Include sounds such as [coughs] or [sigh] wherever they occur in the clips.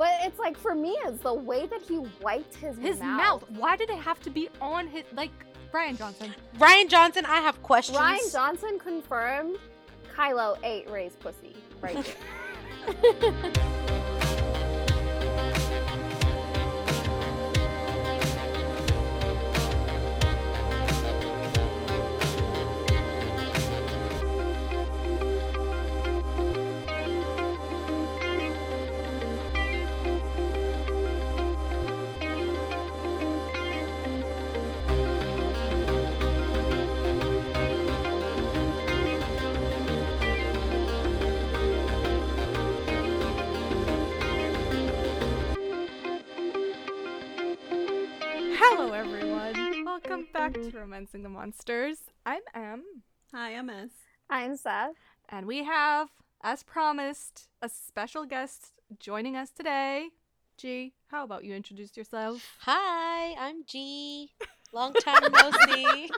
But it's like for me, it's the way that he wiped his, His mouth. mouth. Why did it have to be on his like Brian Johnson? Rian Johnson, I have questions. Rian Johnson confirmed Kylo ate Rey's pussy right [laughs] there. [laughs] back to Romancing the Monsters. I'm Em. Hi, I'm S. I'm Seth. And we have, as promised, a special guest joining us today. G, how about you introduce yourself? Hi, I'm G. Long time no [laughs] see.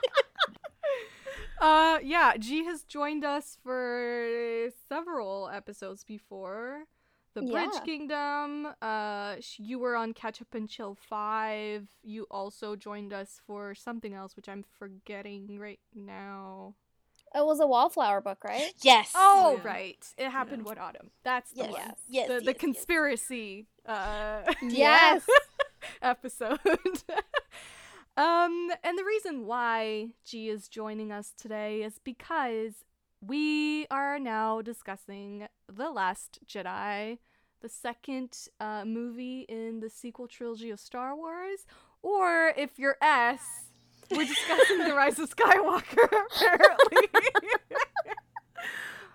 Uh, yeah, G has joined us for several episodes before. The Bridge Yeah. Kingdom. Uh, you were on Catch Up and Chill Five. You also joined us for something else, which I'm forgetting right now. It was a wallflower book, right? [laughs] Yes. Oh, Yeah. right. It happened one autumn. That's the Yes. one. Yes. the, yes, the yes. conspiracy uh [laughs] [laughs] Yes. episode. um and the reason why G is joining us today is because we are now discussing The Last Jedi, the second uh, movie in the sequel trilogy of Star Wars, or if you're S, we're discussing The Rise of Skywalker [laughs] apparently. [laughs]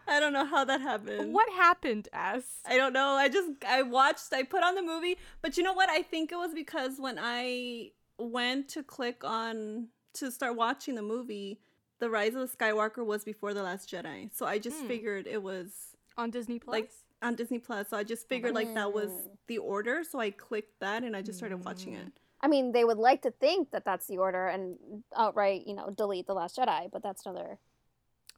I don't know how that happened. what happened, S? I don't know. I just I watched. I put on the movie, but you know what? I think it was because when I went to click on to start watching the movie, The Rise of the Skywalker was before The Last Jedi. So I just Hmm. figured it was on Disney Plus. Like, on Disney Plus. So I just figured like that was Mm. the order. So I clicked that and I just started watching it. I mean, they would like to think that that's the order and outright, you know, delete the Last Jedi, but that's another.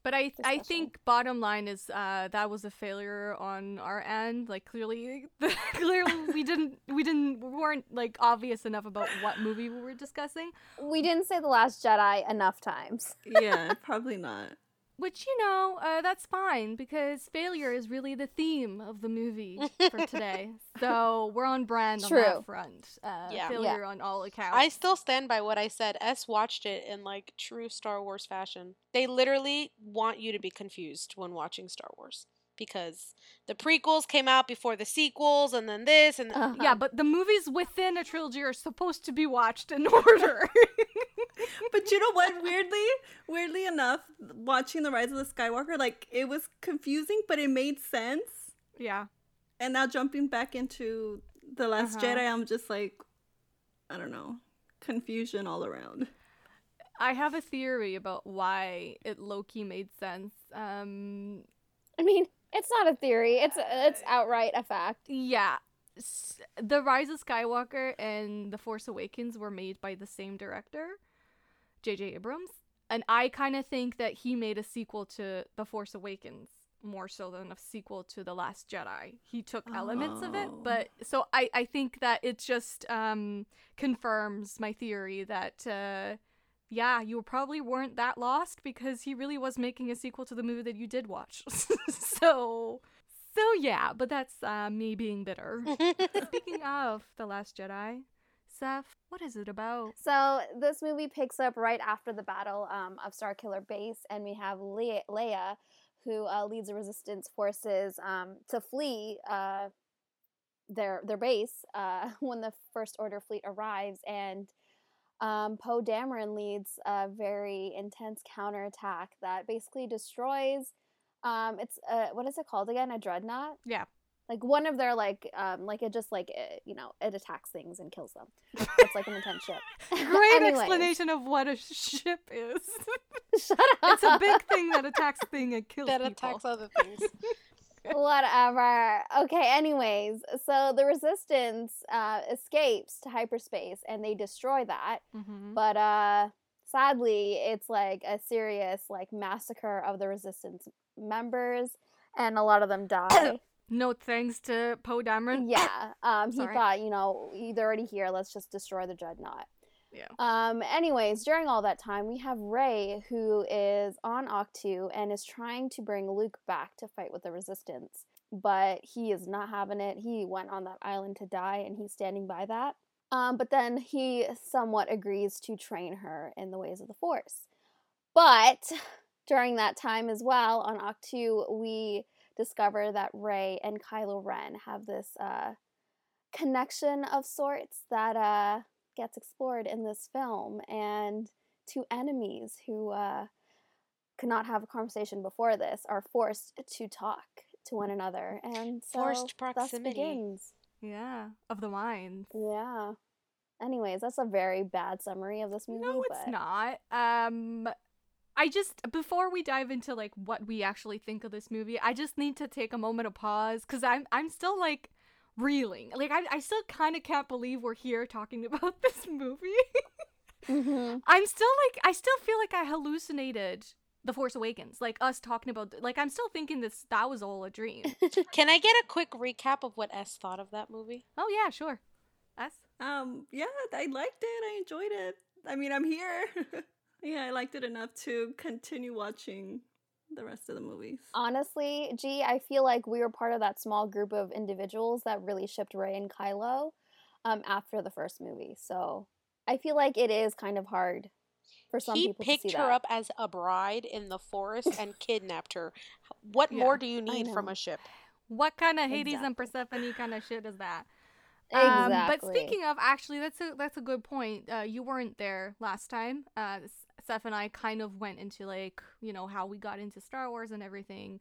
But I I think bottom line is uh, that was a failure on our end. Like clearly, [laughs] clearly we didn't we didn't we weren't like obvious enough about what movie we were discussing. We didn't say the Last Jedi enough times. Yeah, probably not. Which you know uh, that's fine because failure is really the theme of the movie [laughs] for today. so we're on brand on True. that front. Uh, Yeah. failure on all accounts. I still stand by what I said. S watched it in like true Star Wars fashion. They literally want you to be confused when watching Star Wars because the prequels came out before the sequels and then this and Uh-huh. yeah, but the movies within a trilogy are supposed to be watched in [laughs] order. But you know what? Weirdly, weirdly enough, watching The Rise of the Skywalker, like it was confusing, but it made sense. yeah. And now jumping back into The Last Uh-huh. Jedi, I'm just like, I don't know, confusion all around. I have a theory about why it low key made sense. Um, I mean, it's not a theory; it's it's outright a fact. yeah, the Rise of Skywalker and The Force Awakens were made by the same director, J.J. Abrams, and I kind of think that he made a sequel to The Force Awakens more so than a sequel to The Last Jedi. He took elements of it, Oh. but so I I think that it just um confirms my theory that. Uh, yeah, you probably weren't that lost because he really was making a sequel to the movie that you did watch. [laughs] so, so yeah, but that's uh, me being bitter. [laughs] Speaking of The Last Jedi, Seth, what is it about? So this movie picks up right after the battle um, of Starkiller Base, and we have Le- Leia, who uh, leads the Resistance forces um, to flee uh, their their base uh, [laughs] when the First Order fleet arrives, and um, Poe Dameron leads a very intense counterattack that basically destroys. Um, it's uh, what is it called again? A dreadnought. Yeah. Like one of their like um like it just like it, you know it attacks things and kills them. It's like an intense ship. [laughs] Great Anyways. explanation of what a ship is. [laughs] Shut up. it's a big thing that attacks thing and kills that people. attacks other things. [laughs] Whatever. Okay, anyways, so the resistance uh, escapes to hyperspace and they destroy that. Mhm. But uh sadly, it's like a serious like massacre of the resistance members and a lot of them die. [coughs] No thanks to Poe Dameron. Yeah. Um, he Sorry. thought, you know, they're already here. Let's just destroy the dreadnought. Yeah. Um, anyways, during all that time, we have Rey, who is on Ahch-To and is trying to bring Luke back to fight with the Resistance. But he is not having it. He went on that island to die, and he's standing by that. Um, but then he somewhat agrees to train her in the ways of the Force. But during that time as well, on Ahch-To, we discover that Rey and Kylo Ren have this uh, connection of sorts that uh, gets explored in this film, and two enemies who uh, could not have a conversation before this are forced to talk to one another, and so Forced thus proximity. begins. Yeah. Of the mind. Yeah. Anyways, that's a very bad summary of this movie. No, it's but not. Um I just before we dive into like what we actually think of this movie, I just need to take a moment of pause cuz I'm I'm still like reeling. Like I I still kind of can't believe we're here talking [laughs] about this movie. Mhm. I'm still like I still feel like I hallucinated The Force Awakens. Like us talking about like I'm still thinking this that was all a dream. [laughs] Can I get a quick recap of what S thought of that movie? oh yeah, sure. Us? Um, yeah, I liked it. I enjoyed it. I mean, I'm here. [laughs] yeah, I liked it enough to continue watching the rest of the movies. Honestly, G, I feel like we were part of that small group of individuals that really shipped Rey and Kylo um, after the first movie. So I feel like it is kind of hard for some he people picked to see her that. up as a bride in the forest and [laughs] kidnapped her. What Yeah, more do you need from a ship? What kind of Hades and Persephone kind of shit is that? Exactly. Um, but speaking of, actually, that's a that's a good point. Uh, you weren't there last time. Uh, S- Seth and I kind of went into like you know how we got into Star Wars and everything.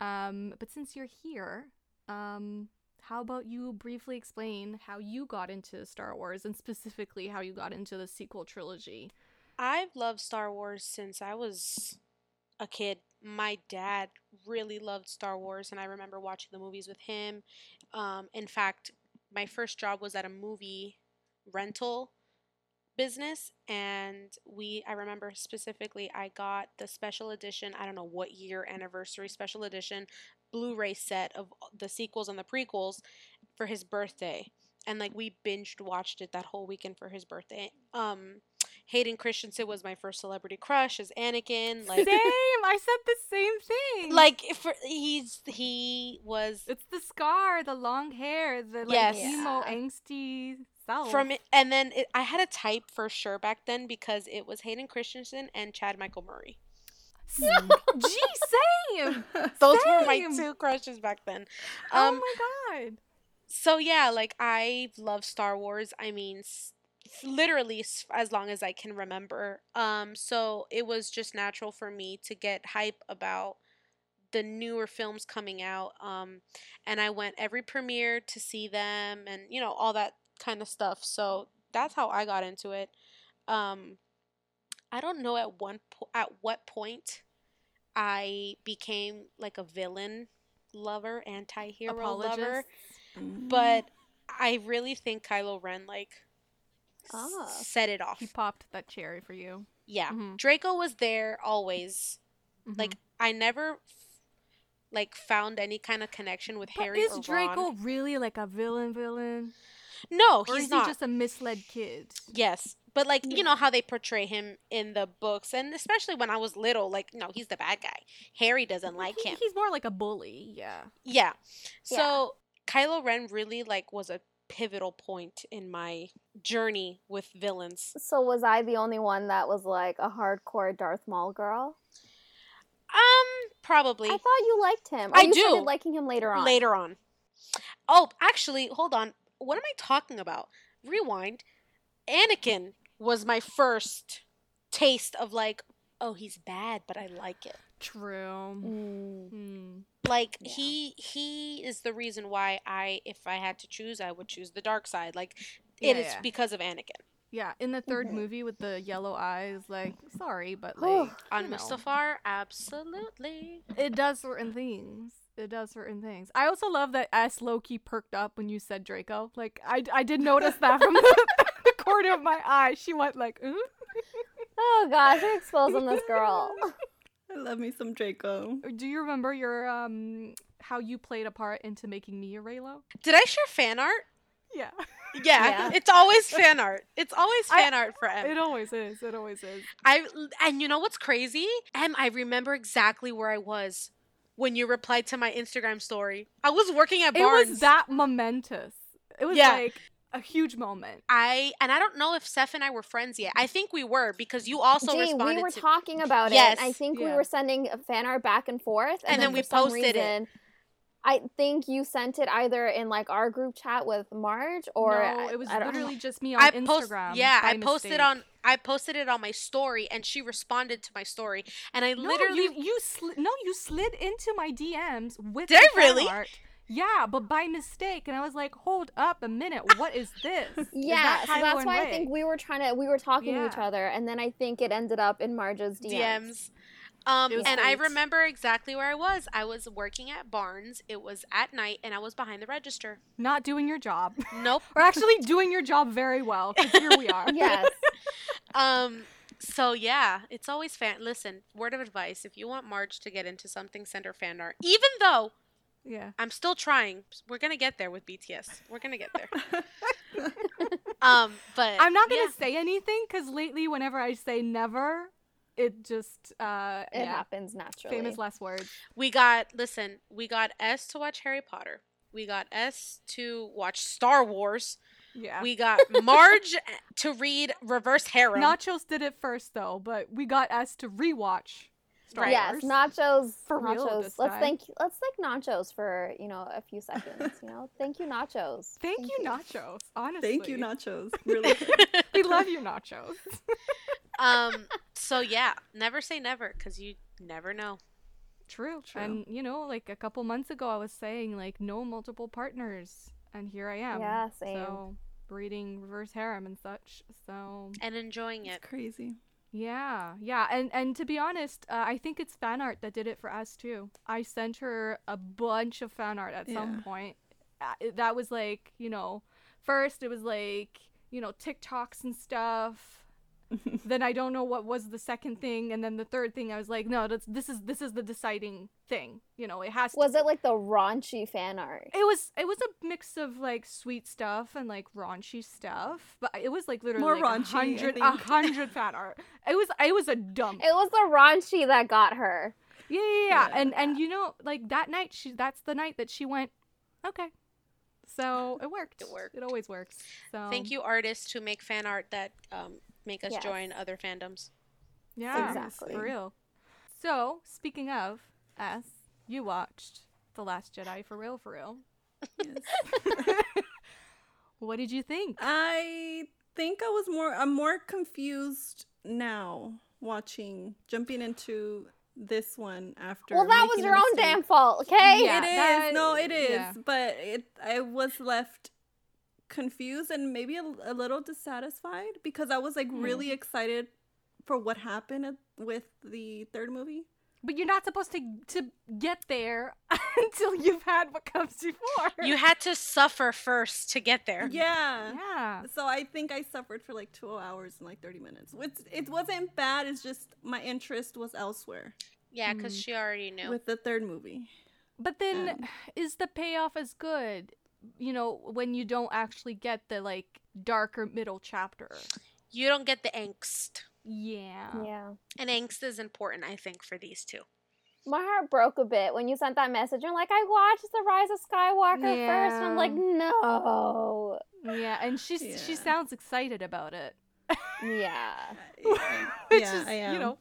Um, but since you're here, um, how about you briefly explain how you got into Star Wars and [laughs] specifically how you got into the sequel trilogy? I've loved Star Wars since I was a kid. My dad really loved Star Wars, and I remember watching the movies with him. Um, in fact, my first job was at a movie rental business, and we I remember specifically I got the special edition. I don't know what year anniversary special edition Blu-ray set of the sequels and the prequels for his birthday, and like we binged watched it that whole weekend for his birthday. Um, Hayden Christensen was my first celebrity crush as Anakin. Like, Same. I said the same thing. like for, he's he was it's the scar, the long hair, the like Yes. emo angsty self. from it, and then it, I had a type for sure back then because it was Hayden Christensen and Chad Michael Murray. [laughs] Gee, same. [laughs] Those were my two crushes back then. oh Um, my god. so yeah, like I love Star Wars. I mean, s- literally s- as long as I can remember. Um, so it was just natural for me to get hype about the newer films coming out. Um, and I went every premiere to see them, and you know all that kind of stuff. So that's how I got into it. Um, I don't know at one po- at what point I became like a villain lover, anti-hero lover Apologist. but I really think Kylo Ren like Ah. set it off. He popped that cherry for you. Yeah, Mhm. Draco was there always. Mhm. Like I never like found any kind of connection with but Harry is Draco Ron. really like a villain? Villain, No, or he's is not. he just a misled kid? Yes, but like Yeah. you know how they portray him in the books, and especially when I was little, like no, he's the bad guy. Harry doesn't like He- him. He's more like a bully. Yeah. Yeah. Yeah. So Kylo Ren really like was a pivotal point in my journey with villains. So was I the only one that was like a hardcore Darth Maul girl? Um, probably. I thought you liked him. Or I you do. started liking him later on. later on. Oh, actually, hold on. What am I talking about? Rewind. Anakin was my first taste of like, oh, he's bad, but I like it. True. Mm. Hmm. Like Yeah. he he is the reason why I if I had to choose, I would choose the dark side. Like Yeah, it is yeah. because of Anakin. Yeah, in the 3rd Mhm. movie with the yellow eyes, like, sorry, but like, On know, Mustafar, absolutely. it does certain things. It does certain things. I also love that S Loki perked up when you said Draco. Like, I, I did notice that from the, [laughs] the corner of my eye. She went like? Oh gosh, you're exposing this girl. [laughs] I love me some Draco. Do you remember your um how you played a part into making me a Reylo. Did I share fan art? Yeah. Yeah, Yeah. it's always fan art. It's always I- fan art for Em. It always is. It always is. I and you know what's crazy? Em, I remember exactly where I was when you replied to my Instagram story. I was working at Barnes. It was that momentous. It was Yeah. like a huge moment. I and I don't know if Seth and I were friends yet. I think we were because you also Gee, responded we were to talking about Yes. it. I think we were sending a fan art back and forth, and, And then we for some posted it. Reason, I think you sent it either in like our group chat with Marge or no, it was I don't- literally [laughs] just me on I Instagram. post yeah, by I posted mistake. on I posted it on my story and she responded to my story and I No, literally you you sli- no, you slid into my DMs with Did I the fan really? art. Yeah, but by mistake, and I was like, "Hold up a minute, what is this?" Is [laughs] Yeah, that so that's and why I think we were trying to we were talking to each other, and then I think it ended up in Marge's DMs. DMs. Um, It was and I remember exactly where I was. I was working at Barnes. It was at night, and I was behind the register. not doing your job, Nope. [laughs] or actually doing your job very well. 'cause here we are. [laughs] Yes, [laughs] Um. So yeah, it's always fan. Listen, word of advice: if you want Marge to get into something, send her fan art. Even though yeah. I'm still trying, we're gonna get there with BTS. We're gonna get there. um. But I'm not gonna yeah. say anything because lately, whenever I say never, it just uh, it yeah, happens naturally. famous last words. We got listen. We got S to watch Harry Potter. We got S to watch Star Wars. Yeah. We got [laughs] Marge to read Reverse Harem. Nachos did it first though, but we got us to rewatch Star Right. Yes, nachos. For nachos. this let's time. thank let's thank nachos for you know a few seconds. You know, thank you nachos. Thank, you, nachos. Honestly, Thank you, nachos. [laughs] Really we love you, nachos. [laughs] um. So yeah, never say never because you never know. True. True. And you know, like a couple months ago, I was saying like no multiple partners, and here I am. Yeah, same. So reading reverse harem and such. So and enjoying It's it. crazy. Yeah, yeah, and and to be honest, uh, I think it's fan art that did it for us too. I sent her a bunch of fan art at Yeah. some point. Uh, that was like you know, first it was like you know TikToks and stuff. [laughs] then I don't know what was the second thing, and then the third thing I was like, no, that's this is this is the deciding thing. You know, it has to Was it like the raunchy fan art? It was it was a mix of like sweet stuff and like raunchy stuff, but it was like literally More like, raunchy, I a hundred a think. hundred fan art. It was it was a dump. It was the raunchy that got her. Yeah, yeah, yeah. Yeah. And and you know like that night she that's the night that she went okay. So it worked. It worked. It always works. So Thank you, artists who make fan art that um, make us Yes. join other fandoms. Yeah, Exactly. for real. So speaking of S, you watched The Last Jedi for real, for real. Yes. [laughs] what did you think? I think I was more I'm more confused now watching jumping into this one after Well, that was your own damn fault, okay? Yeah, it is. that- no, it is. yeah. But it I was left confused and maybe a, a little dissatisfied because I was like Hmm. really excited for what happened with the third movie. But you're not supposed to to get there [laughs] until you've had what comes before. You had to suffer first to get there. Yeah. yeah. So I think I suffered for like two hours and like 30 minutes. Which it wasn't bad. It's just my interest was elsewhere Yeah, because Mm. she already knew. with the third movie. But then Um, is the payoff as good? You know, when you don't actually get the like darker middle chapter. you don't get the angst. Yeah. Yeah. And angst is important, I think, for these two. My heart broke a bit when you sent that message. You're like, I watched The Rise of Skywalker first. And I'm like, no. Yeah, and she's she sounds excited about it. Yeah. [laughs] Which yeah, is, I am. you know.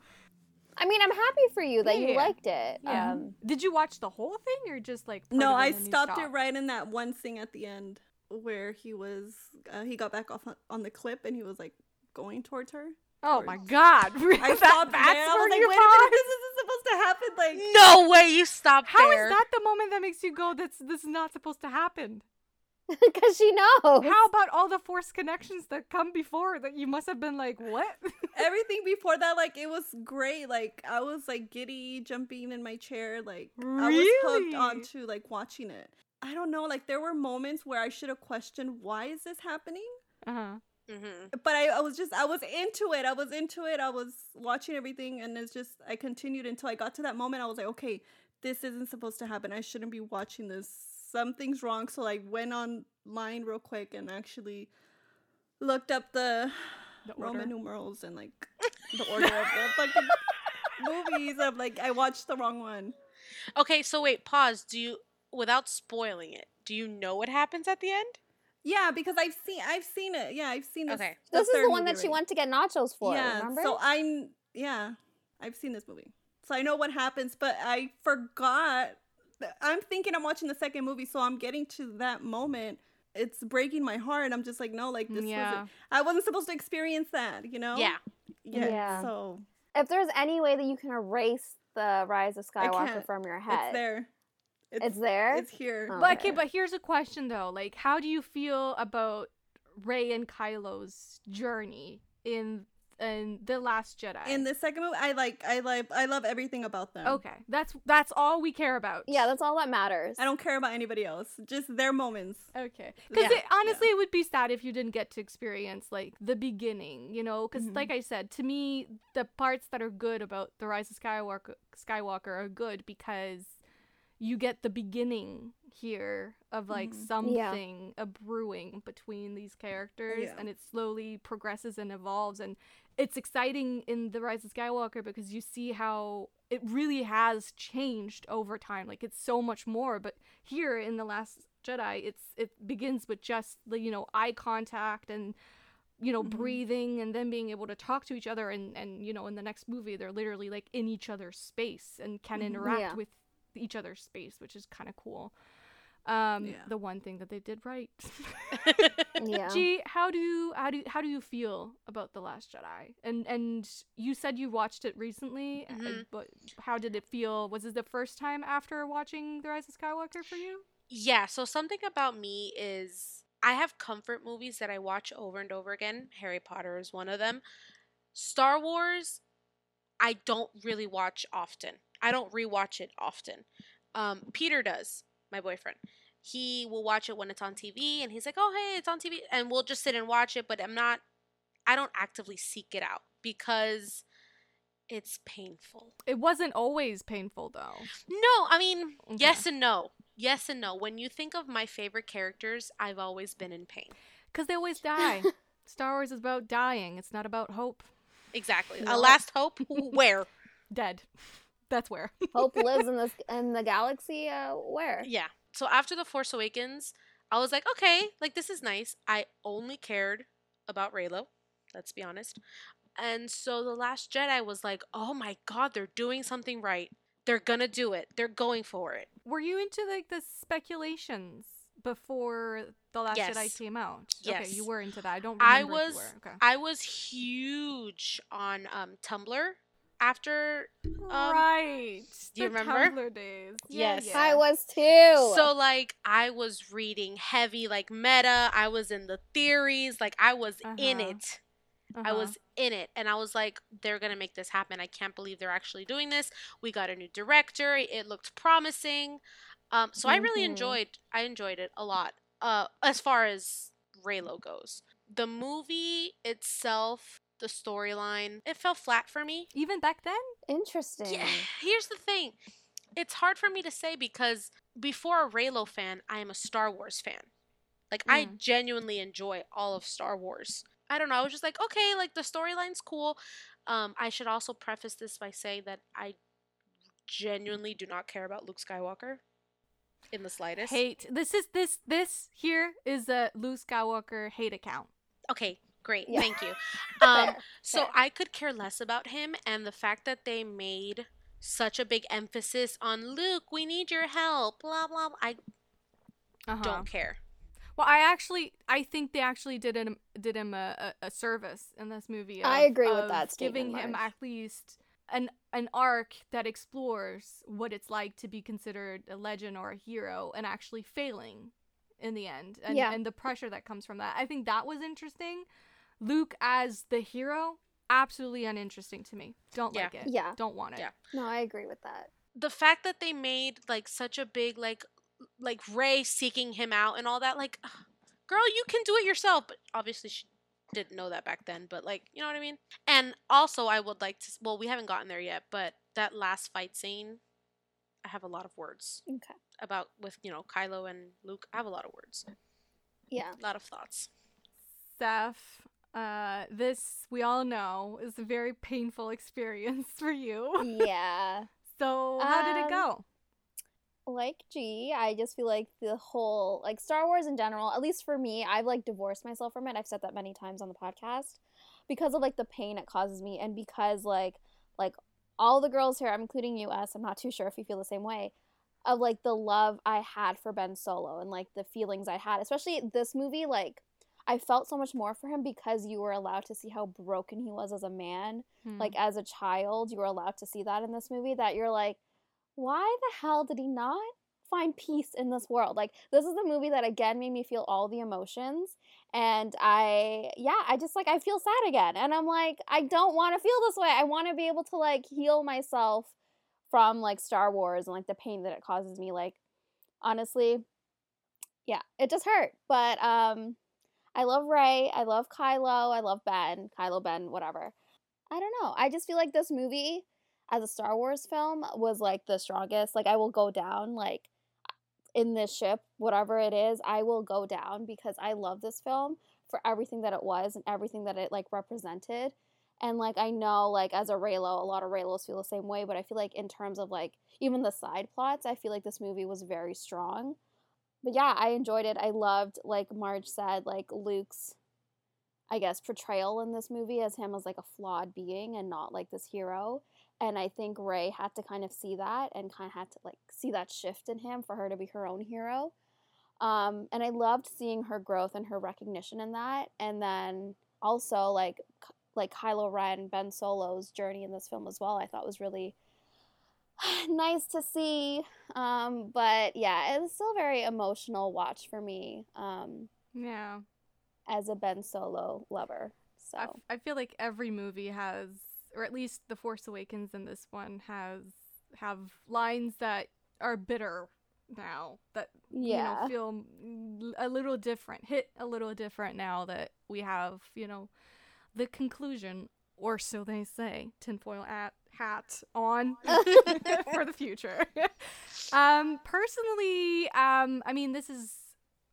I mean, I'm happy for you that Yeah, you yeah. liked it. Yeah. Um, Did you watch the whole thing or just like part no, of it I and then you stopped it right in that one thing at the end where he was uh, he got back off on, on the clip and he was like going towards her. Oh my god. Really? [laughs] I That- stopped that's there. I where was like, you wait a minute, this isn't supposed to happen. Like, No way you stopped How is there. that the moment that makes you go that's this is not supposed to happen? [laughs] because she knows. How about all the force connections that come before that you must have been like, what? [laughs] everything before that, like, it was great. Like, I was like giddy, jumping in my chair. Like, I was Really? hooked onto like watching it. I don't know. Like, there were moments where I should have questioned why is this happening. uh-huh. hmm but I, I was just I was into it. I was into it. I was watching everything, and it's just I continued until I got to that moment. I was like, okay, this isn't supposed to happen. I shouldn't be watching this. Something's wrong. So I went online real quick and actually looked up the, The order. Roman numerals and like [laughs] the order of the fucking movies. I'm like, I watched the wrong one. Okay, so wait, pause. Do you, without spoiling it, do you know what happens at the end? Yeah, because I've seen I've seen it. Yeah, I've seen this. Okay. the This is the one movie that she already. went to get nachos for. yeah, remember? so I'm yeah, I've seen this movie, so I know what happens. But I forgot. I'm thinking I'm watching the second movie, so I'm getting to that moment. It's breaking my heart. I'm just like, no, like this Yeah. wasn't. I wasn't supposed to experience that, you know? Yeah. Yeah. Yeah. So if there's any way that you can erase the Rise of Skywalker from your head, it's there. It's, It's there? It's here. Oh. But Okay. okay, but here's a question though. Like, how do you feel about Rey and Kylo's journey in in the Last Jedi? In the second movie, I like, I like, I love everything about them. okay, that's that's all we care about. yeah, that's all that matters. I don't care about anybody else. Just their moments. Okay. Because Yeah. it, honestly, it would be sad if you didn't get to experience like the beginning, you know. Because Mhm. like I said, to me, the parts that are good about the Rise of Skywalker Skywalker are good because you get the beginning here of like Mhm. something a brewing between these characters, Yeah. and it slowly progresses and evolves and. It's exciting in The Rise of Skywalker because you see how it really has changed over time. Like it's so much more, but here in the last jedi it's it begins with just the you know eye contact and you know Mhm. breathing and then being able to talk to each other and and you know in the next movie they're literally like in each other's space and can Mhm. interact Yeah. with each other's space which is kind of cool um Yeah. the one thing that they did right [laughs] [laughs] yeah. Gee, how do you how do you, how do you feel about the Last Jedi? And and you said you watched it recently, Mhm. but how did it feel? Was it the first time after watching The Rise of Skywalker for you? Yeah, so something about me is I have comfort movies that I watch over and over again. Harry Potter is one of them. Star Wars, I don't really watch often. I don't rewatch it often. Um, Peter does, my boyfriend. He will watch it when it's on TV and he's like, oh, hey, it's on TV. And we'll just sit and watch it, but I'm not, I don't actively seek it out because it's painful. It wasn't always painful though. No, I mean, Okay. yes and no. Yes and no. When you think of my favorite characters, I've always been in pain. Because they always die. [laughs] Star Wars is about dying. It's not about hope. Exactly. No. A last hope? [laughs] Where? Dead. That's where. Hope lives in [laughs] this in the galaxy. Uh, where? yeah. So after The Force Awakens, I was like, okay, like this is nice. I only cared about Reylo. Let's be honest. And so The Last Jedi was like, oh my god, they're doing something right. They're gonna do it. They're going for it. Were you into like the speculations before the Last Yes. Jedi came out? Okay, Yes. you were into that. I don't I was you were. Okay. I was huge on um Tumblr after um, right. do you the remember? Tumblr days. Yes. yeah. I was too. So like I was reading heavy like meta. I was in the theories. Like I was in Uh-huh. it. I Uh-huh. was in it and I was like they're going to make this happen. I can't believe they're actually doing this. We got a new director. It looked promising. Um so I really Mhm. enjoyed I enjoyed it a lot. Uh as far as Reylo goes. The movie itself, the storyline, it fell flat for me. even back then. Interesting. Yeah, here's the thing. It's hard for me to say because before a Reylo fan, I am a Star Wars fan. Like I Mm. genuinely enjoy all of Star Wars. I don't know. I was just like, okay, like the storyline's cool. Um, I should also preface this by saying that I genuinely do not care about Luke Skywalker in the slightest. Hate. This is this this here is a Luke Skywalker hate account. Okay, great. Yeah. Thank you. [laughs] Um, so fair. I could care less about him, and the fact that they made such a big emphasis on Luke, we need your help, blah blah. blah I Uh-huh. don't care. Well, I actually I think they actually did him did him a, a, a service in this movie. I of- agree with that Giving him at least an an arc that explores what it's like to be considered a legend or a hero and actually failing in the end and, Yeah. and the pressure that comes from that. I think that was interesting. Luke as the hero, absolutely uninteresting to me. Don't Yeah. like it. Yeah. Don't want it. Yeah. No, I agree with that. The fact that they made like such a big like like Rey seeking him out and all that, like, ugh, girl, you can do it yourself. But obviously she didn't know that back then. But like, you know what I mean? And also, I would like to. Well, we haven't gotten there yet, but that last fight scene. I have a lot of words Okay. about with you know Kylo and Luke. I have a lot of words, Yeah. a lot of thoughts. Seth, uh, this we all know is a very painful experience [laughs] for you. yeah. [laughs] So how did it Um, go? like G, I just feel like the whole like Star Wars in general, at least for me, I've like divorced myself from it. I've said that many times on the podcast because of like the pain it causes me and because like like all the girls here, I'm including you, I'm not too sure if you feel the same way, of like the love I had for Ben Solo and like the feelings I had, especially this movie, like I felt so much more for him because you were allowed to see how broken he was as a man. Hmm. like as a child you were allowed to see that in this movie that you're like why the hell did he not find peace in this world? Like this is a movie that again made me feel all the emotions. And i yeah i just like i feel sad again. And i'm like i don't want to feel this way. I want to be able to like heal myself from like star wars and like the pain that it causes me. Like honestly yeah it just hurt. But um i love rey i love kylo i love ben kylo ben whatever I don't know. I just feel like this movie as a Star Wars film was like the strongest. Like I will go down like in this ship, whatever it is, I will go down because I love this film for everything that it was and everything that it like represented. And like I know like as a Reylo, a lot of Reylos feel the same way, but I feel like in terms of like even the side plots, I feel like this movie was very strong. But yeah, I enjoyed it. I loved like Marge said like Luke's I guess, portrayal in this movie as him as like a flawed being and not like this hero. And I think Rey had to kind of see that and kind of had to like see that shift in him for her to be her own hero. Um, and I loved seeing her growth and her recognition in that. And then also like like Kylo Ren, Ben Solo's journey in this film as well. I thought was really [sighs] nice to see. Um, but yeah, it was still a very emotional watch for me. Um, yeah. as a Ben Solo lover. So I, f- I feel like every movie has, or at least The Force Awakens and this one has have lines that are bitter now that yeah, you know feel a little different, hit a little different now that we have you know the conclusion, or so they say, tinfoil at hat on [laughs] for the future. [laughs] um, personally, um, I mean, this is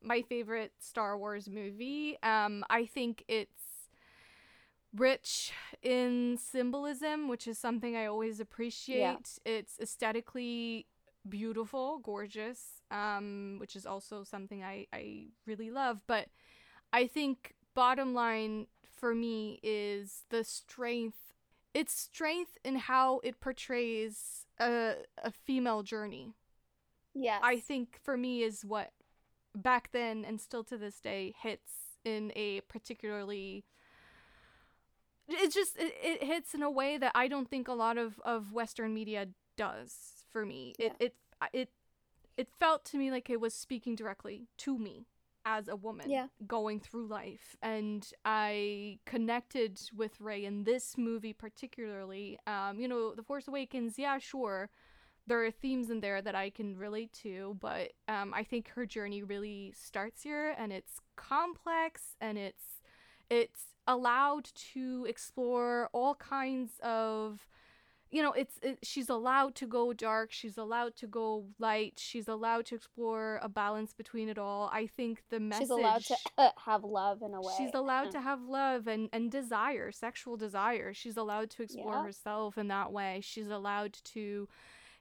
my favorite Star Wars movie. Um, I think it's rich in symbolism, which is something I always appreciate. It's aesthetically beautiful, gorgeous, um, which is also something I, I really love. But I think bottom line for me is the strength. Its strength in how it portrays a, a female journey. yes, I think for me is what back then and still to this day hits in a particularly it just it, it hits in a way that I don't think a lot of of western media does for me. It it it it felt to me like it was speaking directly to me as a woman Yeah. going through life and I connected with Rey in this movie particularly. Um you know, The Force Awakens, yeah, sure there are themes in there that I can relate to, but um, I think her journey really starts here, and it's complex, and it's it's allowed to explore all kinds of, you know, it's it, she's allowed to go dark, she's allowed to go light, she's allowed to explore a balance between it all. I think the message she's allowed to uh, [laughs] have love in a way. She's allowed to have love and, and desire, sexual desire. She's allowed to explore Yeah. herself in that way. She's allowed to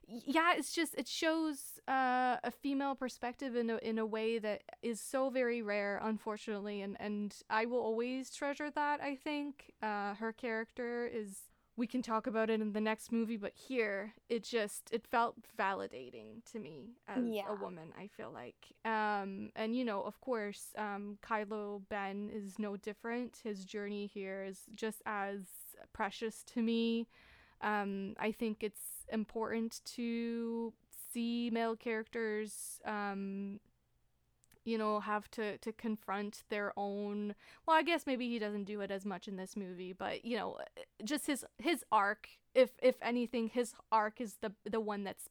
yeah, it's just it shows uh, a female perspective in a in a way that is so very rare, unfortunately, and and I will always treasure that. I think uh, her character is. We can talk about it in the next movie, but here it just it felt validating to me as Yeah. a woman. I feel like, um, and you know, of course, um, Kylo Ben is no different. His journey here is just as precious to me. Um, I think it's important to see male characters, um, you know, have to to confront their own. Well, I guess maybe he doesn't do it as much in this movie, but you know, just his his arc. If if anything, his arc is the the one that's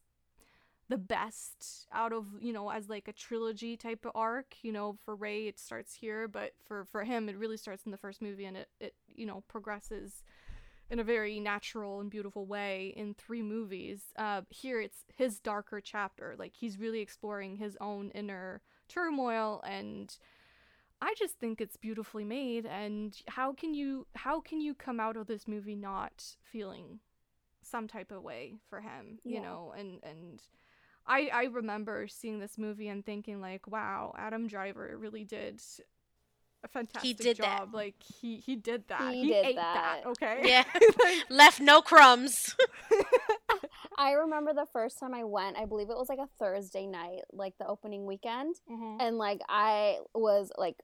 the best out of you know as like a trilogy type of arc you know for rey it starts here but for for him it really starts in the first movie and it, it you know progresses in a very natural and beautiful way in three movies. Uh, here it's his darker chapter. Like he's really exploring his own inner turmoil and I just think it's beautifully made and how can you how can you come out of this movie not feeling some type of way for him, you know? And and I I remember seeing this movie and thinking like, wow, Adam Driver really did a fantastic he did that. job. Like he he did that. He did ate that. that. okay? Yeah. [laughs] Like, Left no crumbs. [laughs] I remember the first time I went, I believe it was like a Thursday night, like the opening weekend. mhm. And like I was like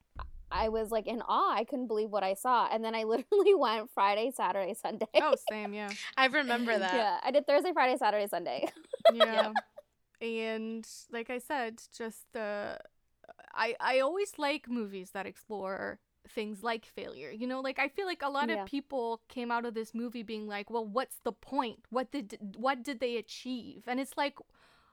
I was like in awe. I couldn't believe what I saw. And then I [laughs] literally went Friday, Saturday, Sunday. Oh, same, yeah. I remember [laughs] that. Yeah, I did Thursday, Friday, Saturday, Sunday. [laughs] yeah. And like I said, just the I I always like movies that explore things like failure. You know, like I feel like a lot Yeah. of people came out of this movie being like, "Well, what's the point? What did what did they achieve?" And it's like,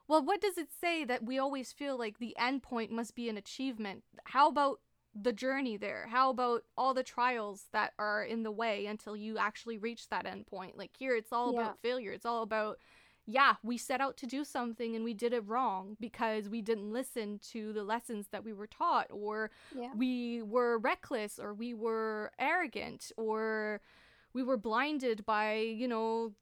well, what does it say that we always feel like the end point must be an achievement? How about the journey there? How about all the trials that are in the way until you actually reach that end point? Like here it's all Yeah. about failure. It's all about yeah, we set out to do something and we did it wrong because we didn't listen to the lessons that we were taught, or Yeah. we were reckless, or we were arrogant, or we were blinded by, you know,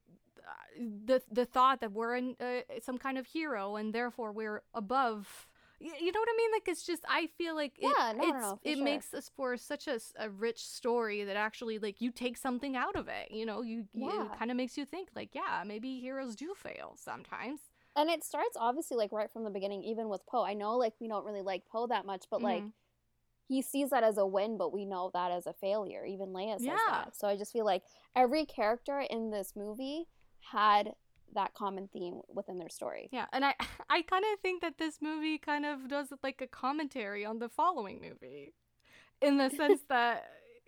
the the thought that we're in, uh, some kind of hero and therefore we're above. You know what I mean? Like it's just I feel like it, Yeah, no, no, it's, no, it sure. makes us for such a rich story that actually like you take something out of it. You know, you, you Yeah. it kind of makes you think like yeah maybe heroes do fail sometimes. And it starts obviously like right from the beginning, even with Poe. I know like we don't really like Poe that much, but like Mhm. he sees that as a win, but we know that as a failure. Even Leia says Yeah. that. So I just feel like every character in this movie had that common theme within their story. Yeah, and I [laughs] I kind of think that this movie kind of does like a commentary on the following movie, in the sense [laughs] that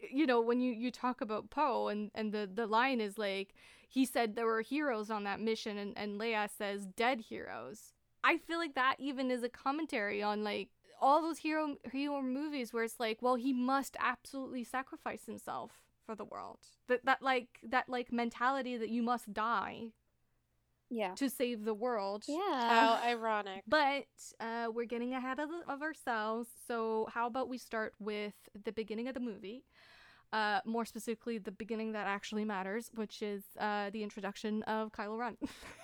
you know when you you talk about Poe and and the the line is like he said there were heroes on that mission and and Leia says dead heroes. I feel like that even is a commentary on like all those hero hero movies where it's like well he must absolutely sacrifice himself for the world. That that like that like mentality that you must die Yeah. to save the world. Yeah. How [laughs] ironic. But uh, we're getting ahead of, of ourselves. So, how about we start with the beginning of the movie? Uh, more specifically, the beginning that actually matters, which is uh, the introduction of Kylo Ren.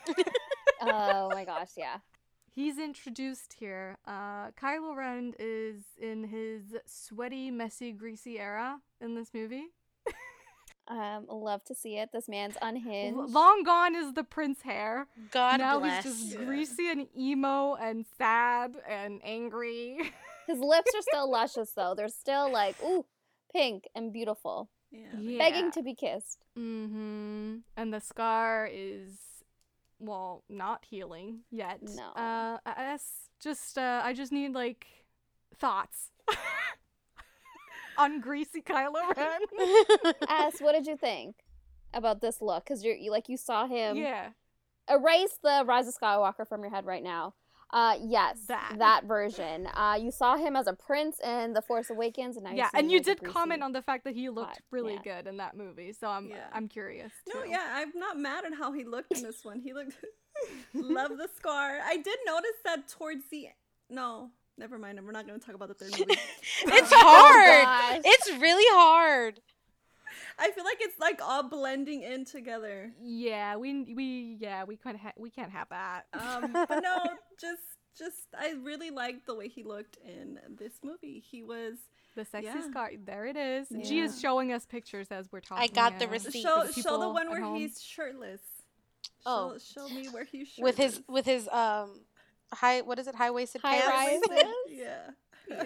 [laughs] oh my gosh, yeah. He's introduced here. Uh, Kylo Ren is in his sweaty, messy, greasy era in this movie. Um, love to see it. This man's unhinged. L- long gone is the prince hair. God now bless. he's just greasy and emo and sad and angry. [laughs] His lips are still luscious though. They're still like ooh, pink and beautiful, Yeah. begging to be kissed. Mm-hmm. And the scar is, well, not healing yet. No. Uh, I guess just, uh, I just need like thoughts [laughs] on greasy Kylo Ren. [laughs] As what did you think about this look? Because you're you, like you saw him. yeah. Erase the Rise of Skywalker from your head right now. Uh, yes, That. that, version. Uh, you saw him as a prince in The Force Awakens, and now Yeah, and you did comment on the fact that he looked hot, really yeah. good in that movie, so I'm Yeah. I'm curious. No, yeah, I'm not mad at how he looked in this one. He looked [laughs] [laughs] love the scar. I did notice that towards the no, never mind. We're not going to talk about the third movie. [laughs] it's Oh, hard. gosh. it's really hard. I feel like it's like all blending in together. Yeah, we we yeah we can't ha- we can't have that. Um, but no, [laughs] just just I really liked the way he looked in this movie. He was the sexiest yeah. scar. There it is. She is showing us pictures as we're talking. I got the receipt. show the show the one where home. he's shirtless. Oh. show, show me where he's shirtless. With his with his um high what is it high waisted High pants. rises? [laughs] yeah. Yeah. [laughs]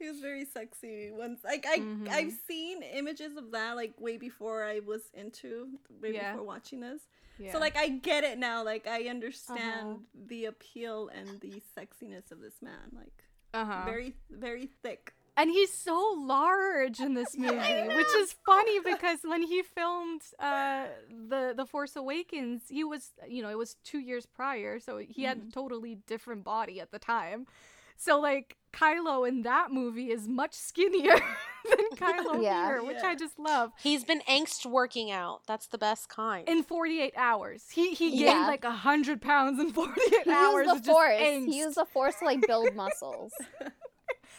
He was very sexy once. Like I, Mhm. I've seen images of that like way before I was into way Yeah. before watching this. yeah. So like I get it now. Like I understand Uh-huh. the appeal and the sexiness of this man. Like uh-huh. very, very thick. And he's so large in this [laughs] movie, which is funny because when he filmed uh, the the Force Awakens, he was you know it was two years prior, so he had a totally different body at the time. So like Kylo in that movie is much skinnier [laughs] than Kylo Yeah. here, which Yeah. I just love. He's been angst working out. That's the best kind. In 48 hours, he he gained Yeah. like a hundred pounds in 48 He hours. used the force. angst. He used the force to like build [laughs] muscles.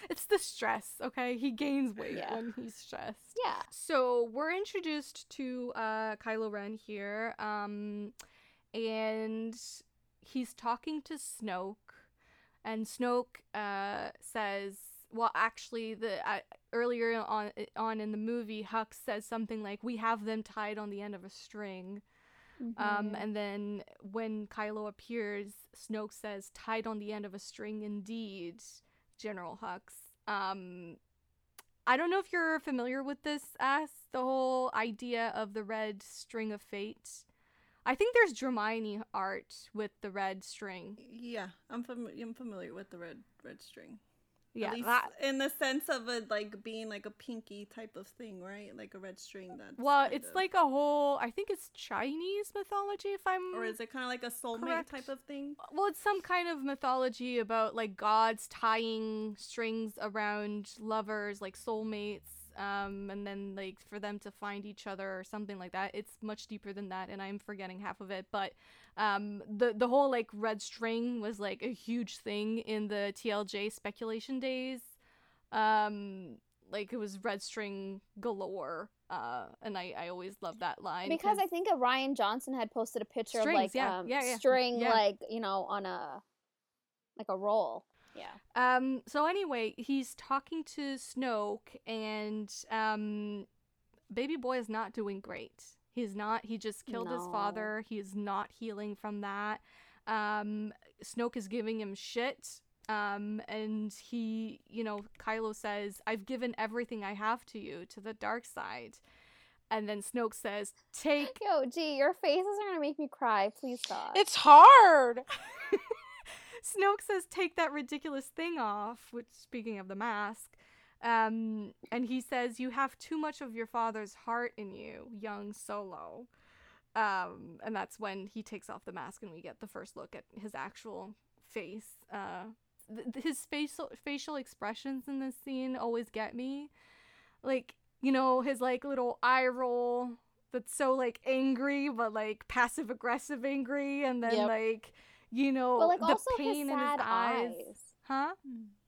It's the stress, okay? He gains weight Yeah. when he's stressed. Yeah. So we're introduced to uh, Kylo Ren here, um, and he's talking to Snoke, and Snoke uh, says, "Well, actually, the uh, earlier on on in the movie, Hux says something like, "We have them tied on the end of a string." Um, Mhm. and then when Kylo appears, Snoke says, "Tied on the end of a string, indeed, General Hux." Um, I don't know if you're familiar with this, as the whole idea of the red string of fate. I think there's Dramione art with the red string. Yeah, I'm fam- I'm familiar with the red red string. Yeah, that. in the sense of it like being like a pinky type of thing, right? Like a red string. that Well, it's of- like a whole. I think it's Chinese mythology, if I'm. or is it kind of like a soulmate correct? type of thing? well, it's some kind of mythology about like gods tying strings around lovers, like soulmates, um, and then like for them to find each other or something like that. It's much deeper than that, and I'm forgetting half of it. But um, the the whole like red string was like a huge thing in the TLJ speculation days. Um, like it was red string galore. Uh, and I I always love that line because I think Rian Johnson had posted a picture Strings, of like yeah, um, yeah, yeah, string yeah. like you know on a like a roll. Yeah. Um. So anyway, he's talking to Snoke, and um, baby boy is not doing great. He's not. He just killed his father. He is not healing from that. Um, Snoke is giving him shit. Um, and he, you know, Kylo says, "I've given everything I have to you, to the dark side." And then Snoke says, "Take Yo, gee, your faces are gonna make me cry. Please stop. it's hard. [laughs] Snoke says, "Take that ridiculous thing off." Which, speaking of the mask, um, and he says, "You have too much of your father's heart in you, young Solo." Um, and that's when he takes off the mask, and we get the first look at his actual face. Uh, th- his facial facial expressions in this scene always get me, like you know his like little eye roll that's so like angry, but like passive aggressive angry, and then Yep. like you know but like the also pain his in his sad eyes. eyes. Huh?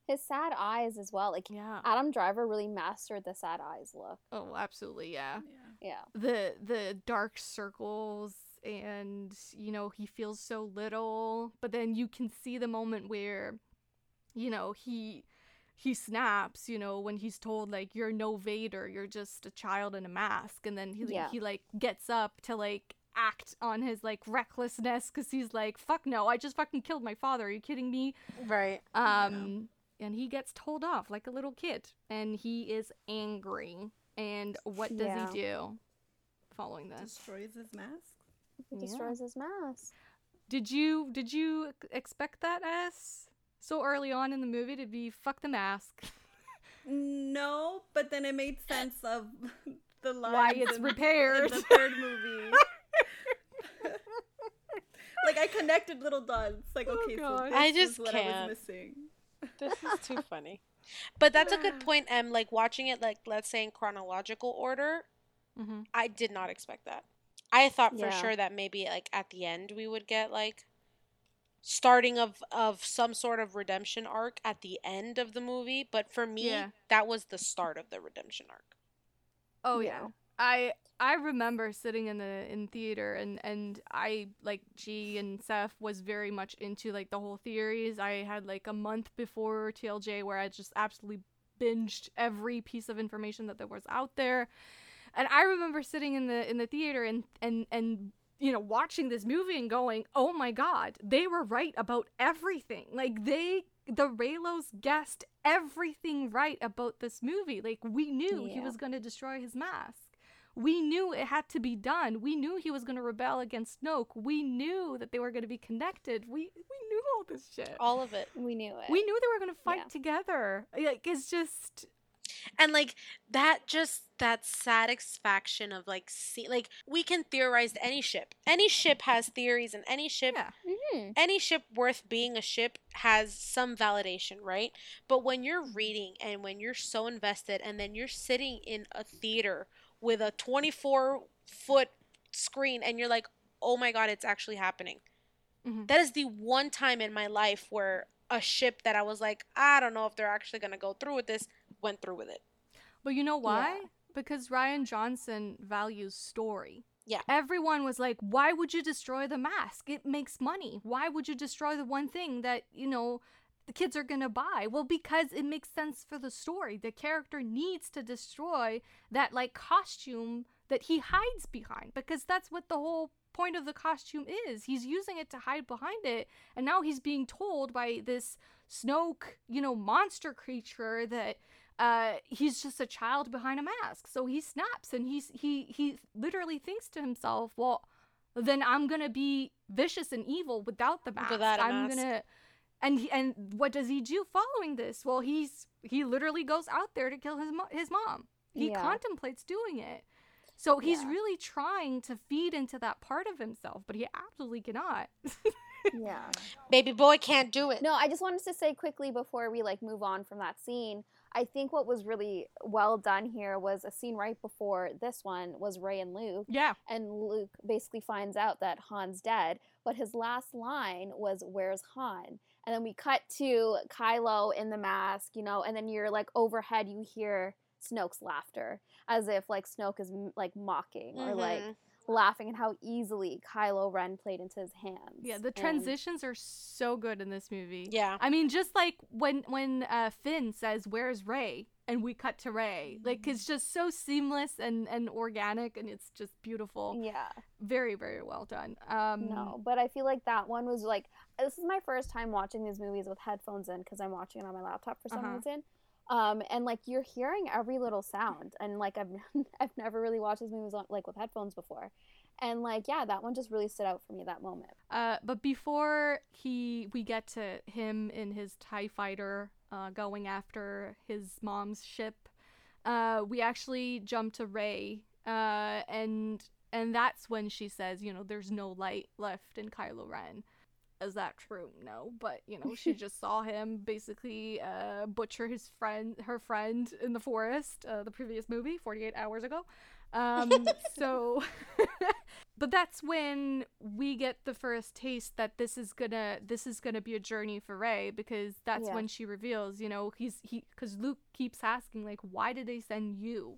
His sad eyes as well. Like Yeah. Adam Driver really mastered the sad eyes look. Oh, absolutely, yeah. Yeah. Yeah. The the dark circles and you know, he feels so little, but then you can see the moment where you know, he he snaps, you know, when he's told like you're no Vader, you're just a child in a mask and then he Yeah. he like gets up to like act on his like recklessness cuz he's like fuck no, I just fucking killed my father. Are you kidding me? Right. Um, and he gets told off like a little kid, and he is angry. And what does Yeah. he do following this? Destroys his mask. He Yeah. destroys his mask. Did you did you expect that s so early on in the movie to be fuck the mask? [laughs] No, but then it made sense of [laughs] the lines Why it's in, repaired? in the third movie. [laughs] like I connected little dots. Like Oh, okay, so this I is just what I can't. was missing. This is too [laughs] funny. But that's a good point, Em. Like watching it, like let's say in chronological order, mm-hmm. I did not expect that. I thought for Yeah. sure that maybe like at the end we would get like starting of of some sort of redemption arc at the end of the movie, but for me Yeah. that was the start of the redemption arc. Oh Yeah. yeah. I I remember sitting in the in theater and and I like G and Seth was very much into like the whole theories. I had like a month before TLJ where I just absolutely binged every piece of information that there was out there. And I remember sitting in the in the theater and and and you know watching this movie and going, "Oh my god, they were right about everything." Like they the Reylos guessed everything right about this movie. Like we knew he was going to destroy his mask. We knew it had to be done. We knew he was going to rebel against Snoke. We knew that they were going to be connected. We we knew all this shit. All of it. We knew it. We knew they were going to fight Yeah. together. Like it's just and like that just that satisfaction of like see like we can theorize any ship any ship has theories and any ship Yeah. Mhm. any ship worth being a ship has some validation, right? But when you're reading and when you're so invested and then you're sitting in a theater with a 24 foot screen and you're like, oh my God, it's actually happening. Mhm. That is the one time in my life where a ship that I was like, I don't know if they're actually going to go through with this, went through with it. But you know why? Because Rian Johnson values story. Yeah. Everyone was like, why would you destroy the mask? It makes money. Why would you destroy the one thing that, you know, the kids are going to buy? Well, because it makes sense for the story. The character needs to destroy that, like, costume that he hides behind because that's what the whole point of the costume is. He's using it to hide behind it. And now he's being told by this Snoke, you know, monster creature that uh, he's just a child behind a mask. So he snaps and he's he he literally thinks to himself, well, then I'm gonna be vicious and evil without the mask. Without I'm mask. gonna and he, and what does he do following this? Well, he's he literally goes out there to kill his mo- his mom. He Yeah. contemplates doing it. So he's Yeah. really trying to feed into that part of himself, but he absolutely cannot. [laughs] Yeah. Baby boy can't do it. No, I just wanted to say quickly before we like move on from that scene. I think what was really well done here was a scene right before this one was Rey and Luke, yeah. and Luke basically finds out that Han's dead, but his last line was "Where's Han?" And then we cut to Kylo in the mask, you know, and then you're like overhead, you hear Snoke's laughter, as if like Snoke is like mocking or like Mhm. Laughing at how easily Kylo Ren played into his hands. Yeah, the And- transitions are so good in this movie. Yeah. I mean, just like when when uh, Finn says, "Where's Rey?" and we cut to Rey, like it's just so seamless and and organic, and it's just beautiful. Yeah. Very very well done. Um, No, but I feel like that one was like this is my first time watching these movies with headphones in because I'm watching it on my laptop for some Uh-huh. reason. Um, and like you're hearing every little sound, and like I've [laughs] I've never really watched these movies like with headphones before, and like yeah, that one just really stood out for me that moment. Uh, but before he we get to him in his Tie Fighter, uh, going after his mom's ship, uh, we actually jump to Rey, uh, and and that's when she says, you know, there's no light left in Kylo Ren. Is that true? No, but you know, she [laughs] just saw him basically uh, butcher his friend, her friend in the forest, uh, the previous movie, 48 hours ago. Um, [laughs] so, [laughs] but that's when we get the first taste that this is gonna this is gonna be a journey for Rey because that's Yeah. when she reveals, you know, he's he because Luke keeps asking like, why did they send you?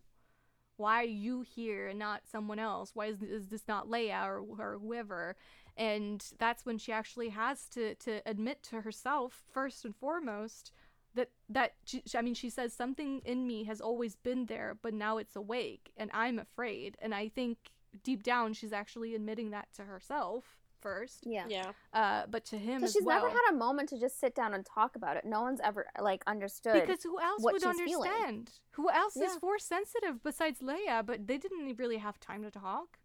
Why are you here and not someone else? Why is, is this not Leia or, or whoever? And that's when she actually has to to admit to herself first and foremost that that she, I mean she says something in me has always been there, but now it's awake and I'm afraid. And I think deep down she's actually admitting that to herself first, Yeah. Yeah. uh, but to him Because as she's well. never had a moment to just sit down and talk about it. No one's ever like understood. because who else would she's feeling. understand? Who else is Yeah. force sensitive besides Leia? But they didn't really have time to talk.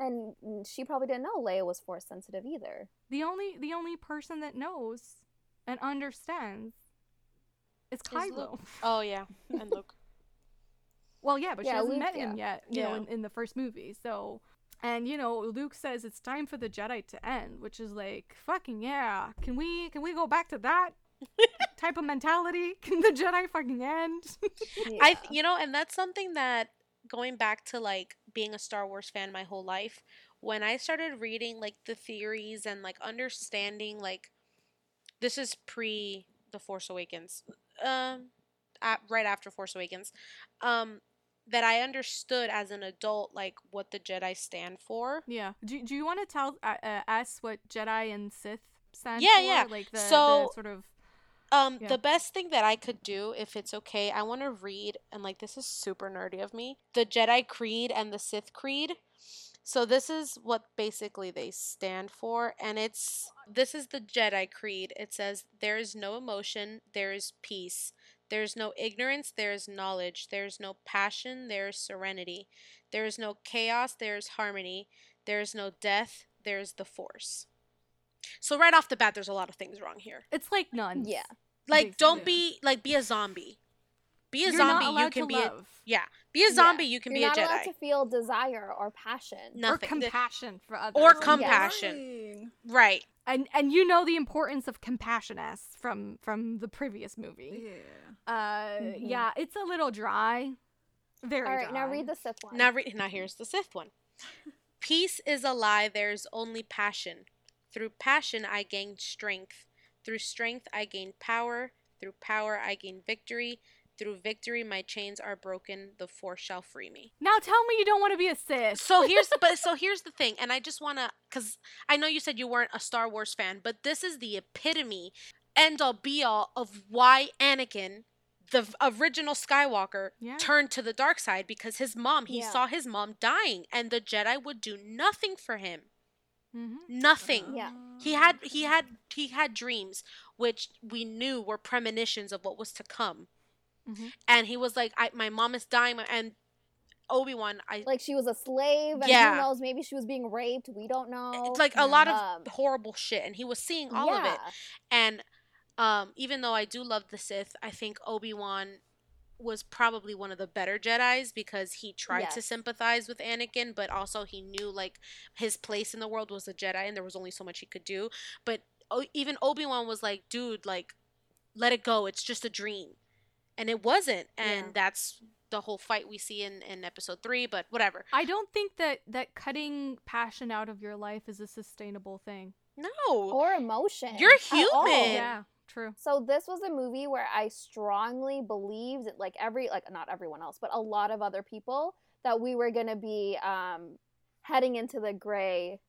And she probably didn't know Leia was force sensitive either. The only the only person that knows and understands is Kylo. Luke. [laughs] Oh yeah. And Luke. Well, yeah, but she hasn't Luke, met him yet, you know, in, in the first movie. So, and you know, Luke says it's time for the Jedi to end, which is like, fucking yeah. Can we can we go back to that [laughs] type of mentality? [laughs] Can the Jedi fucking end? I you know, and that's something that going back to like being a Star Wars fan my whole life, when I started reading like the theories and like understanding like this is pre The Force Awakens. Um at, right after Force Awakens. Um that I understood as an adult like what the Jedi stand for. yeah. Do, do you want to tell uh, uh, us what Jedi and Sith stand Yeah, for? yeah. Like the, So- the sort of Um, Yeah. the best thing that I could do, if it's okay, I want to read, and like this is super nerdy of me, the Jedi Creed and the Sith Creed. So this is what basically they stand for, and it's this is the Jedi Creed. It says there is no emotion, there is peace. There is no ignorance, there is knowledge. There is no passion, there is serenity. There is no chaos, there is harmony. There is no death, there is the Force. So right off the bat, there's a lot of things wrong here it's like nuns. Yeah. like don't be like be a zombie be a You're zombie, not you can to be love. a yeah, be a zombie, you can be. You're be a not allowed to feel desire or passion. Nothing. or compassion for others. Or compassion. boring. right. and and you know the importance of compassion compassioness from from the previous movie. Yeah. Uh, Mhm. yeah, it's a little dry. Very All right, dry. now read the Sith one. Now, read. now here's the Sith one. Peace is a lie. There's only passion. Through passion, I gain strength. Through strength, I gain power. Through power, I gain victory. Through victory, my chains are broken. The Force shall free me. Now tell me you don't want to be a Sith. So here's, [laughs] but so here's the thing, and I just wanna, cause I know you said you weren't a Star Wars fan, but this is the epitome, end all, be all of why Anakin, the original Skywalker, Yeah. turned to the dark side because his mom, he Yeah. saw his mom dying, and the Jedi would do nothing for him. Hmm Nothing. Yeah. He had he had he had dreams which we knew were premonitions of what was to come. Mhm. And he was like, I, my mom is dying, and Obi Wan, I like she was a slave, and Yeah. who knows? Maybe she was being raped. We don't know. it's like a lot of Um, horrible shit, and he was seeing all of it. And um, even though I do love the Sith, I think Obi Wan was probably one of the better Jedi's because he tried to sympathize with Anakin, but also he knew like his place in the world was a Jedi, and there was only so much he could do. But even Obi Wan was like, "Dude, like, let it go. It's just a dream," and it wasn't. And Yeah. that's the whole fight we see in in Episode three. But whatever. I don't think that that cutting passion out of your life is a sustainable thing. No, or emotion. You're human. Yeah, true. So this was a movie where I strongly believed, like every like not everyone else, but a lot of other people, that we were gonna be um, heading into the gray,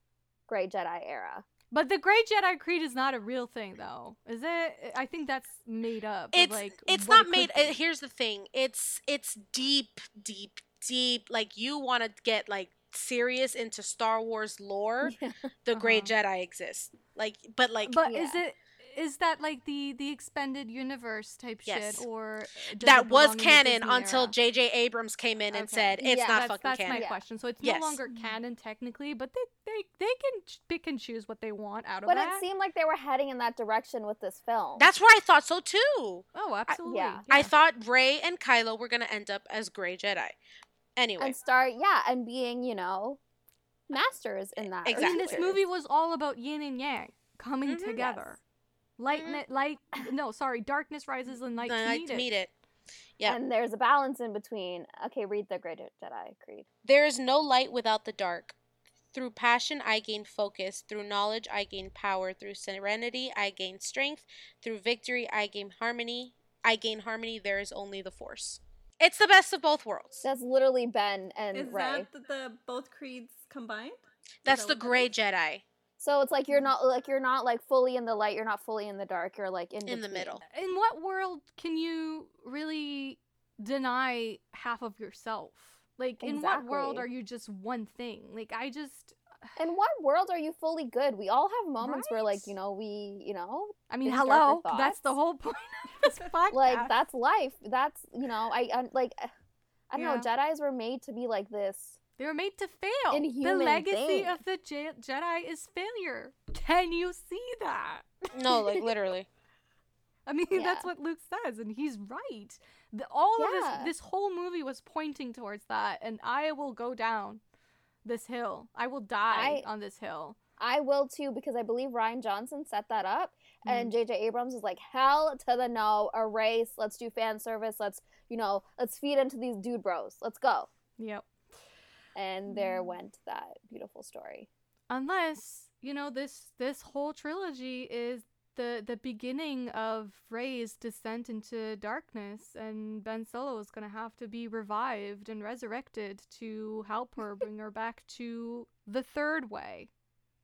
gray Jedi era. But the Gray Jedi Creed is not a real thing, though, is it? I think that's made up. it's like it's not it made could uh, here's the thing it's it's deep deep deep like you want to get like serious into star wars lore [laughs] the gray jedi exists like but like But is it is that like the the expanded universe type Yes. shit, or that was belong in the canon until era? jj abrams came in and said it's Yeah, not that's, fucking that's canon my Yeah. question. So it's Yes. no longer canon technically, but they they they can pick and choose what they want out of But that. it seemed like they were heading in that direction with this film. that's where i thought so too oh, absolutely. yeah. i thought rey and kylo were gonna end up as gray jedi anyway and start yeah, and being you know masters in that. or I mean, this movie was all about yin and yang coming Mhm. together. Light, Mhm. light. [coughs] No, sorry. Darkness rises and light the to night meet to it. meet it yeah and there's a balance in between. Okay, read the Gray Jedi Creed. There is no light without the dark. Through passion, I gain focus. Through knowledge, I gain power. Through serenity, I gain strength. Through victory, I gain harmony. I gain harmony. There is only the force. It's the best of both worlds. That's literally Ben and Is Rey. that the, the both creeds combined? That's that the what gray? Jedi So it's like you're mm. not like you're not like fully in the light, you're not fully in the dark, you're like in in the middle. In what world can you really deny half of yourself? Like, in what world are you just one thing? Like, I just. In what world are you fully good? We all have moments where like, you know, we, you know, I mean, hello. That's the whole point of this [laughs] podcast. like that's life. That's, you know, I, I like I don't know, Jedi's were made to be like this. They were made to fail. the legacy thing. of the Je- Jedi is failure. Can you see that? No, like literally. [laughs] I mean, that's what Luke says, and he's right. The, all of this, this whole movie was pointing towards that, and I will go down this hill. I will die I- on this hill. I will too because I believe Rian Johnson set that up Mm. and JJ Abrams was like hell to the no, erase, let's do fan service, let's, you know, let's feed into these dude bros. Let's go. Yep. And there Mm. went that beautiful story. Unless you know this this whole trilogy is the the beginning of Rey's descent into darkness, and Ben Solo is gonna have to be revived and resurrected to help her bring her back [laughs] to the third way,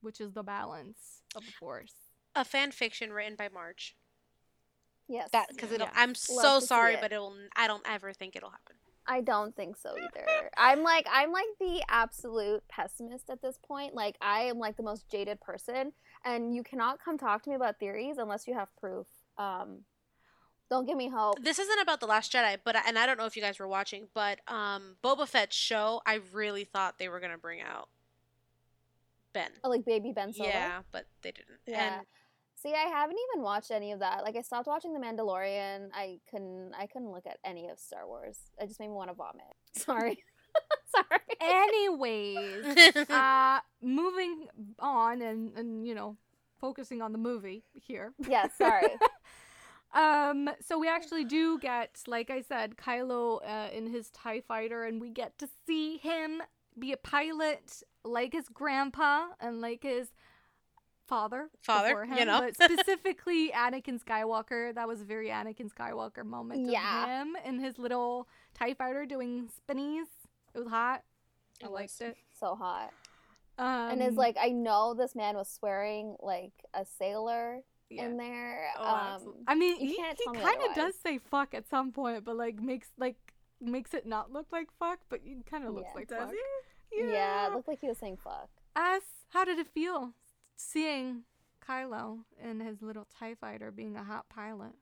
which is the balance of the Force. A fan fiction written by Marge. Yes. That because it'll. Yeah. I'm Love so sorry, it. but it'll. I don't ever think it'll happen. I don't think so either. I'm like I'm like the absolute pessimist at this point. Like I am like the most jaded person and you cannot come talk to me about theories unless you have proof. Um don't give me hope. This isn't about the Last Jedi, but and I don't know if you guys were watching, but um, Boba Fett's show. I really thought they were gonna bring out Ben. Oh, like baby Ben Solo. Yeah, but they didn't. Yeah. And See, I haven't even watched any of that. Like, I stopped watching The Mandalorian. I couldn't. I couldn't look at any of Star Wars. It just made me want to vomit. [laughs] Sorry. [laughs] Sorry. Anyways, [laughs] uh, moving on and and you know, focusing on the movie here. yeah. Sorry. Um, so we actually do get, like I said, Kylo uh, in his TIE fighter, and we get to see him be a pilot like his grandpa and like his father. Father, before you know. But [laughs] specifically Anakin Skywalker. That was a very Anakin Skywalker moment Yeah. of him and his little TIE fighter doing spinnies. It was hot. I It liked it. so hot. Um, and it's like I know this man was swearing like a sailor yeah. in there. Oh, um. I mean, you he, he me kind of does say fuck at some point, but like makes like makes it not look like fuck, but it kind of looks Yeah. like Does fuck. he? yeah. it looked like he was saying fuck. Us, how did it feel seeing Kylo and his little Tie Fighter being a hot pilot?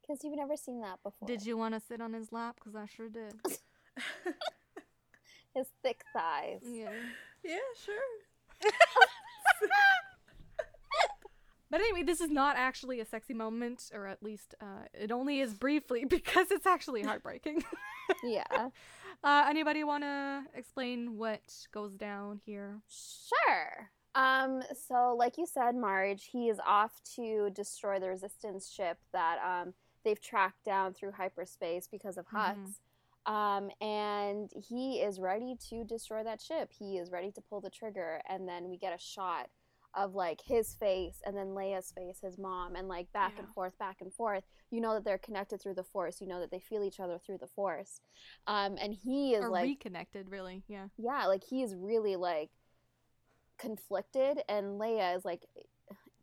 Because you've never seen that before. Did you want to sit on his lap? Because I sure did. [laughs] His thick thighs. yeah. Yeah, sure. [laughs] But anyway, this is not actually a sexy moment, or at least uh, it only is briefly [laughs] because it's actually heartbreaking. Yeah. uh, anybody want to explain what goes down here? Sure. Um, so like you said, Marge, he is off to destroy the resistance ship that um they've tracked down through hyperspace because of Mhm. Hux. Um, and he is ready to destroy that ship. He is ready to pull the trigger, and then we get a shot of like his face and then Leia's face, his mom, and like back and forth, back and forth. You know that they're connected through the force. You know that they feel each other through the force. Um, and he is or like reconnected, really? Yeah. yeah, like he is really like conflicted, and Leia is like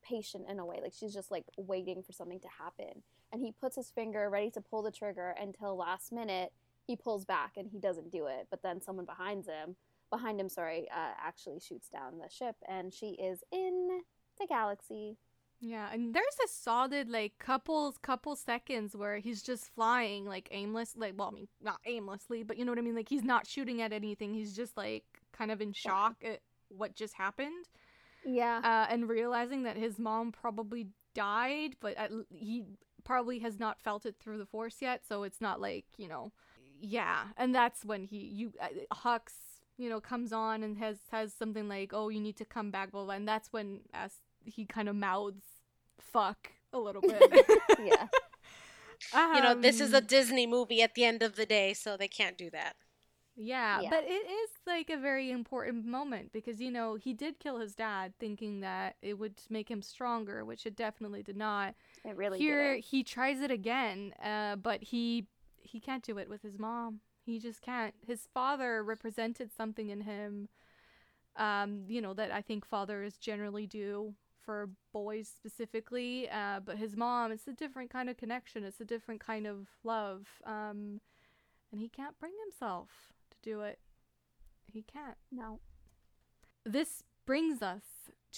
patient in a way. Like she's just like waiting for something to happen. And he puts his finger ready to pull the trigger until last minute he pulls back and he doesn't do it. But then someone behind him, behind him, sorry, uh, actually shoots down the ship, and she is in the galaxy. Yeah, and there's a solid like couple couple seconds where he's just flying like aimless, like well, I mean not aimlessly, but you know what I mean. Like he's not shooting at anything. He's just like kind of in shock at what just happened, Yeah. uh, and realizing that his mom probably died, but at, he probably has not felt it through the force yet. So it's not like you know, yeah. And that's when he you uh, Hux you know comes on and has has something like oh you need to come back, blah, blah, and that's when as he kind of mouths fuck a little bit. [laughs] yeah. you know, this is a Um, Disney movie at the end of the day, so they can't do that. Yeah, Yeah. but it is like a very important moment because you know he did kill his dad, thinking that it would make him stronger, which it definitely did not. It really Here did. he tries it again, uh, but he he can't do it with his mom. He just can't. His father represented something in him, um, you know that I think fathers generally do for boys specifically. Uh, but his mom, it's a different kind of connection. It's a different kind of love. Um, and he can't bring himself do it. He can't. No. This brings us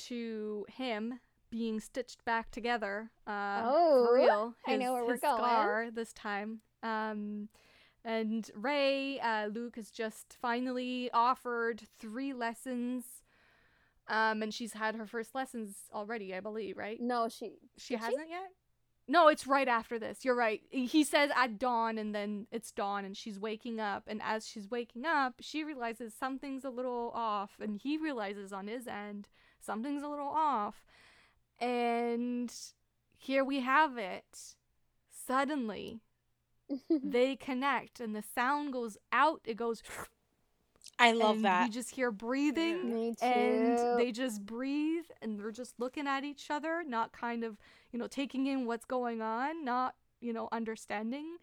to him being stitched back together. Uh, Oh, for real. I know where we're his going. Scar this time. Um, and Ray, uh, Luke has just finally offered three lessons. Um, and she's had her first lessons already, I believe, right? No, she. She she? hasn't yet? No, it's right after this. You're right. He says at dawn, and then it's dawn, and she's waking up. And as she's waking up, she realizes something's a little off, and he realizes on his end something's a little off. And here we have it. Suddenly, [laughs] they connect, and the sound goes out. It goes. I love and that. You just hear breathing Me too. and they just breathe and they're just looking at each other not kind of you know taking in what's going on not you know understanding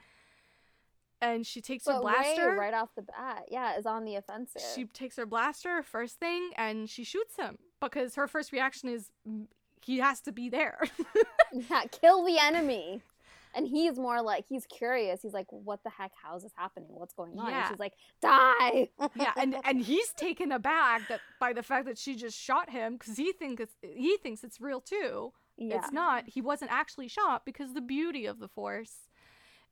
and she takes her blaster Rey, right off the bat, yeah, is on the offensive. she takes her blaster first thing and she shoots him because her first reaction is "Mm, he has to be there [laughs] [laughs] yeah, kill the enemy. And he's more like he's curious. He's like, "What the heck? How is this happening? What's going on?" Yeah. And she's like, "Die!" yeah and [laughs] and he's taken aback that by the fact that she just shot him because he thinks it's he thinks it's real too yeah. It's not. He wasn't actually shot because the beauty of the Force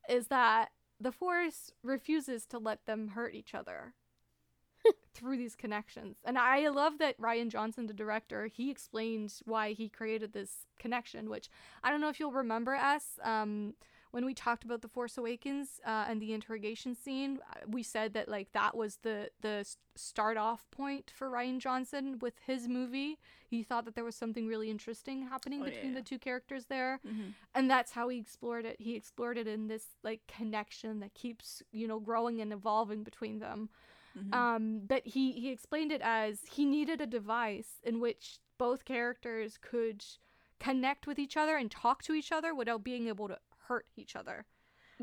is that the Force refuses to let them hurt each other. [laughs] through these connections. And I love that Rian Johnson, the director, he explained why he created this connection, which I don't know if you'll remember us. Um, when we talked about the Force Awakens uh, and the interrogation scene, uh, we said that like that was the the start off point for Rian Johnson with his movie. He thought that there was something really interesting happening Oh, between yeah. the two characters there, Mm-hmm. and that's how he explored it. He explored it in this like connection that keeps you know growing and evolving between them. Mm-hmm. Um, but he he explained it as he needed a device in which both characters could connect with each other and talk to each other without being able to hurt each other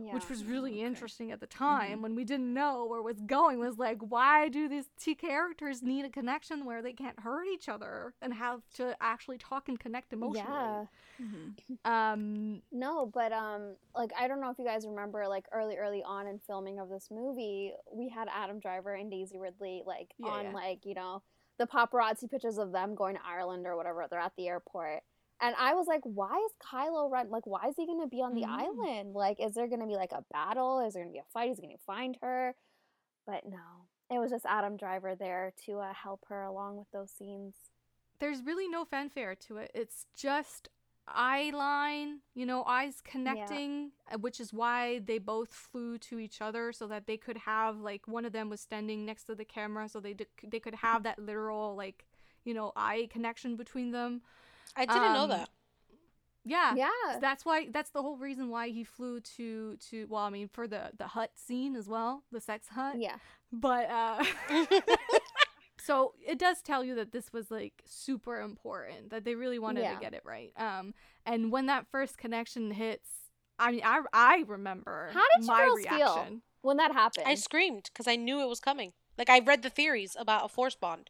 Yeah. which was really okay. interesting at the time when we didn't know where it was going was like why do these two characters need a connection where they can't hurt each other and have to actually talk and connect emotionally Yeah. Mm-hmm. um No, but um, like I don't know if you guys remember, like early, early on in filming of this movie, we had Adam Driver and Daisy Ridley like Yeah, on yeah. like you know the paparazzi pictures of them going to Ireland or whatever. They're at the airport, and I was like, why is Kylo Ren like? Why is he gonna be on the Mm. island? Like, is there gonna be like a battle? Is there gonna be a fight? Is he gonna find her? But no, it was just Adam Driver there to uh, help her along with those scenes. there's really no fanfare to it it's just eye line you know eyes connecting uh, which is why they both flew to each other so that they could have like one of them was standing next to the camera so they d- they could have that literal like you know eye connection between them I didn't know Um, that. yeah Yeah, that's why that's the whole reason why he flew to to well i mean for the the hut scene as well the sex hut yeah, but uh [laughs] so it does tell you that this was like super important that they really wanted Yeah. to get it right um and when that first connection hits i mean i i remember How did you my girls feel? when that happened. I screamed because I knew it was coming. Like I read the theories about a force bond.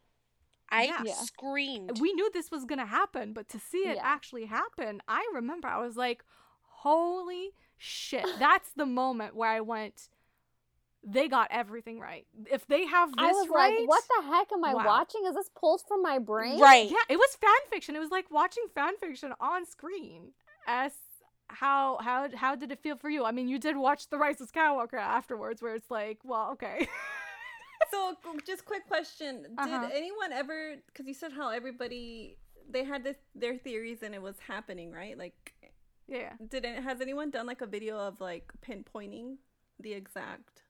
I Yeah. Yeah. screamed. we knew this was gonna happen but to see it Yeah. actually happen i remember i was like holy shit [sighs] that's the moment where i went they got everything right if they have this I was right like, what the heck am I Wow. watching? Is this pulled from my brain? right. Yeah, it was fan fiction. It was like watching fan fiction on screen. As how how how did it feel for you? I mean, you did watch The Rise of Skywalker afterwards, where it's like, well, okay. [laughs] So, just quick question: Uh-huh. Did anyone ever? Because you said how everybody they had this, their theories and it was happening, right? Like, yeah. did it, has anyone done like a video of like pinpointing the exact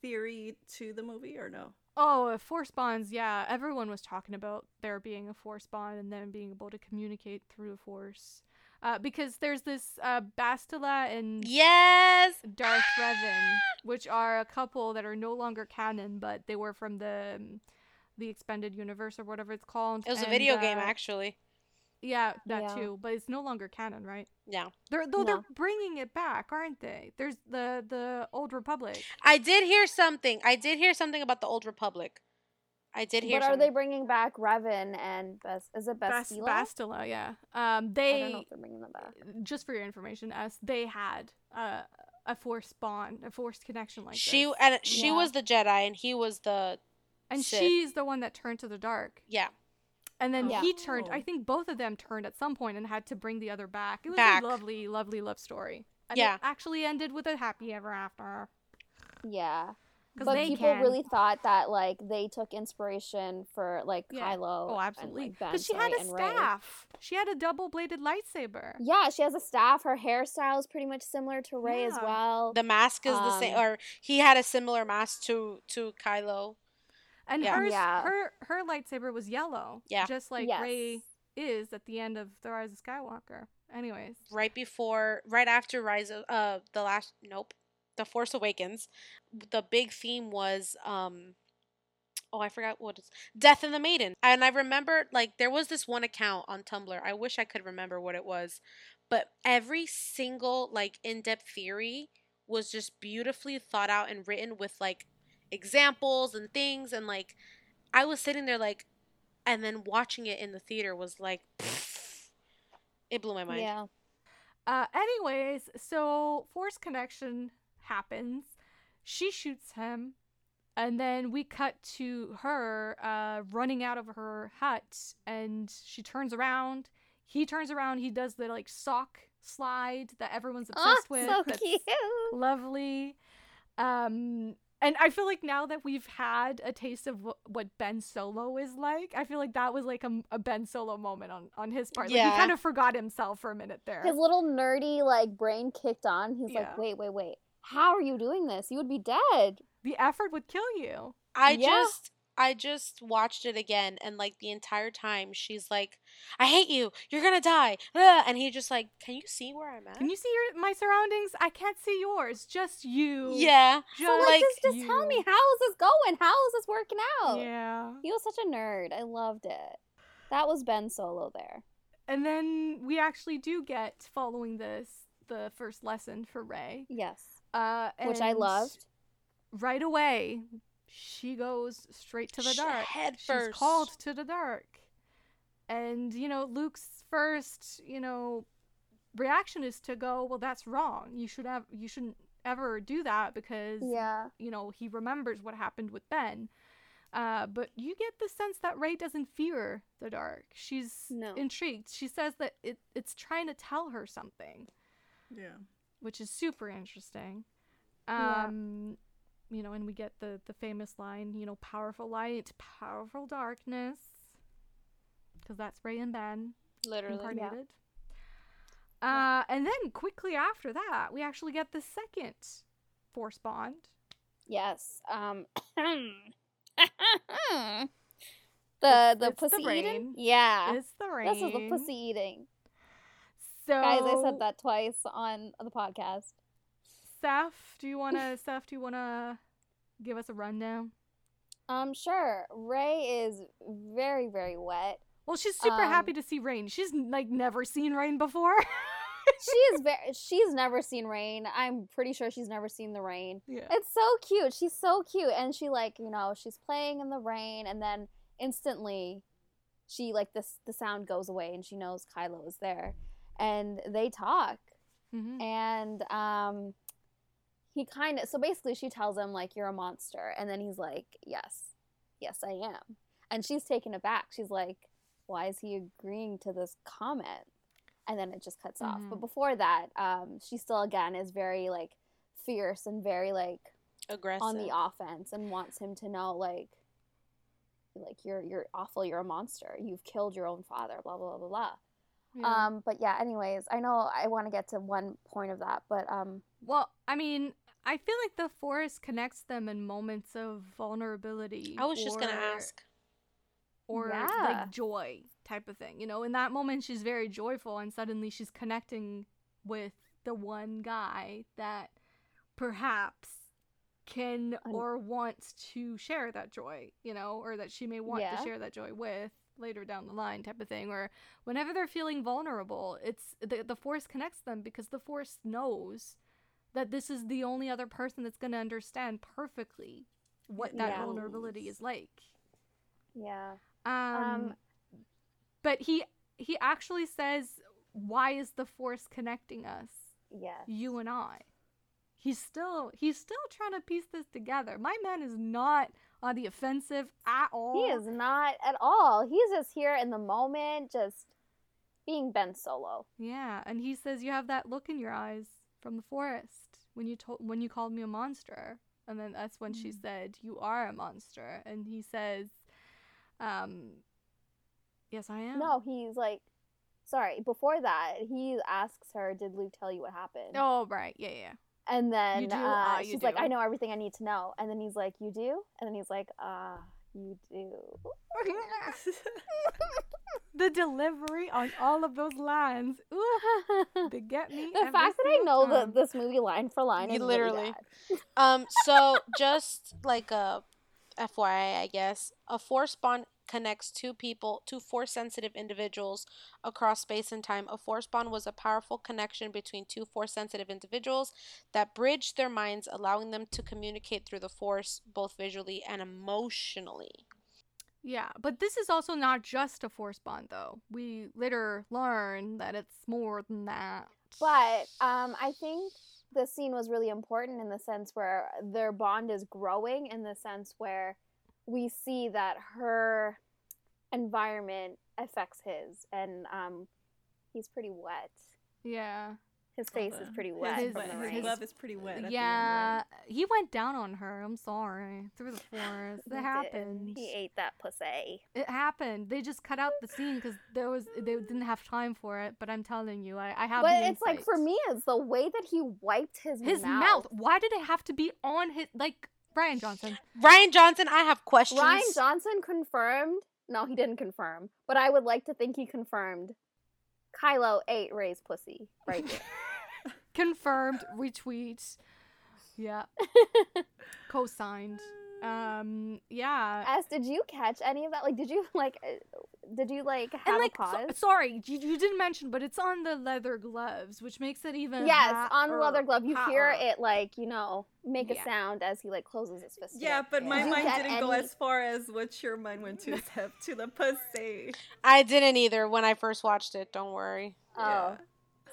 theory to the movie or no? Oh, uh, force bonds. Yeah, everyone was talking about there being a force bond and then being able to communicate through the force. Uh, because there's this uh, Bastila and Yes. Darth Revan, which are a couple that are no longer canon, but they were from the um, the expanded universe or whatever it's called. It was a And, video game uh, actually. Yeah, that Yeah. too, but it's no longer canon, right? Yeah. They're though No. they're bringing it back, aren't they? There's the the old Republic. I did hear something. I did hear something about the old republic. I did hear But are they bringing back Revan and Bas- is it Bas- Bastila? Bastila, yeah. Um, I don't know they if they're bringing them back. just for your information, us they had uh, a forced bond, a forced connection like she this. and she Yeah. was the Jedi and he was the and Sith. she's the one that turned to the dark. yeah. And then Yeah. he turned. I Oh. think both of them turned at some point and had to bring the other back. It was Back. a lovely, lovely love story. And Yeah. it actually ended with a happy ever after. Yeah. 'Cause But they people can. really thought that like they took inspiration for like Yeah. Kylo. Oh, and, absolutely. like, Ben, Because she had sorry, a and Rey. staff. She had a double-bladed lightsaber. Yeah, she has a staff. Her hairstyle is pretty much similar to Rey as well. The mask is the same Um, or he had a similar mask to to Kylo. And Yeah. hers, Yeah. her her lightsaber was yellow. Yeah. Just like Yes. Rey is at the end of The Rise of Skywalker. Anyways. Right before right after Rise of uh the last nope. The Force Awakens. The big theme was um Oh, I forgot what it's Death in the Maiden. And I remember like there was this one account on Tumblr. I wish I could remember what it was. But every single like in-depth theory was just beautifully thought out and written with like examples and things and like I was sitting there like and then watching it in the theater was like [laughs] it blew my mind. Yeah. Uh, anyways, so Force Connection happens. She shoots him. And then we cut to her uh, running out of her hut. And she turns around. He turns around. He does the like sock slide that everyone's Oh, obsessed with. so That's cute. Lovely. Um, and I feel like now that we've had a taste of wh- what Ben Solo is like, I feel like that was like a, a Ben Solo moment on on his part. Like Yeah. he kind of forgot himself for a minute there. His little nerdy like brain kicked on. He's Yeah. like, wait, wait, wait. How are you doing this? You would be dead. the effort would kill you. I Yeah. just I just watched it again and like the entire time she's like, I hate you, you're gonna die. Ugh," And he just like, Can you see where I'm at? Can you see your my surroundings? I can't see yours. Just you. Yeah. Just, So like, like just, just tell me how is this going? How is this working out? Yeah. He was such a nerd. I loved it. That was Ben Solo there. And then we actually do get following this the first lesson for Rey. Yes. Uh, Which I loved. Right away, she goes straight to the Sh- dark. head She's first. called to the dark. And, you know, Luke's first, you know, reaction is to go, well, that's wrong. You should have, you shouldn't ever do that because, Yeah. you know, he remembers what happened with Ben. Uh, but you get the sense that Rey doesn't fear the dark. She's No. intrigued. She says that it, it's trying to tell her something, Yeah. Which is super interesting. Yeah. Um, you know, and we get the the famous line, you know, powerful light, powerful darkness, because that's Rey and Ben literally. incarnated. Uh, and then quickly after that, we actually get the second force bond. Yes. Um [coughs] the the it's pussy rain. eating? Yeah. It's the rain. This is the pussy eating. So, Guys, I said that twice on the podcast. Seth, do you wanna? [laughs] Seth, do you wanna give us a rundown? Um, sure. Rey is very, very wet. Well, she's super happy Um, to see rain. She's like never seen rain before. [laughs] She is very she's never seen rain. I'm pretty sure she's never seen the rain. yeah. It's so cute. She's so cute. And she like, you know, she's playing in the rain and then instantly she like this the sound goes away and she knows Kylo is there. And they talk. hmm And um he kind of so basically she tells him like you're a monster and then he's like, "Yes. Yes, I am." And she's taken aback. She's like, "Why is he agreeing to this comment?" And then it just cuts off. Mhm. But before that, um she still again is very like fierce and very like Aggressive. on the offense and wants him to know like like you're you're awful you're a monster you've killed your own father blah blah blah blah Yeah. um but yeah anyways i know i want to get to one point of that but um well, I mean, I feel like the forest connects them in moments of vulnerability. I was just gonna ask. or Yeah. like joy type of thing. You know, in that moment she's very joyful and suddenly she's connecting with the one guy that perhaps can or wants to share that joy, you know, or that she may want Yeah. to share that joy with later down the line type of thing or whenever they're feeling vulnerable it's the, the force connects them because the force knows that this is the only other person that's going to understand perfectly what that Yeah. vulnerability is like yeah um, Um, but he he actually says, "Why is the force connecting us, yes you and I?" He's still he's still trying to piece this together. My man is not on the offensive at all. he is not at all he's just here in the moment just being ben solo Yeah, and he says you have that look in your eyes from the forest when you told when you called me a monster, and then that's when she Mm. said you are a monster, and he says, um, yes, I am. no he's like sorry before that he asks her did luke tell you what happened Oh right, yeah, yeah. And then You do? uh, Ah, you she's like i know everything i need to know and then he's like you do and then he's like ah you do [laughs] the delivery on all of those lines. Ooh, they get me. [laughs] the fact that I know time. that this movie line for line You is literally- really bad. Um, so just like a FYI, I guess, a force bond connects two people, two force sensitive individuals across space and time. A force bond was a powerful connection between two force sensitive individuals that bridged their minds, allowing them to communicate through the force both visually and emotionally. Yeah, but this is also not just a force bond, though. We later learn that it's more than that. But um, I think the scene was really important in the sense where their bond is growing, in the sense where we see that her environment affects his, and um, he's pretty wet. yeah, His face is pretty wet his- from the his rain. His glove is pretty wet. at the end, yeah, he went down on her. I'm sorry. Through the forest. [laughs] He It happened. He ate that pussy. It happened. They just cut out the scene because there was they didn't have time for it. But I'm telling you, I, I have. But it's like for me, it's the way that he wiped his, his mouth. Why did it have to be on his like Brian Johnson? Rian Johnson, I have questions. Rian Johnson confirmed. No, he didn't confirm. But I would like to think he confirmed. Kylo ate Rey's pussy right there. [laughs] Confirmed. Retweet. Yeah. [laughs] Co-signed. Um. Yeah. S, did you catch any of that? Like, did you like? Did you like have and like, a so- sorry, you, you didn't mention, but it's on the leather gloves, which makes it even. yes, hot- on the leather er, glove, you hear hotter. it like you know make a Yeah. sound as he like closes his fist. Yeah, but my mind didn't go as far as what your mind went to, [laughs] Zep, to the pussy. I didn't either when I first watched it. Don't worry. Oh, Yeah.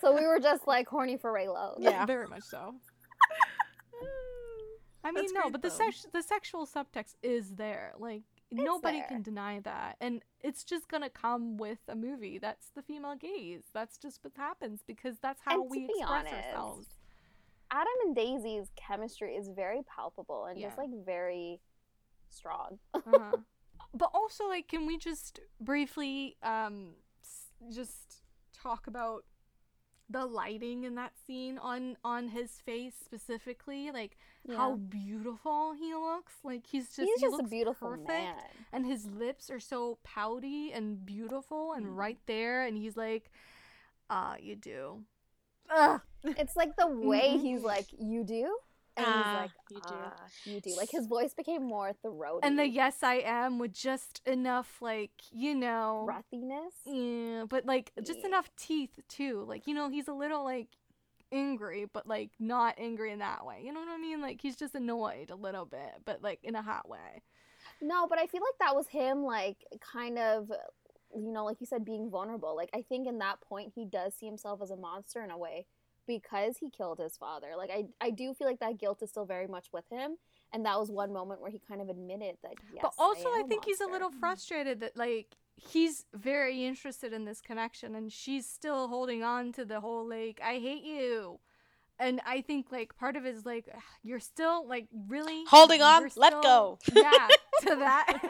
so we were just like horny for Reylo. Yeah. [laughs] very much so. [laughs] I mean, That's no, great, but the sex- the sexual subtext is there. Like nobody there. can deny that, and it's just gonna come with a movie. That's the female gaze. That's just what happens because that's how And we express honest, ourselves. Adam and Daisy's chemistry is very palpable and just like very strong. uh-huh. [laughs] But also, like, can we just briefly um s- just talk about the lighting in that scene on on his face specifically, like how beautiful he looks. Like he's just He's he just a looks beautiful perfect. man. and his lips are so pouty and beautiful and Mm. right there and he's like ah you do Ugh. [laughs] It's like the way he's like, "You do," and Ah, he's like, "You do." "Ah, you do." Like his voice became more throaty. and the yes i am with just enough like you know breathiness. yeah but like just Yeah. enough teeth too like you know he's a little like angry but like not angry in that way you know what i mean like he's just annoyed a little bit but like in a hot way No, but I feel like that was him, like kind of, you know, like you said, being vulnerable. Like I think in that point he does see himself as a monster in a way because he killed his father. Like I, I do feel like that guilt is still very much with him, and that was one moment where he kind of admitted that. Yes, but also I, am a think he's a little frustrated that like he's very interested in this connection and she's still holding on to the whole like I hate you. And I think like part of it is like you're still like really Holding on, you're let go. [laughs] Yeah, to that.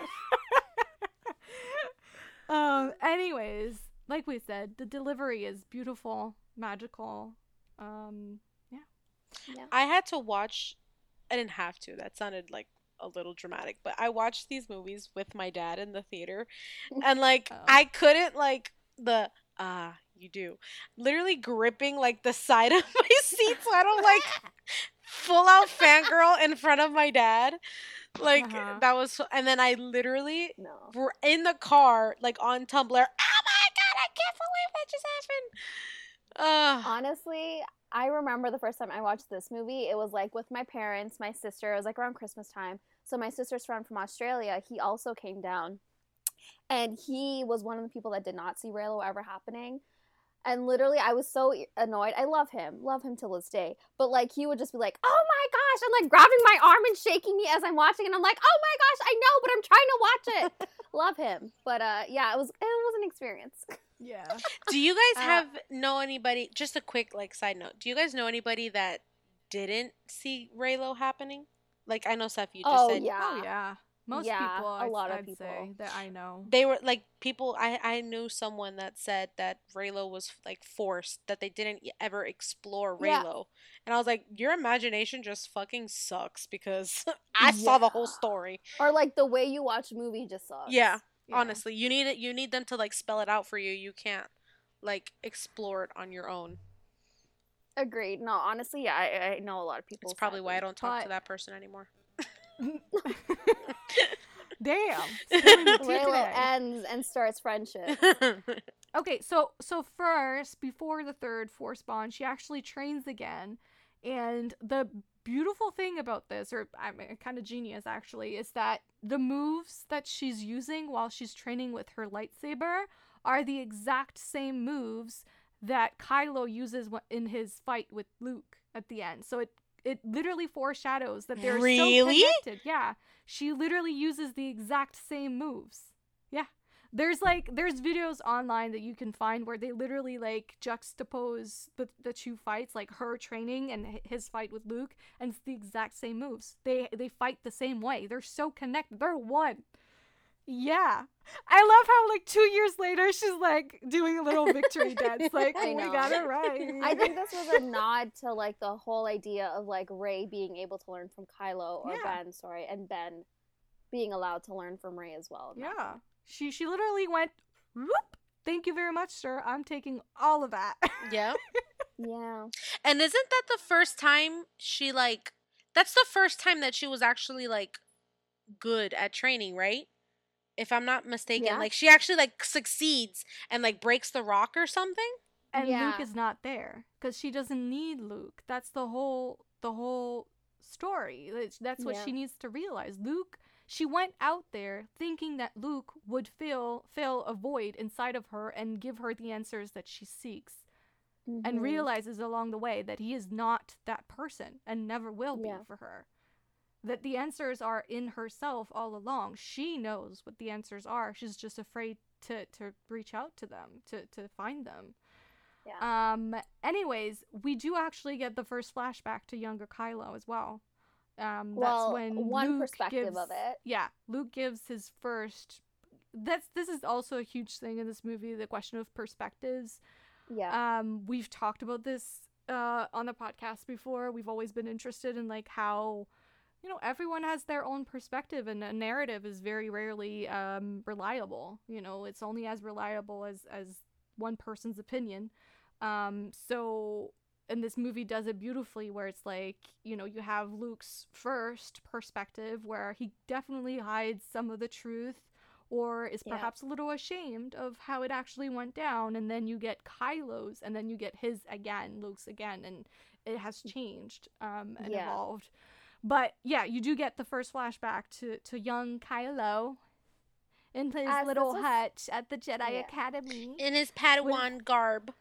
[laughs] um anyways, like we said, the delivery is beautiful, magical. Um yeah. yeah. I had to watch. I didn't have to. That sounded like a little dramatic, but I watched these movies with my dad in the theater, and [laughs] like Oh. I couldn't like the ah you do literally gripping like the side [laughs] of my seat so I don't like [laughs] full out fangirl in front of my dad. Like Uh-huh. that was, and then I literally No. were in the car like on Tumblr. Oh my god! I can't believe that just happened. Uh, Honestly, I remember the first time I watched this movie. It was like with my parents, my sister. It was like around Christmas time. So my sister's friend from Australia, he also came down, and he was one of the people that did not see Reylo ever happening. And literally, I was so annoyed. I love him, love him till this day. But like, he would just be like, "Oh my gosh!" and like grabbing my arm and shaking me as I'm watching, and I'm like, "Oh my gosh, I know, but I'm trying to watch it." [laughs] love him, but uh, yeah, it was it was an experience. [laughs] yeah. Do you guys Uh, have know anybody? Just a quick like side note. Do you guys know anybody that didn't see Reylo happening? Like I know Seth, you just Oh, said yeah. Oh yeah. Most Yeah, people, a I'd- lot of I'd people. say that I know. they were like people. I I knew someone that said that Reylo was like forced that they didn't ever explore Yeah. Reylo, and I was like, your imagination just fucking sucks because [laughs] I saw the whole story. or like the way you watch a movie just sucks. Yeah, Yeah. honestly, you need it. You need them to like spell it out for you. You can't like explore it on your own. Agreed. No, honestly, yeah, I, I know a lot of people. It's probably why I don't talk to that person anymore. [laughs] [laughs] Damn. [laughs] spilling the tea Reylo ends and starts friendship. Okay, so so first, before the third force bond, she actually trains again, and the beautiful thing about this, or I mean, kind of genius actually, is that the moves that she's using while she's training with her lightsaber are the exact same moves that Kylo uses in his fight with Luke at the end. So it it literally foreshadows that they're Really? so connected. Yeah, she literally uses the exact same moves. There's like there's videos online that you can find where they literally like juxtapose the the two fights, like her training and his fight with Luke, and it's the exact same moves. They they fight the same way. They're so connected. They're one. Yeah. I love how like 2 years later she's like doing a little victory [laughs] dance like I oh, we know. got it right. I think this was a [laughs] nod to like the whole idea of like Rey being able to learn from Kylo or Yeah. Ben, sorry, and Ben being allowed to learn from Rey as well. that Yeah. She she literally went whoop. Thank you very much, sir. I'm taking all of that. [laughs] Yeah. Yeah. And isn't that the first time she like that's the first time that she was actually like good at training, right? If I'm not mistaken. Yeah. Like she actually like succeeds and like breaks the rock or something. and Luke is not there because she doesn't need Luke. That's the whole the whole story. That's- That's what Yeah. she needs to realize. Luke, she went out there thinking that Luke would fill fill a void inside of her and give her the answers that she seeks, and Mhm. realizes along the way that he is not that person and never will be Yeah. for her. That the answers are in herself all along. She knows what the answers are. She's just afraid to to reach out to them to to find them. Yeah. Um. Anyways, we do actually get the first flashback to younger Kylo as well. Um. well, that's when one Luke perspective gives, of it. Yeah, Luke gives his first. That's this is also a huge thing in this movie. The question of perspectives. Yeah. Um. We've talked about this uh on the podcast before. We've always been interested in like how. You know, everyone has their own perspective, and a narrative is very rarely um, reliable. You know, it's only as reliable as as one person's opinion. Um, so, and this movie does it beautifully, where it's like, you know, you have Luke's first perspective, where he definitely hides some of the truth, or is Yeah. perhaps a little ashamed of how it actually went down, and then you get Kylo's, and then you get his again, Luke's again, and it has changed um, and Yeah. evolved. But yeah, you do get the first flashback to to young Kylo in his As little this was- hut at the Jedi Yeah. Academy, In his Padawan garb.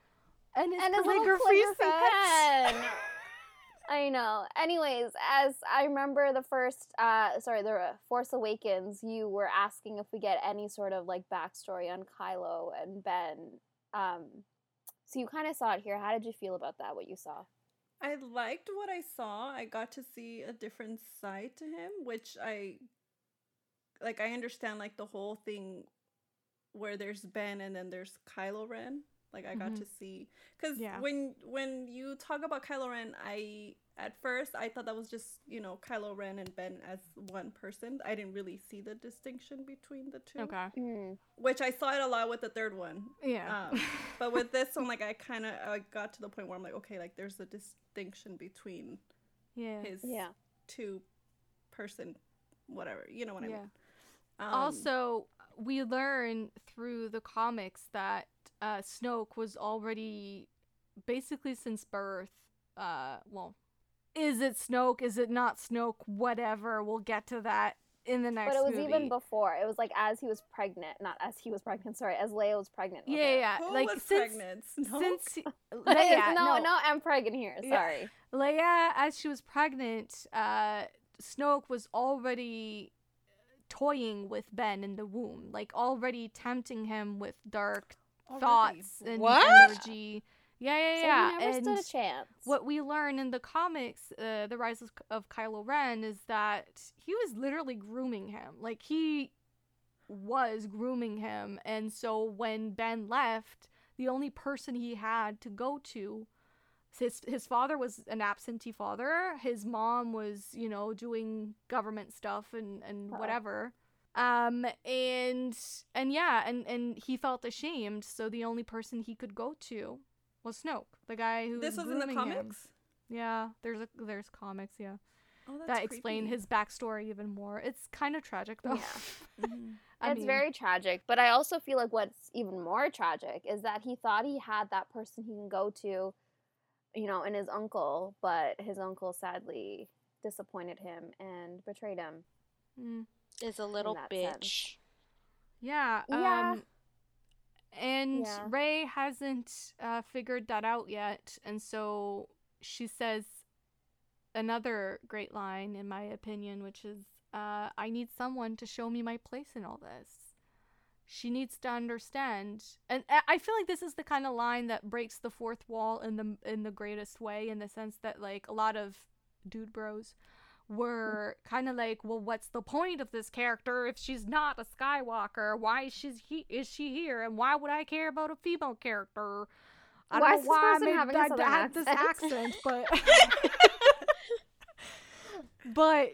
And his and his little calligraphy calligraphy set. pen. [laughs] I know. Anyways, as I remember the first, uh, sorry, the uh, Force Awakens, you were asking if we get any sort of like backstory on Kylo and Ben. Um, so you kind of saw it here. How did you feel about that? What you saw? I liked what I saw. I got to see a different side to him, which I like. I understand like the whole thing where there's Ben and then there's Kylo Ren. Like I got Mhm. to see because Yeah. when when you talk about Kylo Ren, I at first I thought that was just you know Kylo Ren and Ben as one person. I didn't really see the distinction between the two. Okay. Mm, Which I saw it a lot with the third one. Yeah. Um, [laughs] but with this one, like I kind of I got to the point where I'm like, okay, like there's a distinction between yeah. his yeah. two person, whatever. You know what I Yeah. mean? Um, also, we learn through the comics that uh, Snoke was already basically since birth. Uh, well, is it Snoke? Is it not Snoke? Whatever. We'll get to that in the next But it was movie. even before. It was like as he was pregnant, not as he was pregnant. Sorry, as Leia was pregnant. with yeah, yeah. who like was since pregnant? Snoke? since [laughs] he- no, Leia, no, no, I'm pregnant here. Yeah. Sorry. Leia, as she was pregnant, uh, Snoke was already toying with Ben in the womb, like already tempting him with dark Already? thoughts and What? energy. Yeah, yeah, So yeah. he never and stood a chance. what we learn in the comics, uh, the Rise of, of Kylo Ren, is that he was literally grooming him. Like he was grooming him, and so when Ben left, the only person he had to go to his his father was an absentee father. His mom was, you know, doing government stuff and and Oh. whatever. Um and and yeah, and and he felt ashamed, so the only person he could go to was Snoke, the guy who This was was in the grooming him. comics. Yeah, there's a there's comics, yeah, Oh, that's that explain creepy. his backstory even more. It's kind of tragic though. Yeah. [laughs] Mhm. It's mean, very tragic, but I also feel like what's even more tragic is that he thought he had that person he can go to, you know, and his uncle, but his uncle sadly disappointed him and betrayed him. mm. Is a little bitch. sense. Yeah. Yeah. Um, and Yeah. Rey hasn't uh, figured that out yet, and so she says another great line, in my opinion, which is, uh, "I need someone to show me my place in all this." she needs to understand and I- i feel like this is the kind of line that breaks the fourth wall in the in the greatest way in the sense that like a lot of dude bros were kind of like well what's the point of this character if she's not a skywalker? Why is she he- is she here? And why would i care about a female character? I Why don't know why i made having a I, southern I had this accent? [laughs] but [laughs] but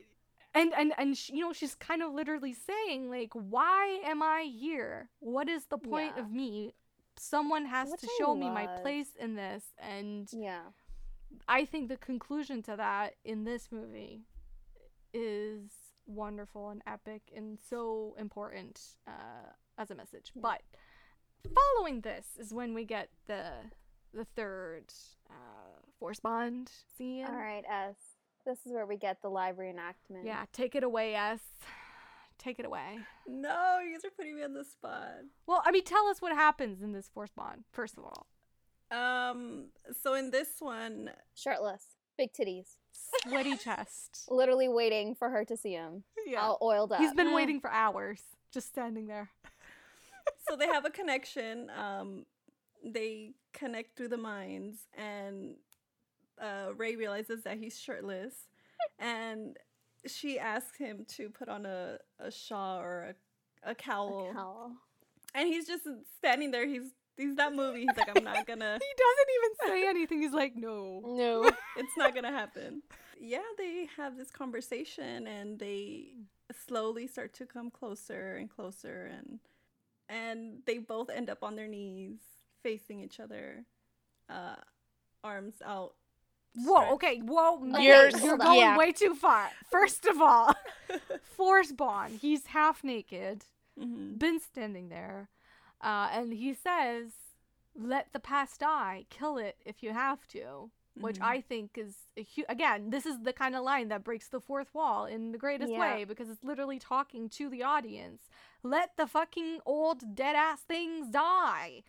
and and and sh- you know she's kind of literally saying like why am i here? What is the point Yeah. of me? Someone has Which to I show me my place in this. And Yeah. i think the conclusion to that in this movie is wonderful and epic and so important uh, as a message Yeah. but following this is when we get the the third uh, force bond scene All right, S. This is where we get the live reenactment. Yeah, take it away, S. Take it away. No, you guys are putting me on the spot. Well, I mean, tell us what happens in this force bond, first of all. Um, so in this one, Shirtless, big titties, Sweaty [laughs] chest. literally waiting for her to see him, Yeah. all oiled up. He's been waiting for hours, just standing there. so they have a connection. Um, they connect through the minds, and uh, Rey realizes that he's shirtless, [laughs] and she asks him to put on a, a shawl or a, a cowl, A cowl. and he's just standing there. He's he's not moving. He's like, I'm not [laughs] gonna. He doesn't even say anything. He's like, no. No. [laughs] it's not gonna happen. Yeah, they have this conversation and they slowly start to come closer and closer and and they both end up on their knees facing each other, uh, arms out. Whoa, stretched. okay, whoa. no, You're- you're going yeah. way too far. First of all, [laughs] force bond. He's half naked, Mhm. been standing there, uh, and he says, "Let the past die. Kill it if you have to." which Mhm. I think is a hu- again, this is the kind of line that breaks the fourth wall in the greatest Yeah. way because it's literally talking to the audience. Let the fucking old dead ass things die.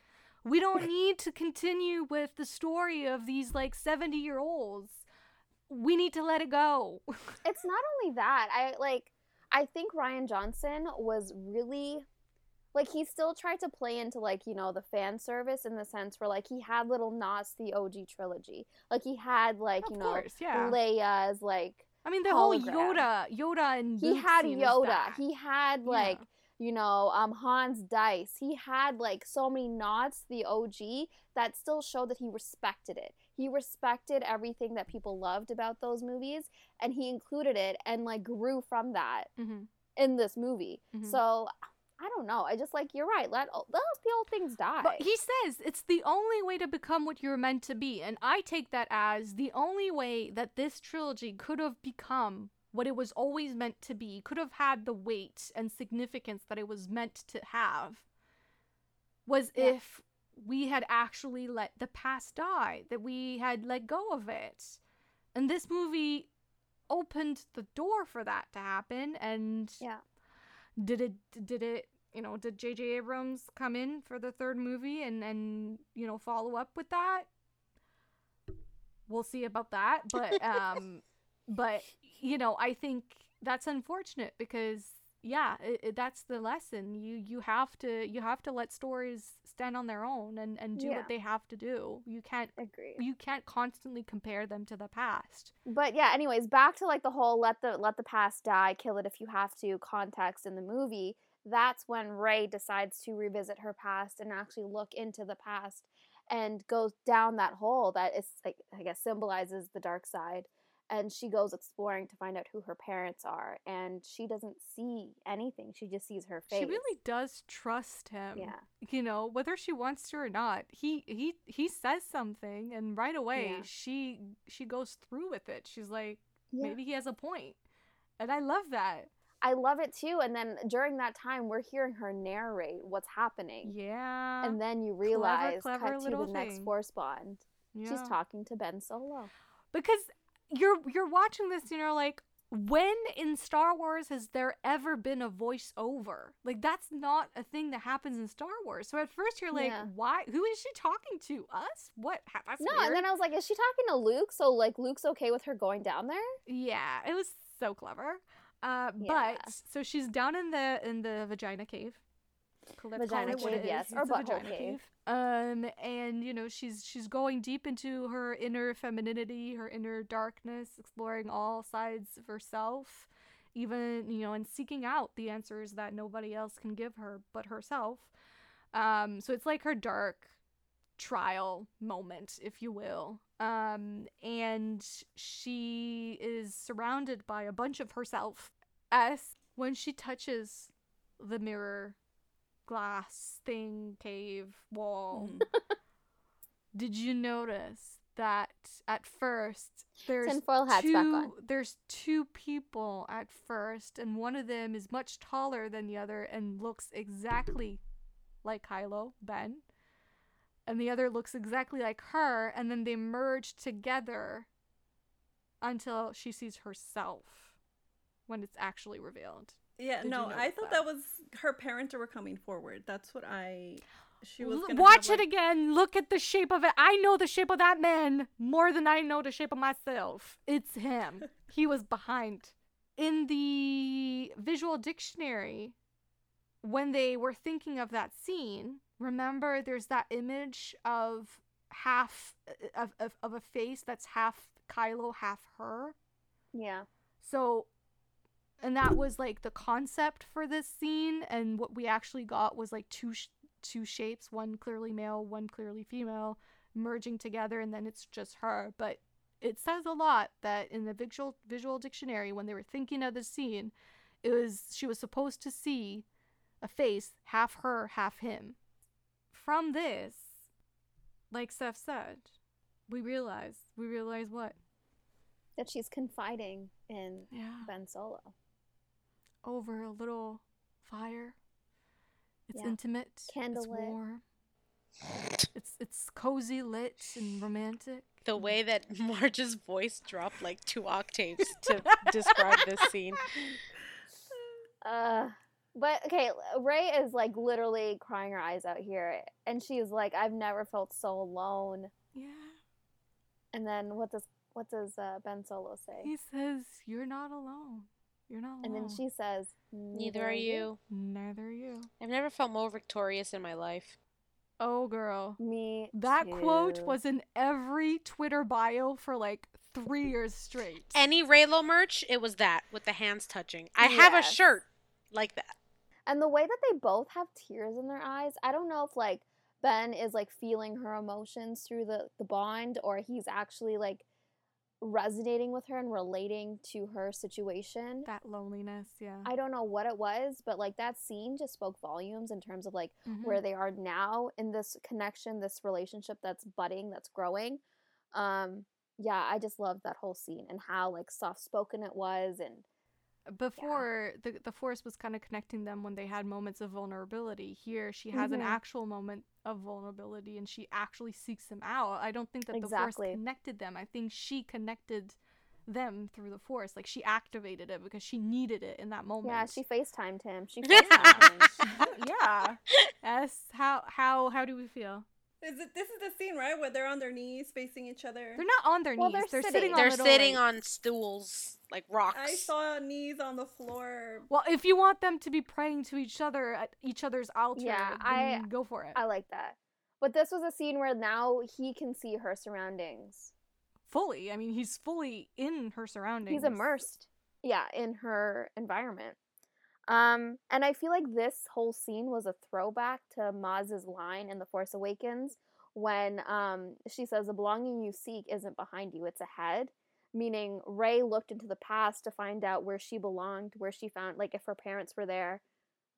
We don't [laughs] need to continue with the story of these like 70 year olds. We need to let it go. [laughs] It's not only that. I like. I think Rian Johnson was really like he still tried to play into like you know the fan service in the sense where like he had little nods to the OG trilogy. Like he had like of you know course, yeah. Leia's like I mean, the whole. Yoda, Yoda and he had Yoda. He had Yeah. like you know um Han's dice. He had like so many nods to the OG that still showed that he respected it. He respected everything that people loved about those movies and he included it and like grew from that Mhm. in this movie. Mhm. So I don't know. I just like you're right. Let let the old things die. But he says it's the only way to become what you're meant to be. And I take that as the only way that this trilogy could have become what it was always meant to be, could have had the weight and significance that it was meant to have, was Yeah. if we had actually let the past die, that we had let go of it. And this movie opened the door for that to happen. And yeah. Did it did it you know did jj abrams come in for the third movie and and you know follow up with that? We'll see about that but [laughs] um but you know i think that's unfortunate because yeah it, it, that's the lesson. You you have to you have to let stories stand on their own and and do Yeah. what they have to do. You can't Agree. you can't constantly compare them to the past. But yeah anyways back to like the whole let the let the past die kill it if you have to context in the movie. That's when rey decides to revisit her past and actually look into the past and goes down that hole that is like i guess symbolizes the dark side and she goes exploring to find out who her parents are and she doesn't see anything she just sees her face she really does trust him yeah. you know whether she wants to or not he he he says something and right away Yeah. she she goes through with it she's like yeah. Maybe he has a point and i love that. I love it too and then during that time we're hearing her narrate what's happening. Yeah. And then you realize clever cut to the next force bond she's talking to ben solo. Because you're you're watching this and you're like when in Star Wars has there ever been a voiceover? Like that's not a thing that happens in Star Wars. So at first you're like, Yeah. why? Who is she talking to? Us? What? That's no weird. and then i was like is she talking to luke so like luke's okay with her going down there Yeah, it was so clever. Uh, Yeah. but so she's down in the in the vagina cave, let's Vagina cave, yes, or butthole vagina cave. Um, and you know she's she's going deep into her inner femininity, her inner darkness, exploring all sides of herself, even you know, and seeking out the answers that nobody else can give her but herself. Um, so it's like her dark trial moment, if you will. Um, and she is surrounded by a bunch of herself. As when she touches the mirror, glass thing, cave, wall, Mhm. [laughs] did you notice that at first there's Tinfoil hats two, back on. There's two people at first, and one of them is much taller than the other and looks exactly like Kylo Ben, and the other looks exactly like her, and then they merge together until she sees herself when it's actually revealed. Yeah, Did you no, I thought that? that? was her parents were coming forward. That's what I. She was L- Watch have, it like- again. Look at the shape of it. I know the shape of that man more than I know the shape of myself. It's him. [laughs] he was behind. In the visual dictionary, when they were thinking of that scene, remember there's that image of half of, of, of a face that's half Kylo, half her. Yeah. So, and that was like the concept for this scene, and what we actually got was like two sh- two shapes, one clearly male, one clearly female, merging together, and then it's just her. But it says a lot that in the visual visual dictionary, when they were thinking of the scene, it was she was supposed to see a face half her, half him. From this, like Seth said, we realize we realize what That she's confiding in yeah Ben Solo. Over a little fire. It's Yeah. intimate. It's Candlelit. warm. It's it's cozy lit and romantic. The way that [laughs] Marge's voice dropped like two octaves to [laughs] describe this scene. Uh, but okay, Rey is like literally crying her eyes out here, and she's like, "I've never felt so alone." Yeah. And then what does what does uh, Ben Solo say? He says, "You're not alone. You're not alone." And then she says, Neither are you. Neither are you. I've never felt more victorious in my life. Oh, girl. Me. That quote was in every Twitter bio for like three years straight. Any Reylo merch, it was that with the hands touching. I have a shirt like that. And the way that they both have tears in their eyes, I don't know if like Ben is like feeling her emotions through the the bond or he's actually like resonating with her and relating to her situation. that loneliness, yeah. I don't know what it was, but like that scene just spoke volumes in terms of like Mhm. where they are now in this connection, this relationship that's budding, that's growing. Um yeah, I just loved that whole scene and how like soft spoken it was and before the the force was kind of connecting them when they had moments of vulnerability. Here she has an Mhm. actual moment of vulnerability and she actually seeks him out. I don't think that the force connected them. I think she connected them through the force. Like she activated it because she needed it in that moment. yeah, she FaceTimed him. She [laughs] FaceTimed him. [laughs] yeah. S how how how do we feel Is it? This is the scene, right, where they're on their knees facing each other. they're not on their Well, knees they're they're, sitting. sitting, on They're sitting on stools like rocks. I saw knees on the floor. well if you want them to be praying to each other at each other's altar Yeah, then I- go for it I like that. But this was a scene where now he can see her surroundings. fully. I mean, he's fully in her surroundings. He's immersed, yeah, in her environment. Um, and I feel like this whole scene was a throwback to Maz's line in The Force Awakens when um, she says, The belonging you seek isn't behind you, it's ahead. Meaning, Rey looked into the past to find out where she belonged, where she found, like, if her parents were there.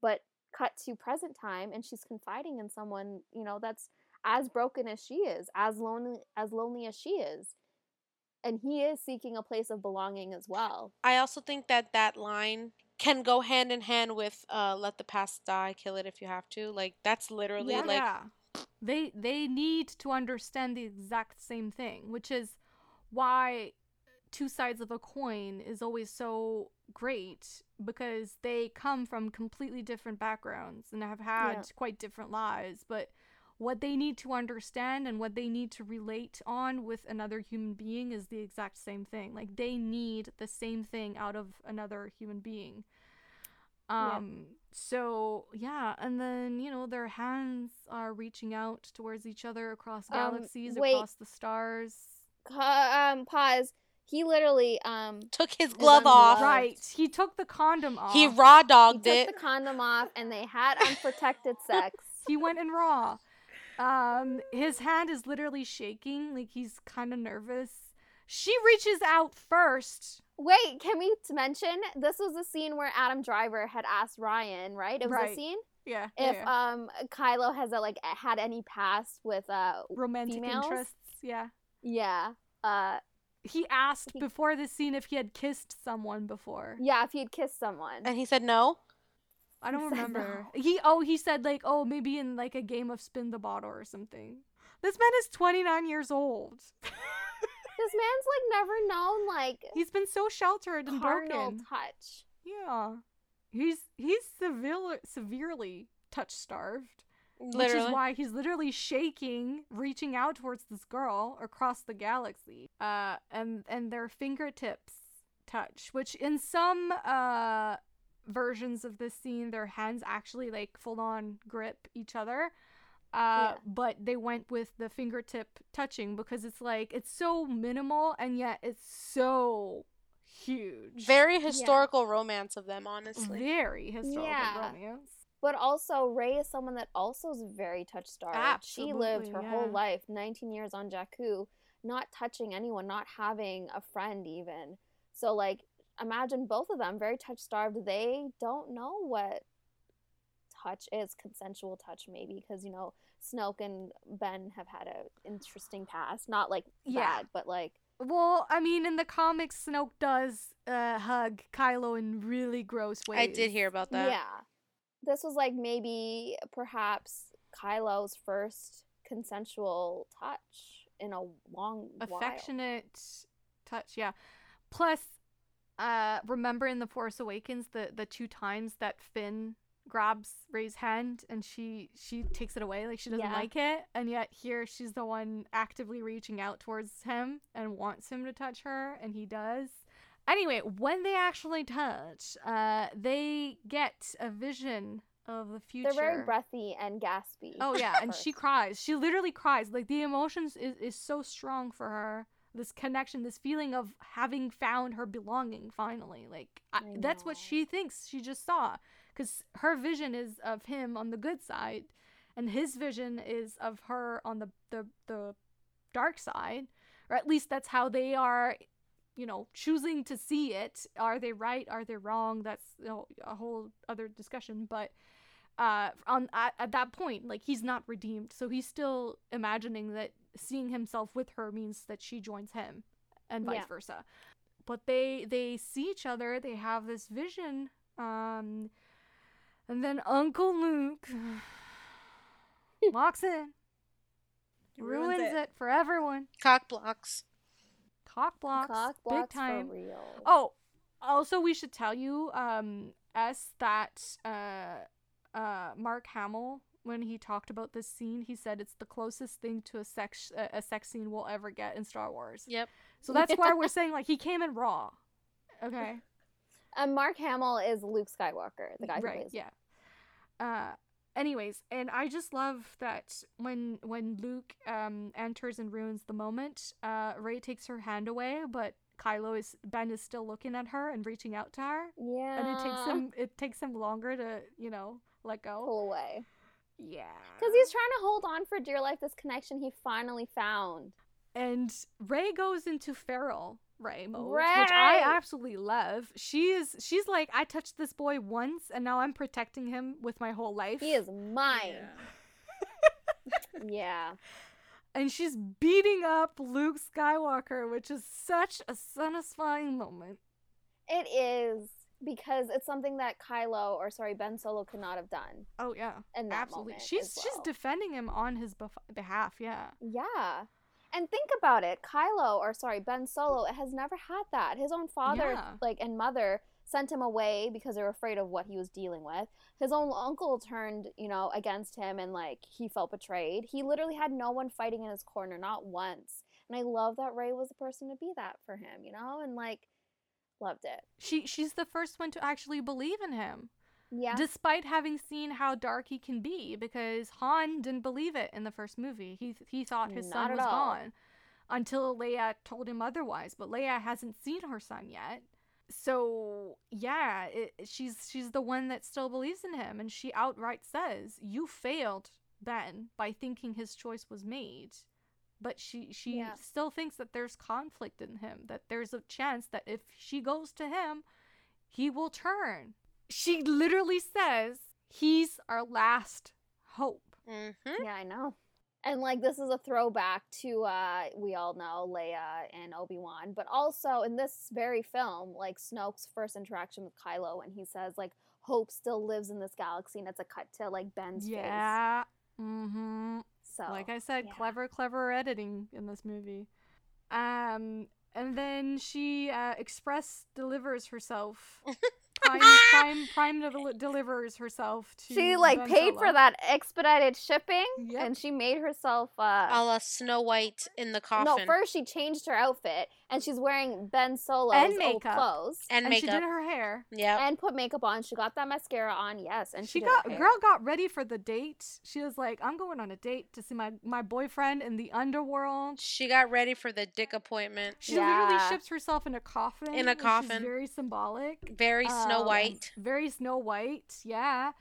But cut to present time, and she's confiding in someone, you know, that's as broken as she is, as lonely as lonely as she is. And he is seeking a place of belonging as well. I also think that that line can go hand in hand with uh, "Let the past die, kill it if you have to." Like that's literally yeah. like they they need to understand the exact same thing, which is why two sides of a coin is always so great because they come from completely different backgrounds and have had Yeah. quite different lives, but what they need to understand and what they need to relate on with another human being is the exact same thing. Like they need the same thing out of another human being. Yeah. Um so yeah, and then you know their hands are reaching out towards each other across Um, galaxies, wait. across the stars. Ca- um, pause. He literally um Took his glove off. Right, he took the condom off. He raw he dogged took it. the condom off and they had unprotected [laughs] sex. he went in raw. Um, his hand is literally shaking, like he's kind of nervous. She reaches out first. Wait, can we mention this was a scene where Adam Driver had asked Rian, right? It was Right. a scene Yeah, if yeah, yeah. um Kylo has a, like had any past with uh romantic females? interests. Yeah. yeah uh He asked He- before the scene if he had kissed someone before. yeah if he had kissed someone. And he said no. I don't He remember. no. He oh he said like oh maybe in like a game of spin the bottle or something. This man is 29 years old. [laughs] this man's like never known like He's been so sheltered and carnal broken. touch. Yeah. He's he's severe, severely touch starved. Which is why he's literally shaking, reaching out towards this girl across the galaxy. Uh, and and their fingertips touch, which in some uh versions of this scene, their hands actually like full on grip each other. Uh, Yeah. but they went with the fingertip touching because it's like it's so minimal and yet it's so huge. Very historical romance of them, honestly. very historical Yeah. romance. But also, Rey is someone that also is very touch starved. She lived her Absolutely, whole life, 19 years on Jakku, not touching anyone, not having a friend even. So, like, imagine both of them very touch starved. They don't know what touch is, consensual touch, maybe, because, you know, Snoke and Ben have had a interesting past. Not like Yeah. bad, but like, Well, I mean, in the comics, Snoke does uh, hug Kylo in really gross ways. I did hear about that. yeah. This was like maybe perhaps Kylo's first consensual touch in a long while. affectionate touch. Yeah. Plus, uh, remember in the Force Awakens the the two times that Finn grabs Rey's hand and she she takes it away like she doesn't Yeah. like it and yet here she's the one actively reaching out towards him and wants him to touch her and he does anyway when they actually touch uh they get a vision of the future They're very breathy and gaspy. Oh yeah, [laughs] and she cries. She literally cries. Like the emotions is, is so strong for her. This connection, this feeling of having found her belonging finally. Like I, that's what she thinks she just saw cuz her vision is of him on the good side and his vision is of her on the the the dark side. Or at least that's how they are you know, choosing to see it. Are they right? Are they wrong? That's you know, a whole other discussion, but uh on at, at that point like he's not redeemed so he's still imagining that seeing himself with her means that she joins him and vice Yeah. versa but they they see each other they have this vision um and then uncle luke [laughs] walks in Ruins ruins, it. it. for everyone Cock blocks. cock blocks Cock big time real. Oh, also we should tell you, um, S that uh, uh, Mark Hamill when he talked about this scene, he said it's the closest thing to a sex uh, a sex scene we'll ever get in Star Wars. Yep. So that's why [laughs] we're saying like he came in raw. Okay. [laughs] And Mark Hamill is Luke Skywalker, the guy who right. plays. Yeah. Uh. Anyways, and I just love that when when Luke um enters and ruins the moment, uh Rey takes her hand away, but Kylo is Ben is still looking at her and reaching out to her. Yeah. and it takes him it takes him longer to you know let go pull away yeah because he's trying to hold on for dear life this connection he finally found. and rey goes into feral rey mode which i absolutely love she is she's like i touched this boy once and now i'm protecting him with my whole life He is mine. Yeah. [laughs] Yeah. and she's beating up luke skywalker which is such a satisfying moment It is because it's something that Kylo or sorry Ben Solo could not have done oh yeah that absolutely she's as she's defending him on his bef- behalf yeah Yeah. And think about it. Kylo, or sorry, Ben Solo, has never had that. His own father, Yeah. like, and mother sent him away because they were afraid of what he was dealing with. His own uncle turned, you know, against him and, like, he felt betrayed. He literally had no one fighting in his corner, not once. And I love that Rey was the person to be that for him, you know? And, like, loved it. she she's the first one to actually believe in him Yeah. despite having seen how dark he can be because Han didn't believe it in the first movie. He he thought his Not son was all. gone until Leia told him otherwise, but Leia hasn't seen her son yet. So, yeah, it, she's she's the one that still believes in him and she outright says, "You failed Ben by thinking his choice was made." But she she Yeah. still thinks that there's conflict in him, that there's a chance that if she goes to him, he will turn. She literally says he's our last hope. Mm-hmm. Yeah, I know. And like this is a throwback to uh we all know Leia and Obi-Wan, but also in this very film, like Snoke's first interaction with Kylo and he says like hope still lives in this galaxy and it's a cut to like Ben's face. Yeah. Mm-hmm. So like I said, yeah. clever, clever editing in this movie. Um, and then she uh, express delivers herself. [laughs] [laughs] Prime, prime, prime del- delivers herself to. she like Ben paid for that expedited shipping Yep. and she made herself A uh la Snow White in the coffin. no, first she changed her outfit and she's wearing Ben Solo's And old makeup. clothes and, and she did her hair. Yep. and put makeup on. She got that mascara on, yes, and she she, got girl got ready for the date. She was like, "I'm going on a date to see my my boyfriend in the underworld." She got ready for the dick appointment. She literally ships herself in a coffin. In a which is coffin. very symbolic. Very Snow Um, White. Very Snow White, yeah.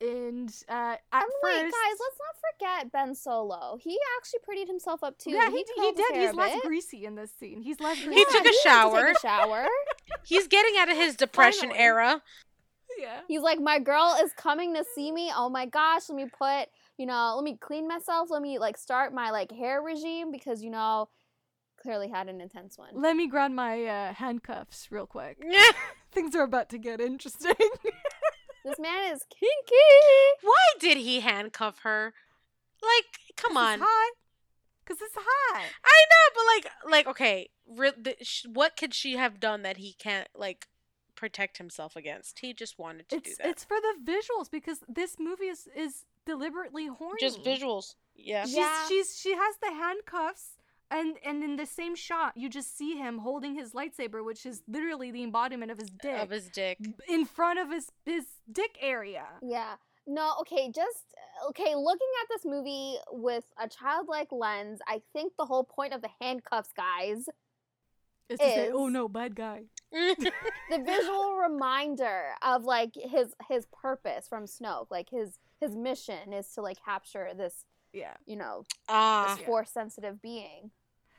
And uh, at And wait, first, guys, let's not forget Ben Solo. He actually prettied himself up too. yeah, he, he curled his did. He's less bit. greasy in this scene. He's less greasy. He took a went to shower. Take a shower. [laughs] He's getting out of his depression Finally. era. yeah. He's like, my girl is coming to see me. Oh my gosh, let me put, you know, let me clean myself. Let me like start my like hair regime because you know, clearly had an intense one. Let me grab my uh, handcuffs real quick. [laughs] Yeah. Things are about to get interesting. [laughs] This man is kinky. Why did he handcuff her? Like, come 'Cause on. It's hot. Cause it's hot. I know, but like, like, okay, re- the, sh- what could she have done that he can't like protect himself against? He just wanted to It's do that. it's for the visuals because this movie is is deliberately horny. just visuals. Yeah. She's, Yeah. she's she has the handcuffs and and in the same shot you just see him holding his lightsaber which is literally the embodiment of his dick Of his dick. in front of his his dick area. Yeah. No, okay, just okay, looking at this movie with a childlike lens, I think the whole point of the handcuffs, guys, is, to say, oh no, bad guy. [laughs] the visual reminder of like his his purpose from Snoke, like his his mission is to like capture this, Yeah. you know, Ah. this force sensitive being.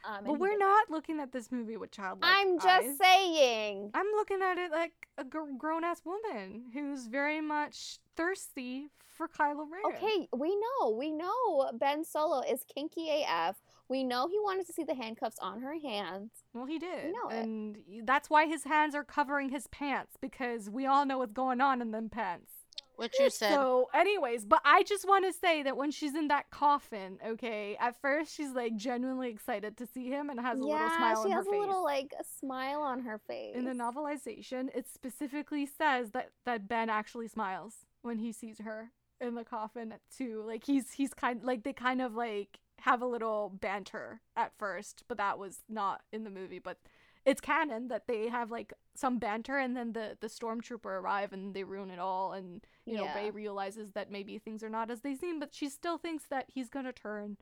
Um, But we're did not looking at this movie with childlike I'm just eyes. saying. I'm looking at it like a grown ass woman who's very much thirsty for Kylo Ren. Okay, we know, we know Ben Solo is kinky AF. We know he wanted to see the handcuffs on her hands. Well, he did. know and y- that's why his hands are covering his pants because we all know what's going on in them pants. What you said. So, anyways, but I just want to say that when she's in that coffin, okay, at first she's like genuinely excited to see him and has a little yeah, smile she on her has a face. little like a smile on her face. in the novelization, it specifically says that that Ben actually smiles when he sees her in the coffin too. Like he's he's kind like they kind of like have a little banter at first, but that was not in the movie. But it's canon that they have like some banter, and then the the stormtrooper arrive and they ruin it all, and you know Yeah. Rey realizes that maybe things are not as they seem, but she still thinks that he's gonna turn.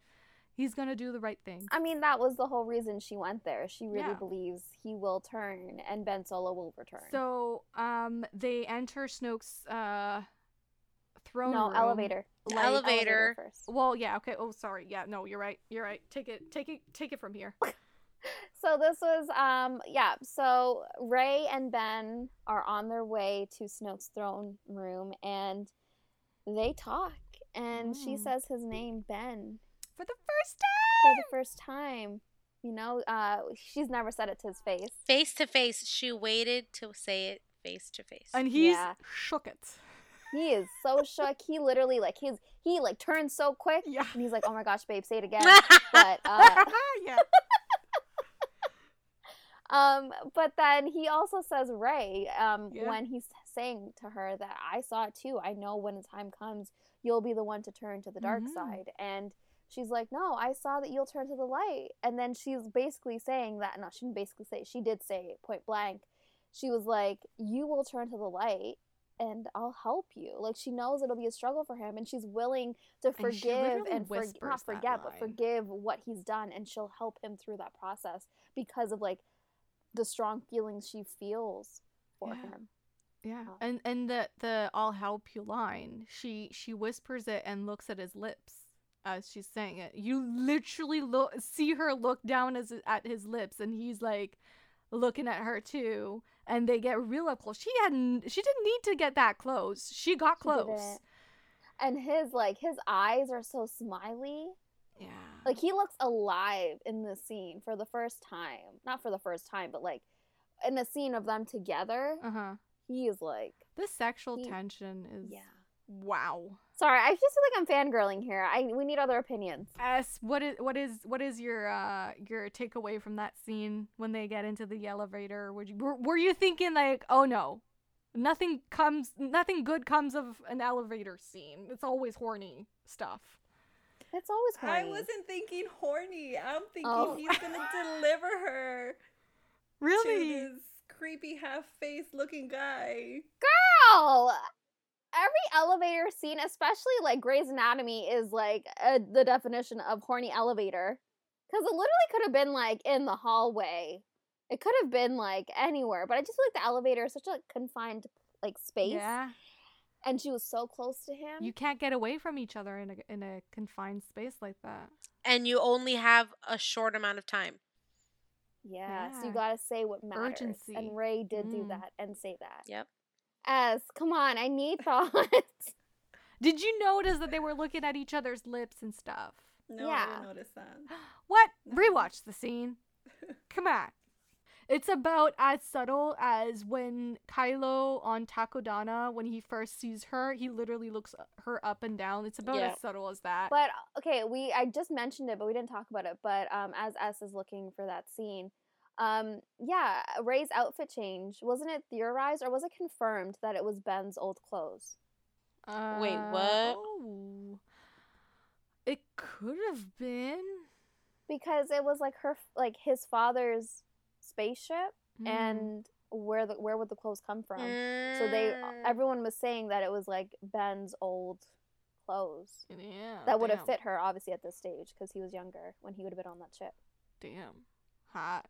He's gonna do the right thing. I mean, that was the whole reason she went there. She really Yeah. believes he will turn and Ben Solo will return. So, um, they enter Snoke's uh throne no, room. elevator. Like- elevator. first. Well, yeah, okay. Oh, sorry. Yeah, no, you're right. You're right. Take it, take it, take it from here. [laughs] So this was um yeah, so Rey and Ben are on their way to Snoke's throne room and they talk and she Mm. says his name Ben For the first time for time. the first time. You know, uh she's never said it to his face. Face to face. She waited to say it face to face. And he's Yeah. shook it. He is so shook. He literally like his he like turns so quick Yeah. and he's like, "Oh my gosh, babe, say it again." [laughs] but uh [laughs] yeah. Um, but then he also says Rey, um, Yeah. when he's saying to her that I saw it too. I know when the time comes, you'll be the one to turn to the dark Mhm. side. And she's like, No, I saw that you'll turn to the light. And then she's basically saying that no, she didn't basically say it. She did say point blank. She was like, You will turn to the light and I'll help you. Like she knows it'll be a struggle for him and she's willing to forgive and whispers not forget but forgive what he's done and she'll help him through that process because of like the strong feelings she feels for Yeah. him. Yeah, Oh. and and the the "I'll help you" line, she she whispers it and looks at his lips as she's saying it. You literally look see her look down as at his lips, and he's like looking at her too, and they get real up close. She hadn't she didn't need to get that close. She got close. didn't. And his like his eyes are so smiley. Yeah, Like he looks alive in the scene for the first time. Not for the first time, but like in the scene of them together, uh huh. he is like The sexual He- tension is yeah. wow. Sorry, I just feel like I'm fangirling here. I we need other opinions. S, what is what is what is your uh your takeaway from that scene when they get into the elevator? Were you were, were you thinking like, oh no, nothing comes, nothing good comes of an elevator scene. It's always horny stuff. It's always horny. I wasn't thinking horny. I'm thinking Oh. he's gonna [laughs] deliver her Really? to this creepy half-faced looking guy. Girl, every elevator scene, especially like Grey's Anatomy, is like uh, the definition of horny elevator. Because it literally could have been like in the hallway. It could have been like anywhere, but I just feel like the elevator is such a confined like space, Yeah. And she was so close to him. You can't get away from each other in a in a confined space like that. And you only have a short amount of time. Yeah, so you gotta say what matters. Urgency. And Rey did do Mm. that and say that. Yep. As, come on, I need [laughs] thoughts. Did you notice that they were looking at each other's lips and stuff? No, I Yeah. didn't notice that. [gasps] What? Rewatch the scene. [laughs] Come on. It's about as subtle as when Kylo on Takodana, when he first sees her, he literally looks her up and down. It's about Yeah. as subtle as that. but okay, we I just mentioned it, but we didn't talk about it. But um, as S is looking for that scene, um, yeah, Rey's outfit change wasn't it theorized or was it confirmed that it was Ben's old clothes? Wait, Uh, what? Oh. It could have been. Because it was like her, like his father's spaceship, Hmm. and where the where would the clothes come from? So they Mm. everyone was saying that it was like Ben's old clothes yeah, that would have fit her obviously at this stage because he was younger when he would have been on that ship. Damn. Hot.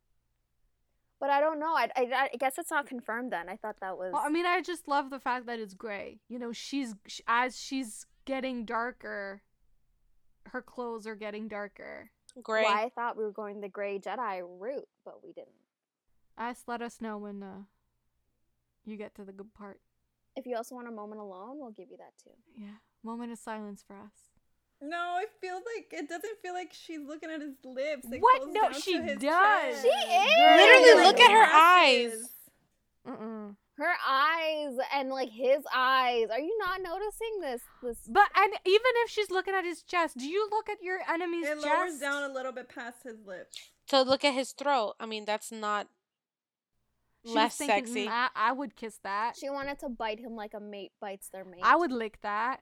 But I don't know. I, I, I guess it's not confirmed then. I thought that was. Well, I mean, I just love the fact that it's gray. You know, she's sh- as she's getting darker, her clothes are getting darker. Gray. Why I thought we were going the gray Jedi route, but we didn't. Ask, let us know when uh, you get to the good part. If you also want a moment alone, we'll give you that too. Yeah, moment of silence for us. No, it feels like it doesn't feel like she's looking at his lips. It What? No, she does. chest. She is! Literally, Like, look at her passes. eyes. Mm-mm. Her eyes and like his eyes. Are you not noticing this? This But and even if she's looking at his chest, do you look at your enemy's It chest? It lowers down a little bit past his lips. So look at his throat. I mean, that's not She was less thinking, sexy. "Mm, I, I would kiss that. she wanted to bite him like a mate bites their mate. I would lick that.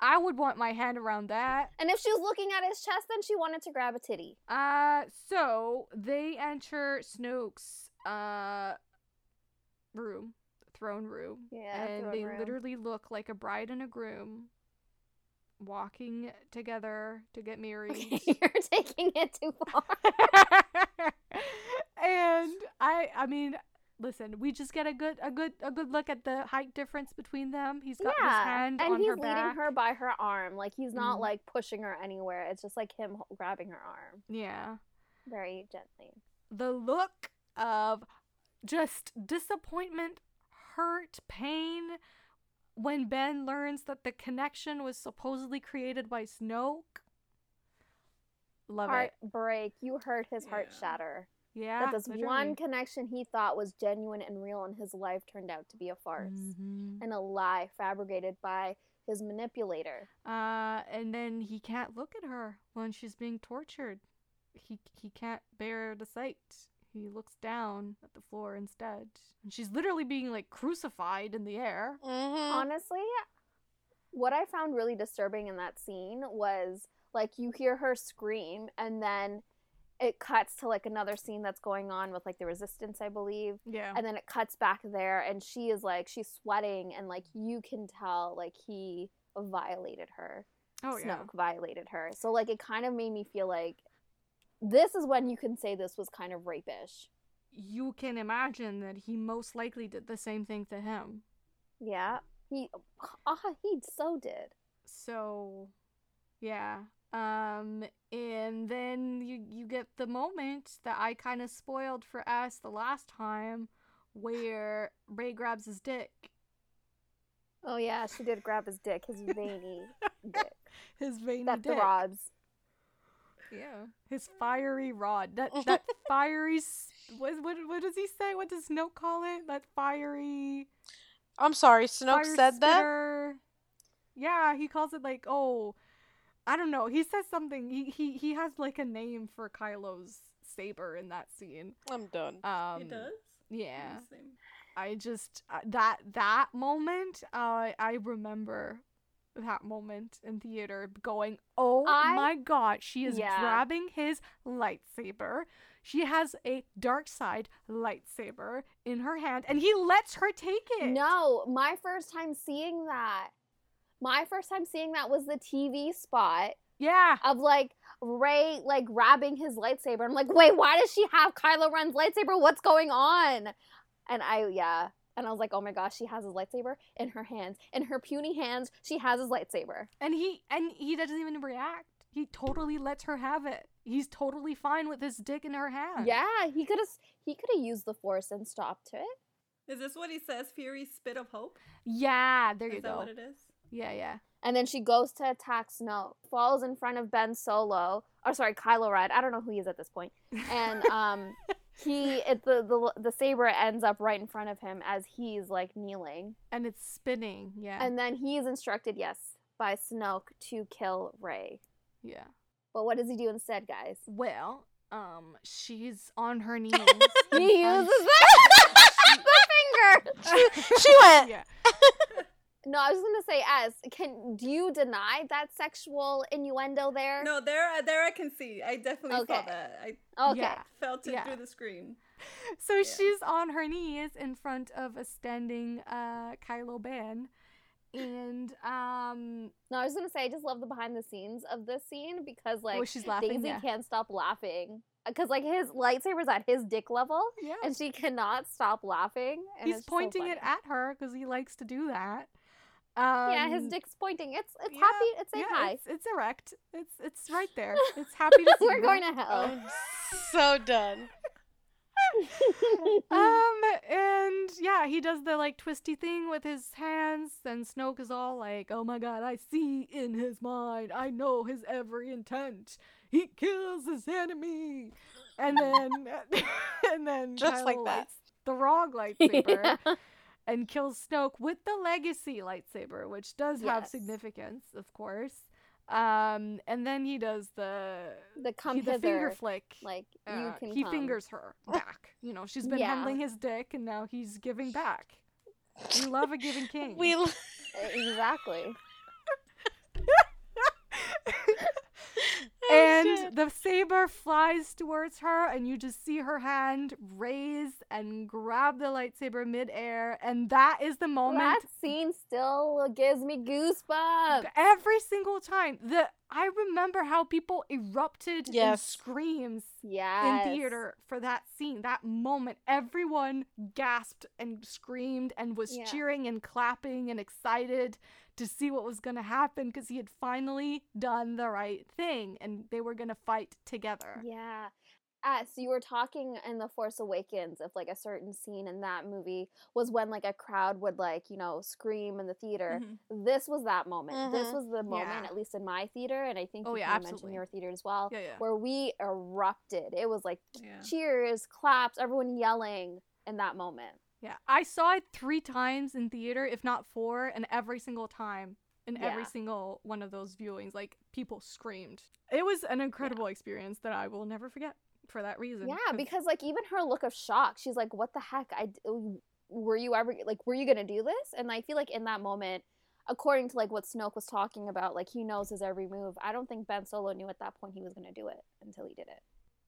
I would want my hand around that. And if she was looking at his chest, then she wanted to grab a titty. Uh, so they enter Snoke's uh room, throne room, Yeah, and they room. literally look like a bride and a groom walking together to get married. [laughs] You're taking it too far. [laughs] and I, I mean, listen, we just get a good, a good, a good look at the height difference between them. He's got his hand on her back, and on he's her leading back. her by her arm. Like he's not Mhm. like pushing her anywhere. It's just like him grabbing her arm Yeah. very gently. the look of just disappointment, hurt, pain when Ben learns that the connection was supposedly created by Snoke. Love it. Heartbreak. You heard his heart Yeah. shatter. Yeah. that this literally. one connection he thought was genuine and real in his life turned out to be a farce Mhm. and a lie fabricated by his manipulator. Uh, and then he can't look at her when she's being tortured. He he can't bear the sight. He looks down at the floor instead, and she's literally being like crucified in the air. Mhm. Honestly, what I found really disturbing in that scene was like you hear her scream and then it cuts to like another scene that's going on with like the resistance, I believe. Yeah. And then it cuts back there and she is like she's sweating and like you can tell like he violated her. oh yeah. Snoke violated her. So like it kind of made me feel like this is when you can say this was kind of rapish. You can imagine that he most likely did the same thing to him. Yeah. He [sighs] ah he so did. So, yeah. Um, and then you you get the moment that I kind of spoiled for us the last time, where Rey grabs his dick, Oh yeah, she did grab his dick, his veiny [laughs] dick. his veiny That dick. throbs. Yeah, his fiery rod. That [laughs] that fiery. What, what what does he say? What does Snoke call it? That fiery. I'm sorry, Snoke fire said that. Yeah, he calls it like oh, I don't know. He says something. He he he has like a name for Kylo's saber in that scene. I'm done. Um, it does. Yeah, I just uh, that that moment. Uh, I remember that moment in theater, going, "Oh I- my god!" She is Yeah. grabbing his lightsaber. She has a dark side lightsaber in her hand, and he lets her take it. No, my first time seeing that, my first time seeing that was the TV spot Yeah. of like Rey like grabbing his lightsaber. I'm like, wait, why does she have Kylo Ren's lightsaber? What's going on? And I yeah. And I was like, oh my gosh, she has his lightsaber in her hands. In her puny hands, she has his lightsaber. And he and he doesn't even react. He totally lets her have it. He's totally fine with his dick in her hand. Yeah, he could have he could have used the force and stopped it. Is this what he says? Fury spit of hope. Yeah, there Is you go. Is that go. what it is? Yeah, yeah. And then she goes to attack Snoke, falls in front of Ben Solo, or sorry, Kylo Ren. I don't know who he is at this point. And [laughs] um, he, it, the the the saber ends up right in front of him as he's like kneeling, and it's spinning. Yeah. and then he is instructed, yes, by Snoke to kill Rey. yeah. But what does he do instead, guys? Well, um, she's on her [laughs] knees. He uses the, [laughs] the finger. she went. Yeah. No, I was gonna say, as can do you deny that sexual innuendo there? No, there, there I can see. I definitely saw that. I Okay. Yeah. felt it Yeah. through the screen. So she's on her knees in front of a standing uh Kylo Ben. And um No, I was gonna say I just love the behind the scenes of this scene because like oh she's laughing. Daisy yeah. can't stop laughing because like his lightsaber's at his dick level yeah. and she cannot stop laughing. And He's it's just so pointing it at her because he likes to do that. Um, yeah, his dick's pointing. It's it's yeah, happy. It's saying yeah, hi. It's, it's erect. It's it's right there. [laughs] It's happy to [laughs] see. We're going to hell. I'm so done. [laughs] Um, and yeah, he does the like twisty thing with his hands, and Snoke is all like, "Oh my god, I see in his mind. I know his every intent. He kills his enemy." And then, and then Just like that. the wrong lightsaber Yeah. And kills Snoke with the legacy lightsaber, which does have significance, of course. Um, and then he does the The come he- the hither, finger flick. like Uh, you can. he come. fingers her [laughs] back. You know, she's been Yeah. handling his dick, and now he's giving back. We love a giving [laughs] king. We l- exactly. Oh, and shit. the saber flies towards her, and you just see her hand raise and grab the lightsaber midair, and that is the moment. That scene still gives me goosebumps. Every single time, the I remember how people erupted in screams Yes. in theater for that scene, that moment. Everyone gasped and screamed and was Yeah. cheering and clapping and excited to see what was going to happen because he had finally done the right thing and they were going to fight together. Yeah. Uh, so you were talking in The Force Awakens of like a certain scene in that movie was when like a crowd would like, you know, scream in the theater. Mhm. This was that moment. This Mhm. was the moment, Yeah. at least in my theater, and I think Oh, you yeah, mentioned your theater as well, Yeah, yeah. where we erupted. It was like cheers, claps, everyone yelling in that moment. Yeah. I saw it 3 times in theater, if not 4, and every single time in every single one of those viewings like people screamed. It was an incredible experience that I will never forget for that reason. Yeah, 'cause- because like even her look of shock, she's like, "What the heck? I d- were you ever like were you gonna do this?" And I feel like in that moment, according to like what Snoke was talking about, like he knows his every move. I don't think Ben Solo knew at that point he was gonna do it until he did it.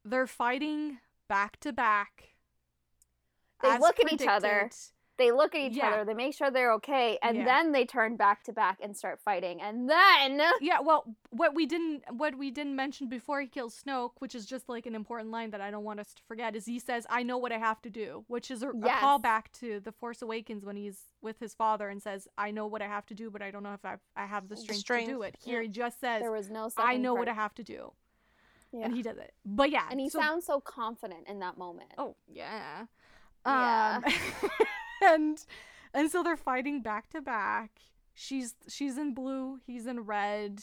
they're fighting back to back. They as look at each other. They look at each Yeah. other, they make sure they're okay, and Yeah. then they turn back to back and start fighting. And then [laughs] Yeah, well, what we didn't what we didn't mention before he kills Snoke, which is just like an important line that I don't want us to forget, is he says, "I know what I have to do," which is a, a callback to the Force Awakens when he's with his father and says, "I know what I have to do, but I don't know if I I have the The strength, to do it." Here yeah. he just says, there was no "I know what I have to do," Yeah. and he does it. But yeah, and he so- sounds so confident in that moment. Oh yeah. Yeah. Um, [laughs] and and so they're fighting back to back. She's she's in blue, he's in red,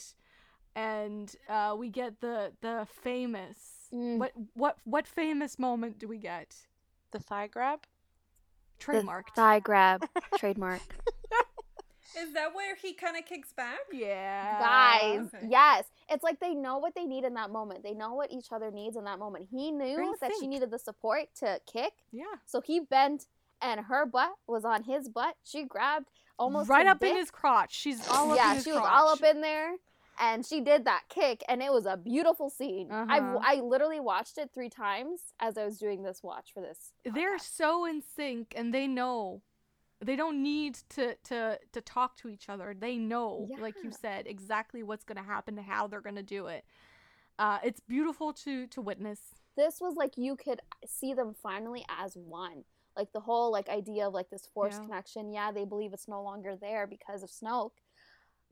and uh, we get the the famous Mm. what what what famous moment do we get? The thigh grab. Trademarked. thigh grab, [laughs] trademark. [laughs] Is that where he kind of kicks back? yeah. Guys, Okay. yes. It's like they know what they need in that moment. They know what each other needs in that moment. He knew that she needed the support to kick, Yeah. so he bent and her butt was on his butt. She grabbed almost right his up in his crotch. She's all up yeah, in his she was all up in there, and she did that kick, and it was a beautiful scene. I Uh-huh. I literally watched it three times as I was doing this watch for this. they're so in sync and they know they don't need to to to talk to each other they know like you said exactly what's going to happen and how they're going to do it uh it's beautiful to to witness this was like you could see them finally as one. Like the whole like idea of like this force Yeah. connection. Yeah, they believe it's no longer there because of Snoke.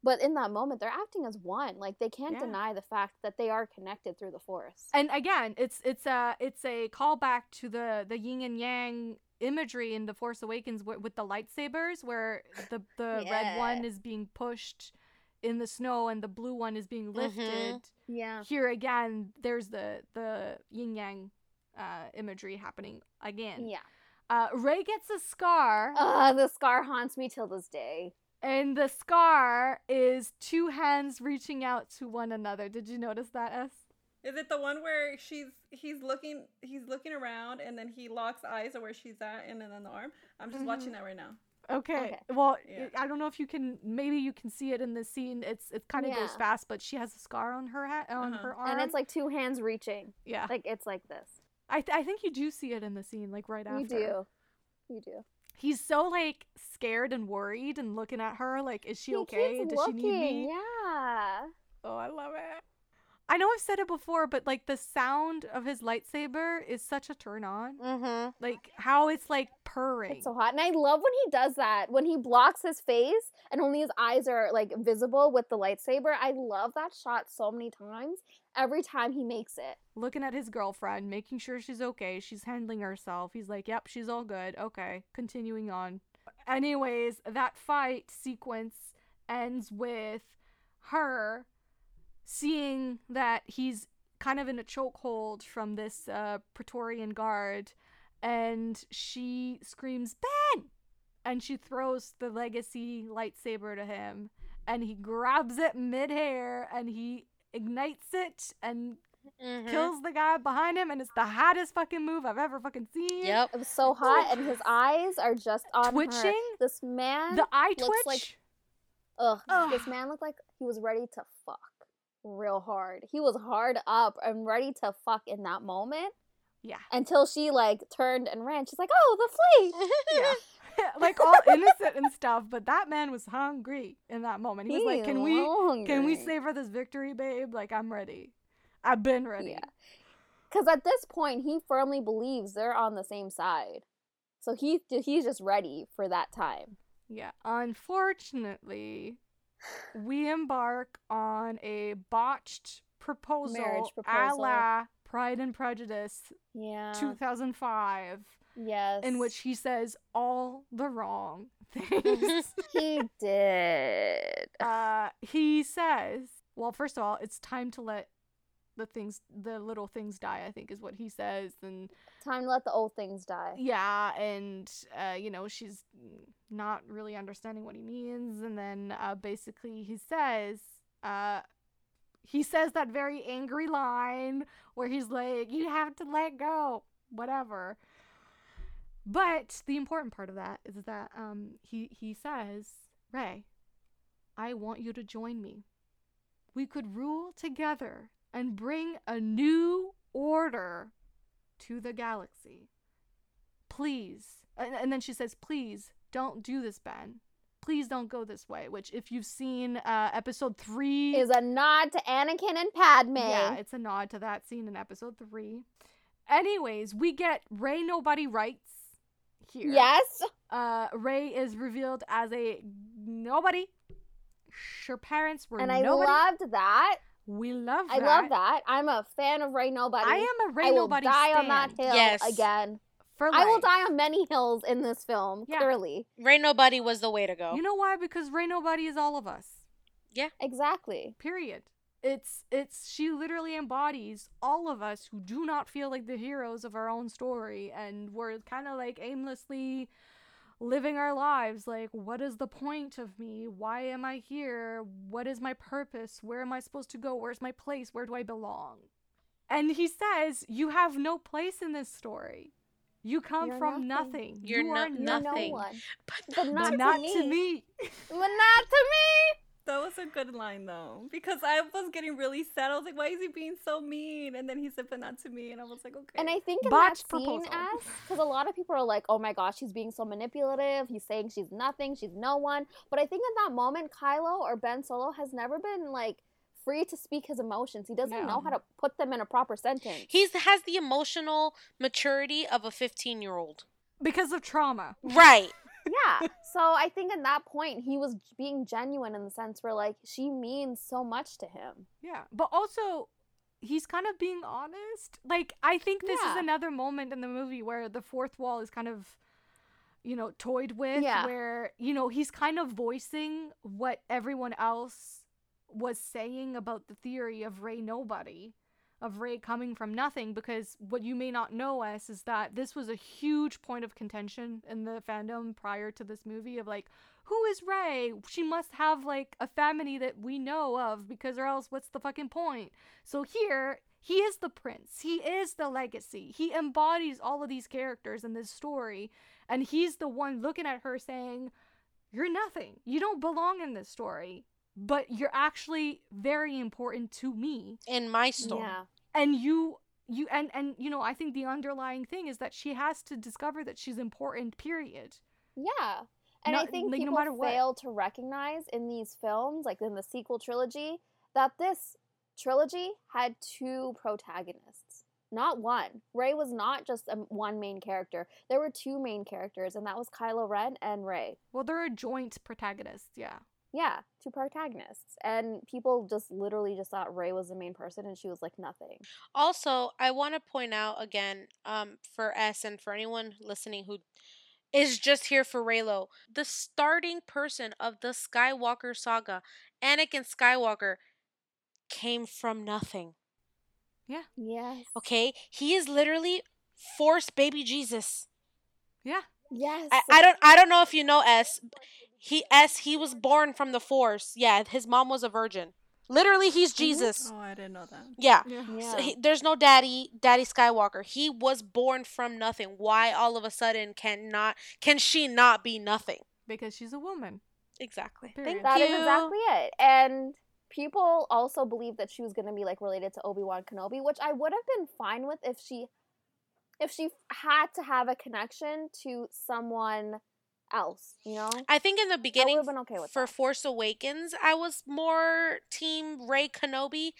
But in that moment, they're acting as one. Like they can't Yeah. deny the fact that they are connected through the force. and again it's it's a it's a callback to the the yin and yang imagery in the force awakens w- with the lightsabers where the the [laughs] red one is being pushed in the snow and the blue one is being lifted. Yeah. here again there's the the yin yang uh imagery happening again. Yeah. uh rey gets a scar. Uh, the scar haunts me till this day. and the scar is two hands reaching out to one another. Did you notice that s Is it the one where she's he's looking he's looking around and then he locks eyes at where she's at and then on the arm? I'm just Mhm. watching that right now. okay, Okay. well Yeah. i don't know if you can maybe you can see it in the scene it's it kind of goes fast but she has a scar on her hat on Uh-huh. her arm And it's like two hands reaching. yeah Like it's like this. I, th- I think you do see it in the scene like right after You do. You do. he's so like scared and worried and looking at her like is she He okay keeps does she need me Yeah. Oh, I love it. I know I've said it before, but like the sound of his lightsaber is such a turn on. Mm-hmm. Like how it's like purring. It's so hot. And I love when he does that. When he blocks his face and only his eyes are like visible with the lightsaber. I love that shot so many times. Every time he makes it. Looking at his girlfriend, making sure she's okay. She's handling herself. He's like, yep, she's all good. Okay, continuing on. Anyways, that fight sequence ends with her seeing that he's kind of in a chokehold from this uh, Praetorian guard, and she screams, Ben! And she throws the legacy lightsaber to him, and he grabs it midair and he ignites it and Mm-hmm. kills the guy behind him, and it's the hottest fucking move I've ever fucking seen. Yep. It was so hot and his eyes are just on her. Twitching? This man The eye looks twitch. like- Ugh, this man looked like he was ready to fuck real hard. He was hard up and ready to fuck in that moment yeah. until she like turned and ran. She's like, "Oh, the flea." Yeah. [laughs] [laughs] like all innocent and stuff, but that man was hungry in that moment. He was like, "Can we can we savor this victory, babe? Like I'm ready. I've been ready." Yeah. Because at this point, he firmly believes they're on the same side, so he he's just ready for that time. Yeah. Unfortunately, we embark on a botched proposal, Marriage a la Pride and Prejudice Yeah. 2005, yes. in which he says all the wrong [laughs] things. [laughs] he did. uh, he says, well, first of all, it's time to let the things, the little things die, I think is what he says. And Time to let the old things die. yeah, and, uh, you know, she's not really understanding what he means. And then uh, basically he says, uh, he says that very angry line where he's like, you have to let go, whatever. But the important part of that is that um, he, he says, Rey, I want you to join me. We could rule together and bring a new order to the galaxy. Please. And, and then she says, please don't do this, Ben. Please don't go this way. Which, if you've seen uh, episode three, Is a nod to Anakin and Padme. yeah, it's a nod to that scene in episode three. Anyways, we get Rey Nobody Rights here. yes. Uh, Rey is revealed as a nobody. Her parents were And I nobody. loved that. We love I love that. I'm a fan of Rey Nobody. I am a Rey I will Nobody die on that hill Yes. again. for I will die on many hills in this film. Yeah. Clearly, Rey Nobody was the way to go. You know why? Because Rey Nobody is all of us. Yeah. Exactly. Period. It's it's she literally embodies all of us who do not feel like the heroes of our own story and we're kind of like aimlessly living our lives like what is the point of me? Why am I here? What is my purpose? Where am I supposed to go? Where's my place? Where do I belong? And he says, "You have no place in this story. You come You're from nothing. nothing. You're you no- are You're nothing. no one, But but not, But not to to me. me." But not to me. [laughs] That was a good line though, because I was getting really sad. I was like, "Why is he being so mean?" And then he said, "But not to me," and I was like, "Okay." And I think in Botched that scene, proposal. because a lot of people are like, "Oh my gosh, he's being so manipulative. He's saying she's nothing, she's no one." But I think in that moment, Kylo or Ben Solo has never been like free to speak his emotions. He doesn't know how to put them in a proper sentence. He's has the emotional maturity of a 15 year old. Because of trauma. Right. Yeah. So I think in that point, he was being genuine in the sense where like she means so much to him. Yeah, but also he's kind of being honest. Like I think this is another moment in the movie where the fourth wall is kind of you know toyed with Yeah. where you know he's kind of voicing what everyone else was saying about the theory of Rey nobody of Rey coming from nothing because what you may not know us is that this was a huge point of contention in the fandom prior to this movie of like who is Rey? She must have like a family that we know of because or else what's the fucking point? So here he is the prince. He is the legacy. He embodies all of these characters in this story and he's the one looking at her saying you're nothing. You don't belong in this story, but you're actually very important to me In my story. Yeah. and you you and and you know i think the underlying thing is that she has to discover that she's important period Yeah. And I think like, no people matter what. fail to recognize in these films, like in the sequel trilogy, that this trilogy had two protagonists, not one. Rey was not just a, one main character. There were two main characters, and that was Kylo Ren and Rey. well they're a joint protagonist yeah Yeah, two protagonists. And people just literally just thought Rey was the main person and she was like nothing. Also, I want to point out again, um, for S and for anyone listening who is just here for Reylo, the starting person of the Skywalker saga, Anakin Skywalker, came from nothing. Yeah. Yes. Okay, he is literally Force baby Jesus. yeah Yes. I, I don't I don't know if you know S. He S he was born from the Force. Yeah, his mom was a virgin. Literally, he's Jesus. oh, I didn't know that. Yeah. yeah yeah. So he, there's no daddy, daddy Skywalker. He was born from nothing. Why all of a sudden can not can she not be nothing? because she's a woman Exactly. Period. Thank That you. is exactly it. And people also believe that she was going to be like related to Obi-Wan Kenobi, which I would have been fine with if she if she had to have a connection to someone else, you know? I think in the beginning been okay with for that. Force Awakens, I was more team Rey Kenobi,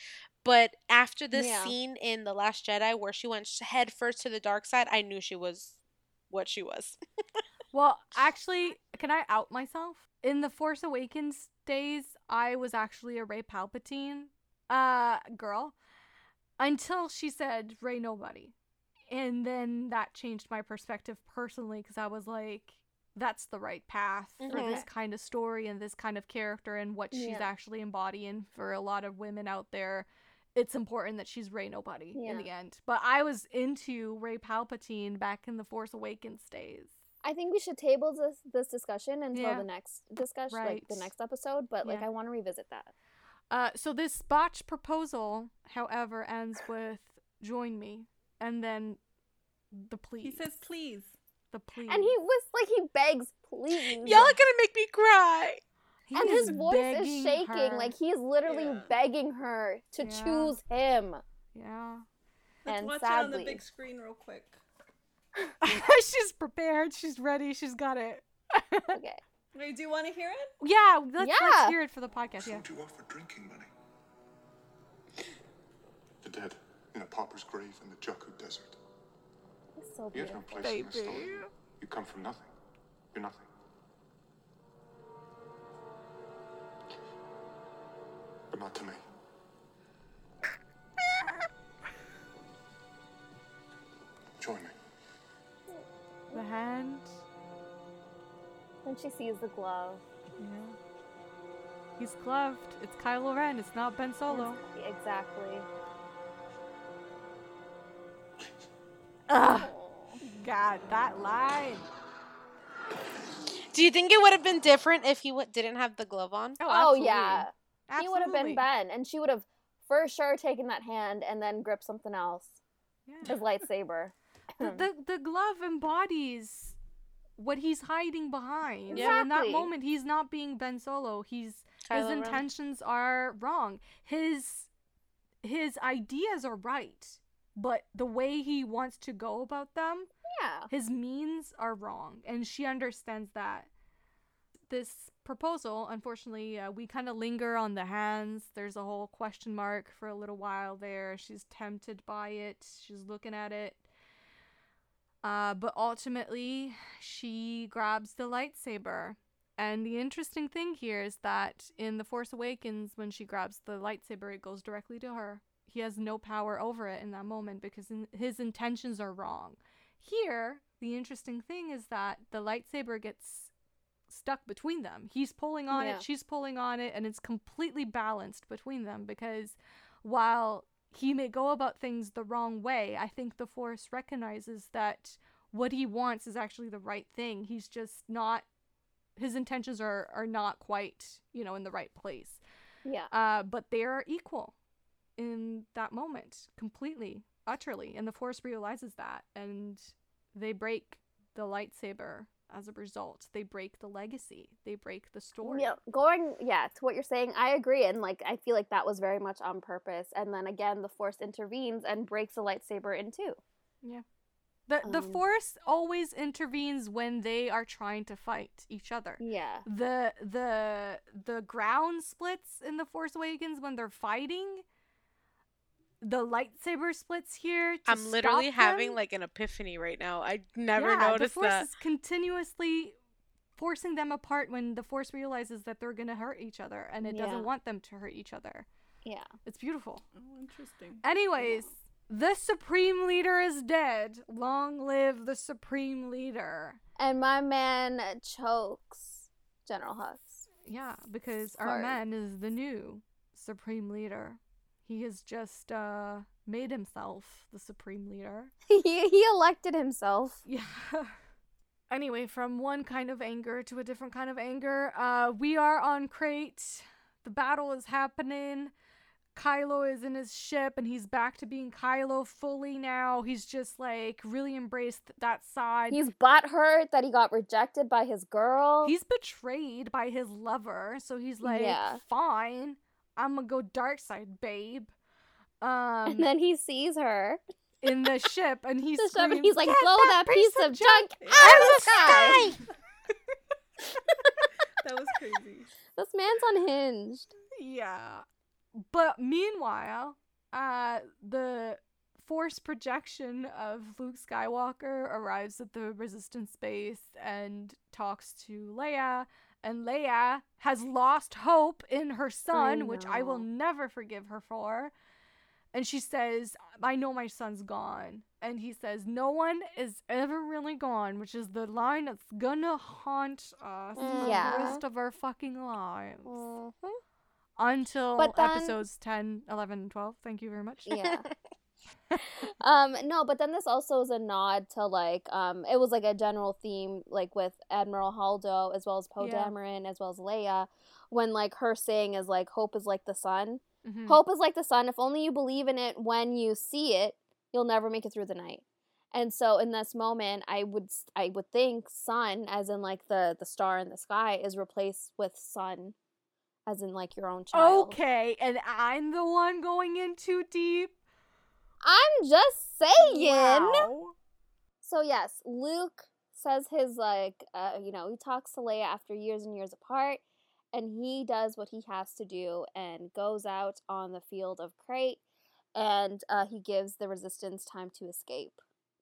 but after this Yeah. scene in The Last Jedi where she went head first to the dark side, I knew she was what she was. [laughs] well actually can i out myself in the force awakens days i was actually a rey palpatine uh girl until she said rey nobody and then that changed my perspective personally because i was like that's the right path for Mhm. this kind of story and this kind of character and what she's Yeah. actually embodying for a lot of women out there it's important that she's rey nobody in the end but i was into rey palpatine back in the force awakens days I think we should table this this discussion until Yeah. the next discussion, like the next episode, but like Yeah. I want to revisit that. Uh, so this botched proposal, however, ends with "join me," and then the plea. He says, "Please." The plea, And he was like he begs, "Please." Y'all are gonna make me cry. He and his voice is shaking her. like he's literally Yeah. begging her to Yeah. choose him. yeah. Let's and watch sadly, it on the big screen real quick. [laughs] she's prepared. She's ready. She's got it. [laughs] okay. Wait, do you want to hear it? Yeah, let's, Yeah. let's hear it for the podcast. Yeah. Sold you off for drinking money. You're dead in a pauper's grave in the Jakku Desert. It's so You have no beautiful. place in the story. Baby. You come from nothing. You're nothing. But not to me. Join me. The hand. Then she sees the glove. Yeah. He's gloved. It's Kylo Ren. It's not Ben Solo. Exactly. [laughs] Ugh. Aw. God, that line. Do you think it would have been different if he w- didn't have the glove on? Oh, oh yeah, Absolutely. he would have been Ben, and she would have for sure taken that hand and then gripped something else, Yeah. his lightsaber. [laughs] the, the the glove embodies what he's hiding behind. So in that moment, he's not being Ben Solo. He's Kylo his Ren. intentions are wrong. His his ideas are right, but the way he wants to go about them, Yeah. his means are wrong, and she understands that. This proposal, unfortunately, uh, we kind of linger on the hands. There's a whole question mark for a little while there. She's tempted by it. She's looking at it. Uh, but ultimately, she grabs the lightsaber. And the interesting thing here is that in The Force Awakens, when she grabs the lightsaber, it goes directly to her. He has no power over it in that moment because in- his intentions are wrong. Here, the interesting thing is that the lightsaber gets stuck between them. He's pulling on Yeah. it, she's pulling on it, and it's completely balanced between them because while he may go about things the wrong way, I think the Force recognizes that what he wants is actually the right thing. He's just not his intentions are are not quite, you know, in the right place. Yeah. Uh, but they are equal in that moment, completely, utterly. And the Force realizes that, and they break the lightsaber as a result. They break the legacy. They break the story. Yeah, going yeah to what you're saying, I agree, and like I feel like that was very much on purpose. And then again, the Force intervenes and breaks the lightsaber in two. The the Um, Force always intervenes when they are trying to fight each other. Yeah, The the the ground splits in the Force Awakens when they're fighting. The lightsaber splits here. To I'm literally stop having them. like an epiphany right now. I never yeah, noticed the force that. is continuously forcing them apart when the force realizes that they're gonna hurt each other and it Yeah. doesn't want them to hurt each other. yeah. It's beautiful. Oh, interesting. Anyways, the supreme leader is dead. Long live the supreme leader. And my man chokes General Hux. Yeah, because our man is the new supreme leader. He has just uh made himself the supreme leader. [laughs] he he elected himself. Yeah. [laughs] anyway, from one kind of anger to a different kind of anger, uh, we are on Crait. The battle is happening. Kylo is in his ship and he's back to being Kylo fully now. He's just like really embraced that side. He's butthurt that he got rejected by his girl. He's betrayed by his lover, so he's like, Yeah. fine, I'm gonna go dark side, babe. Um, and then he sees her. in the ship, and [laughs] he's The ship, he's like, blow that, piece of junk out out of the sky. [laughs] That was crazy. This man's unhinged. Yeah. But meanwhile, uh the force projection of Luke Skywalker arrives at the resistance base and talks to Leia and Leia has lost hope in her son, which I will never forgive her for. And she says, I know my son's gone. And he says, No one is ever really gone, which is the line that's gonna haunt us Yeah. the rest of our fucking lives Mhm. until then- episodes 10, 11, and 12. Thank you very much. Yeah. [laughs] um no but then this also is a nod to like um it was like a general theme like with admiral holdo as well as poe Yeah. dameron as well as leia when like her saying is like hope is like the sun Mhm. hope is like the sun if only you believe in it when you see it you'll never make it through the night and so in this moment i would i would think sun as in like the the star in the sky is replaced with sun as in like your own child Okay, and I'm the one going in too deep. I'm just saying. Wow. So yes, Luke says his like uh, you know, he talks to Leia after years and years apart and he does what he has to do and goes out on the field of Crait and uh, he gives the resistance time to escape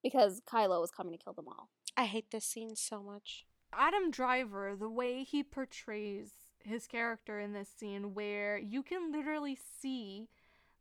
because Kylo is coming to kill them all. I hate this scene so much. Adam Driver, the way he portrays his character in this scene, where you can literally see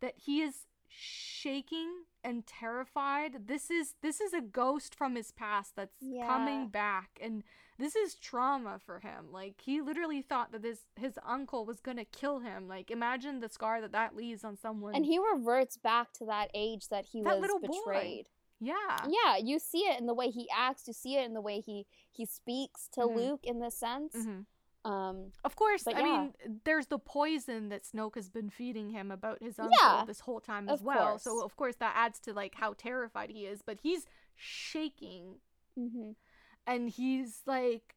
that he is shaking and terrified. This is this is a ghost from his past that's Yeah. coming back, and this is trauma for him. Like he literally thought that this his uncle was gonna kill him. Like imagine the scar that that leaves on someone. And he reverts back to that age that he That was little boy. betrayed. yeah, Yeah, you see it in the way he acts, you see it in the way he he speaks to Mhm. Luke in this sense. Mhm. Um Of course, I yeah. mean, there's the poison that Snoke has been feeding him about his uncle Yeah, this whole time as well. So of course that adds to like how terrified he is. But he's shaking, mhm. and he's like,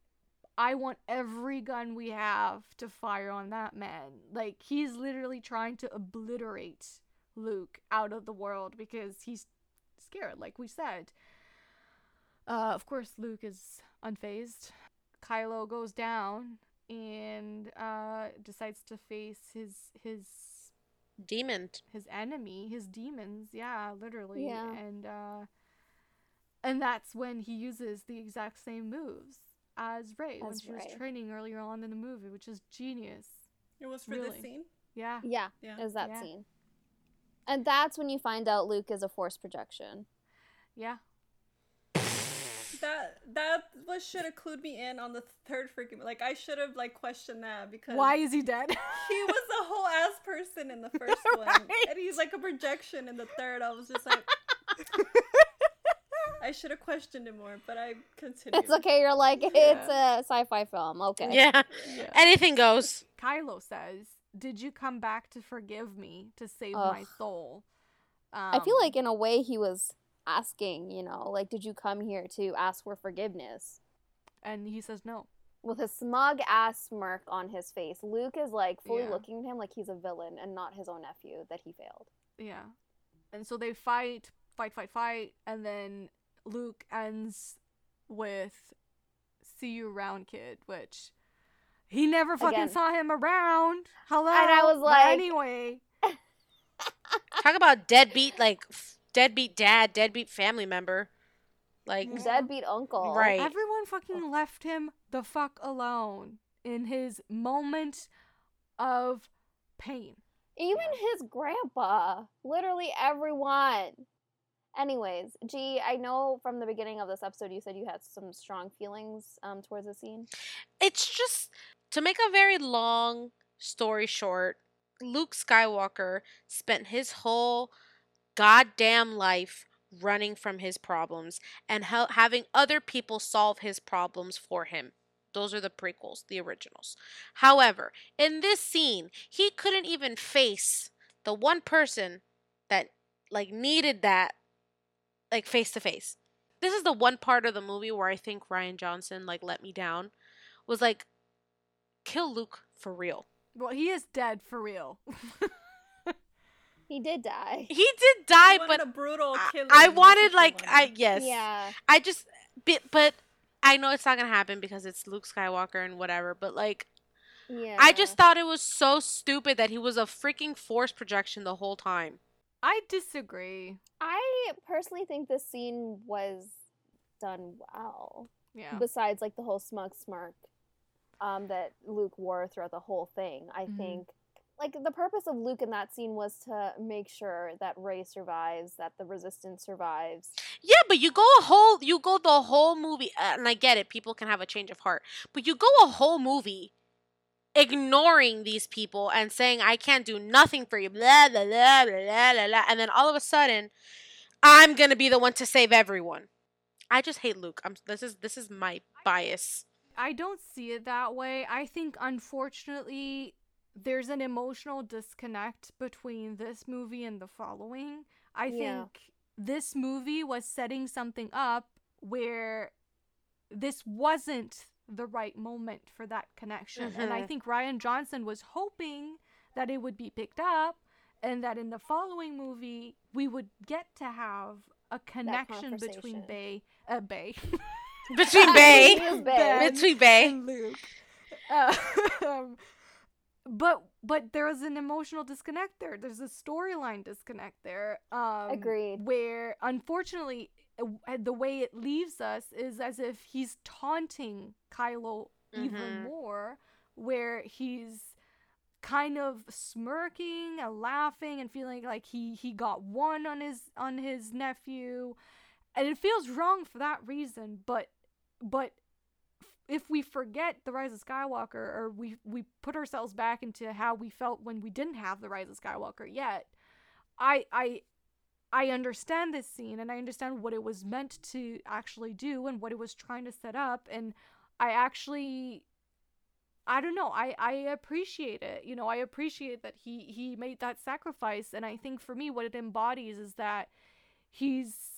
"I want every gun we have to fire on that man." Like he's literally trying to obliterate Luke out of the world because he's scared, like we said. Uh, of course, Luke is unfazed. Kylo goes down and uh, decides to face his his Demon. his enemy, his demons. Yeah, literally. Yeah. And uh, and that's when he uses the exact same moves as Rey when As she was training earlier on in the movie, which is genius. It was for Really? this scene. Yeah. Yeah, Yeah. is that Yeah. scene. And that's when you find out Luke is a force projection. Yeah. That that was should have clued me in on the third freaking like I should have like questioned that because Why is he dead? he [laughs] was a whole ass person in the [laughs] first one Right. and he's like a projection in the third. I was just like [laughs] I should have questioned it more, but I continued. It's okay, you're like, it's a sci fi film. Okay. Yeah. yeah. Anything goes. Kylo says, "Did you come back to forgive me to save my Ugh. soul?" I feel Um, like, in a way, he was asking, you know, like, did you come here to ask for forgiveness? and he says no. With a smug ass smirk on his face, Luke is like fully Yeah. looking at him like he's a villain and not his own nephew that he failed. Yeah. And so they fight, fight, fight, fight, and then Luke ends with "See you around, kid," which he never fucking Again. saw him around. Hello. And I was But like- anyway, [laughs] Talk about deadbeat, like f- deadbeat dad, deadbeat family member. Like, Deadbeat uncle. Right. everyone fucking left him the fuck alone in his moment of pain. Even his grandpa. Literally everyone. Anyways, G, I know from the beginning of this episode you said you had some strong feelings um, towards the scene. it's just to make a very long story short. Luke Skywalker spent his whole goddamn life running from his problems and hel- having other people solve his problems for him. Those are the prequels, the originals. However, in this scene, he couldn't even face the one person that like needed that like face to face. This is the one part of the movie where I think Rian Johnson like let me down. Was like kill Luke for real. Well, he is dead for real. [laughs] He did die. He did die, He but a brutal I, killing. I wanted like I wanted. yes. Yeah. I just but, but I know it's not gonna happen because it's Luke Skywalker and whatever. But like Yeah. I just thought it was so stupid that he was a freaking force projection the whole time. I disagree. I personally think this scene was done well. Yeah. Besides, like the whole smug smirk um, that Luke wore throughout the whole thing, I Mhm. think, like the purpose of Luke in that scene was to make sure that Rey survives, that the Resistance survives. Yeah, but you go a whole you go the whole movie and I get it, people can have a change of heart. But you go a whole movie ignoring these people and saying I can't do nothing for you, blah blah blah blah blah blah, blah and then all of a sudden I'm gonna be the one to save everyone. I just hate Luke. I'm this is this is my bias. I don't see it that way. I think, unfortunately, there's an emotional disconnect between this movie and the following. I Yeah. think this movie was setting something up where this wasn't the right moment for that connection. And I Mhm. think Rian Johnson was hoping that it would be picked up and that in the following movie we would get to have a connection between conversation. Bay, uh, Bay, Between Bay. [laughs] Bay. Between Bay. and Luke. Uh, [laughs] um, but but there is an emotional disconnect there. There's a storyline disconnect there. Um, Agreed. Where unfortunately, uh, the way it leaves us is as if he's taunting Kylo even Mhm. more, where he's kind of smirking and laughing and feeling like he he got one on his on his nephew and it feels wrong for that reason but but if we forget the rise of skywalker or we we put ourselves back into how we felt when we didn't have the rise of skywalker yet i i i understand this scene and i understand what it was meant to actually do and what it was trying to set up and i actually I don't know. I I appreciate it. You know, I appreciate that he he made that sacrifice and I think for me what it embodies is that he's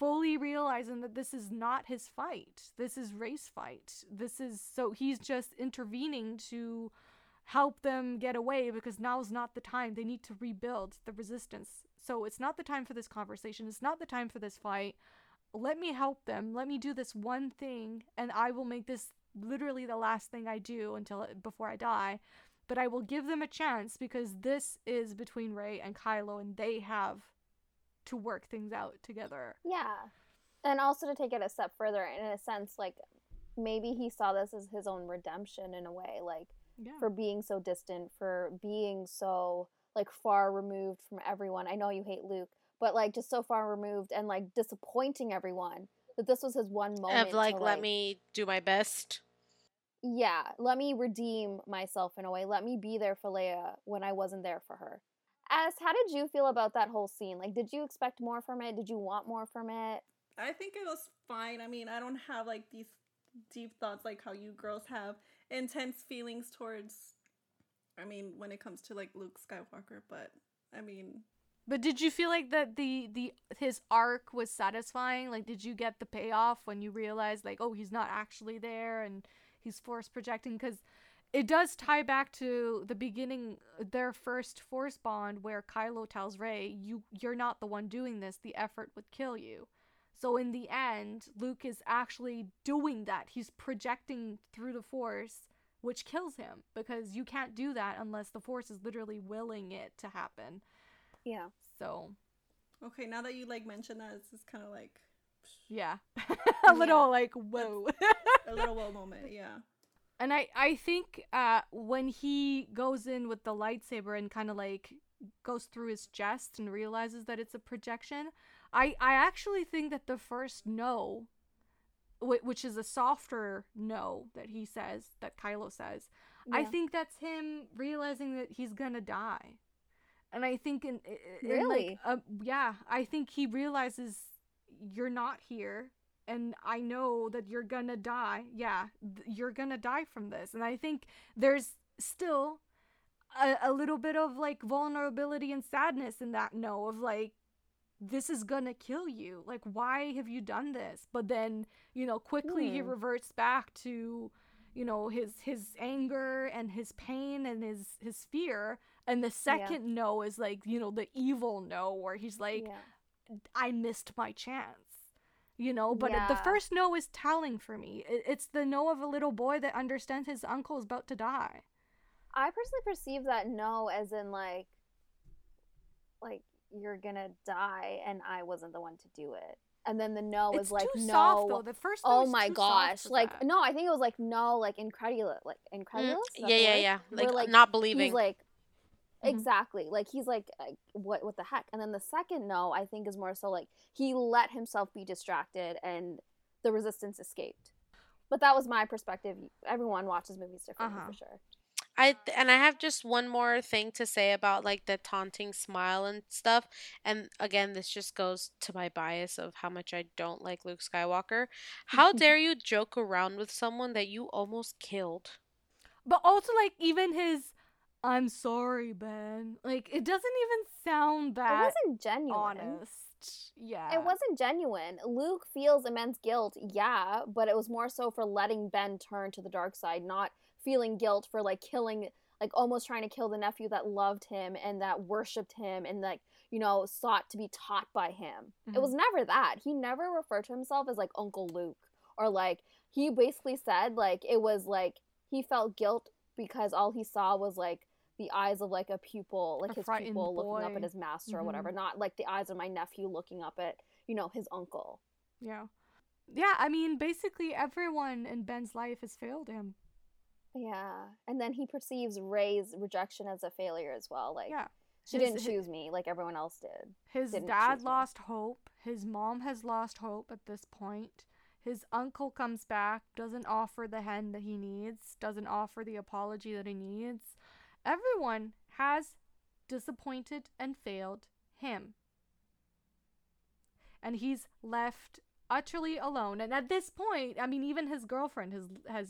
fully realizing that this is not his fight. This is Rey's fight. This is so he's just intervening to help them get away because now's not the time. They need to rebuild the resistance. So it's not the time for this conversation. It's not the time for this fight. Let me help them. Let me do this one thing and I will make this literally the last thing I do until before I die. But I will give them a chance because this is between Rey and Kylo and they have to work things out together. Yeah. And also to take it a step further, in a sense, like maybe he saw this as his own redemption in a way, like Yeah. for being so distant, for being so like far removed from everyone. I know you hate Luke, but like just so far removed and like disappointing everyone that this was his one moment. Of like, to, let me do my best. Yeah, let me redeem myself in a way. Let me be there for Leia when I wasn't there for her. As how did you feel about that whole scene? Like, did you expect more from it? Did you want more from it? I think it was fine. I mean, I don't have like these deep thoughts like how you girls have intense feelings towards I mean, when it comes to like Luke Skywalker, but I mean, But did you feel like that the the his arc was satisfying? Like did you get the payoff when you realized like oh he's not actually there and he's force projecting cuz it does tie back to the beginning their first force bond where Kylo tells Rey you you're not the one doing this the effort would kill you. So in the end Luke is actually doing that. He's projecting through the force which kills him because you can't do that unless the force is literally willing it to happen. Yeah. So okay, now that you like mentioned that, it's just kind of like [laughs] yeah, a little like whoa. a little [laughs] whoa moment. Yeah. And I I think uh when he goes in with the lightsaber and kind of like goes through his chest and realizes that it's a projection, I I actually think that the first no, wh- which is a softer no that he says that Kylo says, I think that's him realizing that he's gonna die. And I think in, in Really? like uh, yeah, I think he realizes you're not here and I know that you're gonna die. Yeah, th- you're gonna die from this. And I think there's still a, a little bit of like vulnerability and sadness in that no of like this is gonna kill you. Like why have you done this? But then, you know, quickly he Hmm. reverts back to you know his his anger and his pain and his his fear and the second no is like you know the evil no where he's like yeah. I missed my chance. You know, but the first no is telling for me. It's the no of a little boy that understands his uncle is about to die. I personally perceive that no as in like, like you're gonna die, and I wasn't the one to do it. And then the no it's is like too no. soft though. The first oh my gosh! Like that. no, I think it was like no, like incredulous, like mm, incredulous. Is that yeah, yeah, word? yeah. Where, Like, like, not believing. He's like, Mhm. exactly. Like he's like, like, what, what the heck? And then the second no, I think is more so like he let himself be distracted, and the resistance escaped. But that was my perspective. Everyone watches movies differently Uh-huh. for sure. I th- and I have just one more thing to say about like the taunting smile and stuff. And again, this just goes to my bias of how much I don't like Luke Skywalker. How dare [laughs] you joke around with someone that you almost killed? But also like even his I'm sorry, Ben. Like it doesn't even sound that It wasn't genuine. honest. Yeah. It wasn't genuine. Luke feels immense guilt, yeah, but it was more so for letting Ben turn to the dark side, not feeling guilt for like killing like almost trying to kill the nephew that loved him and that worshipped him and like you know sought to be taught by him it Mhm. was never that he never referred to himself as like uncle luke or like he basically said like it was like he felt guilt because all he saw was like the eyes of like a pupil like A his pupil looking up at his master or Mhm. whatever not like the eyes of my nephew looking up at you know his uncle Yeah. Yeah, I mean, basically everyone in Ben's life has failed him. yeah and then he perceives Rey's rejection as a failure as well like yeah. she His- didn't choose me like everyone else did His didn't dad choose me. lost hope. His mom has lost hope at this point. His uncle comes back, doesn't offer the hand that he needs, doesn't offer the apology that he needs. Everyone has disappointed and failed him. And he's left utterly alone. And at this point, I mean, even his girlfriend has has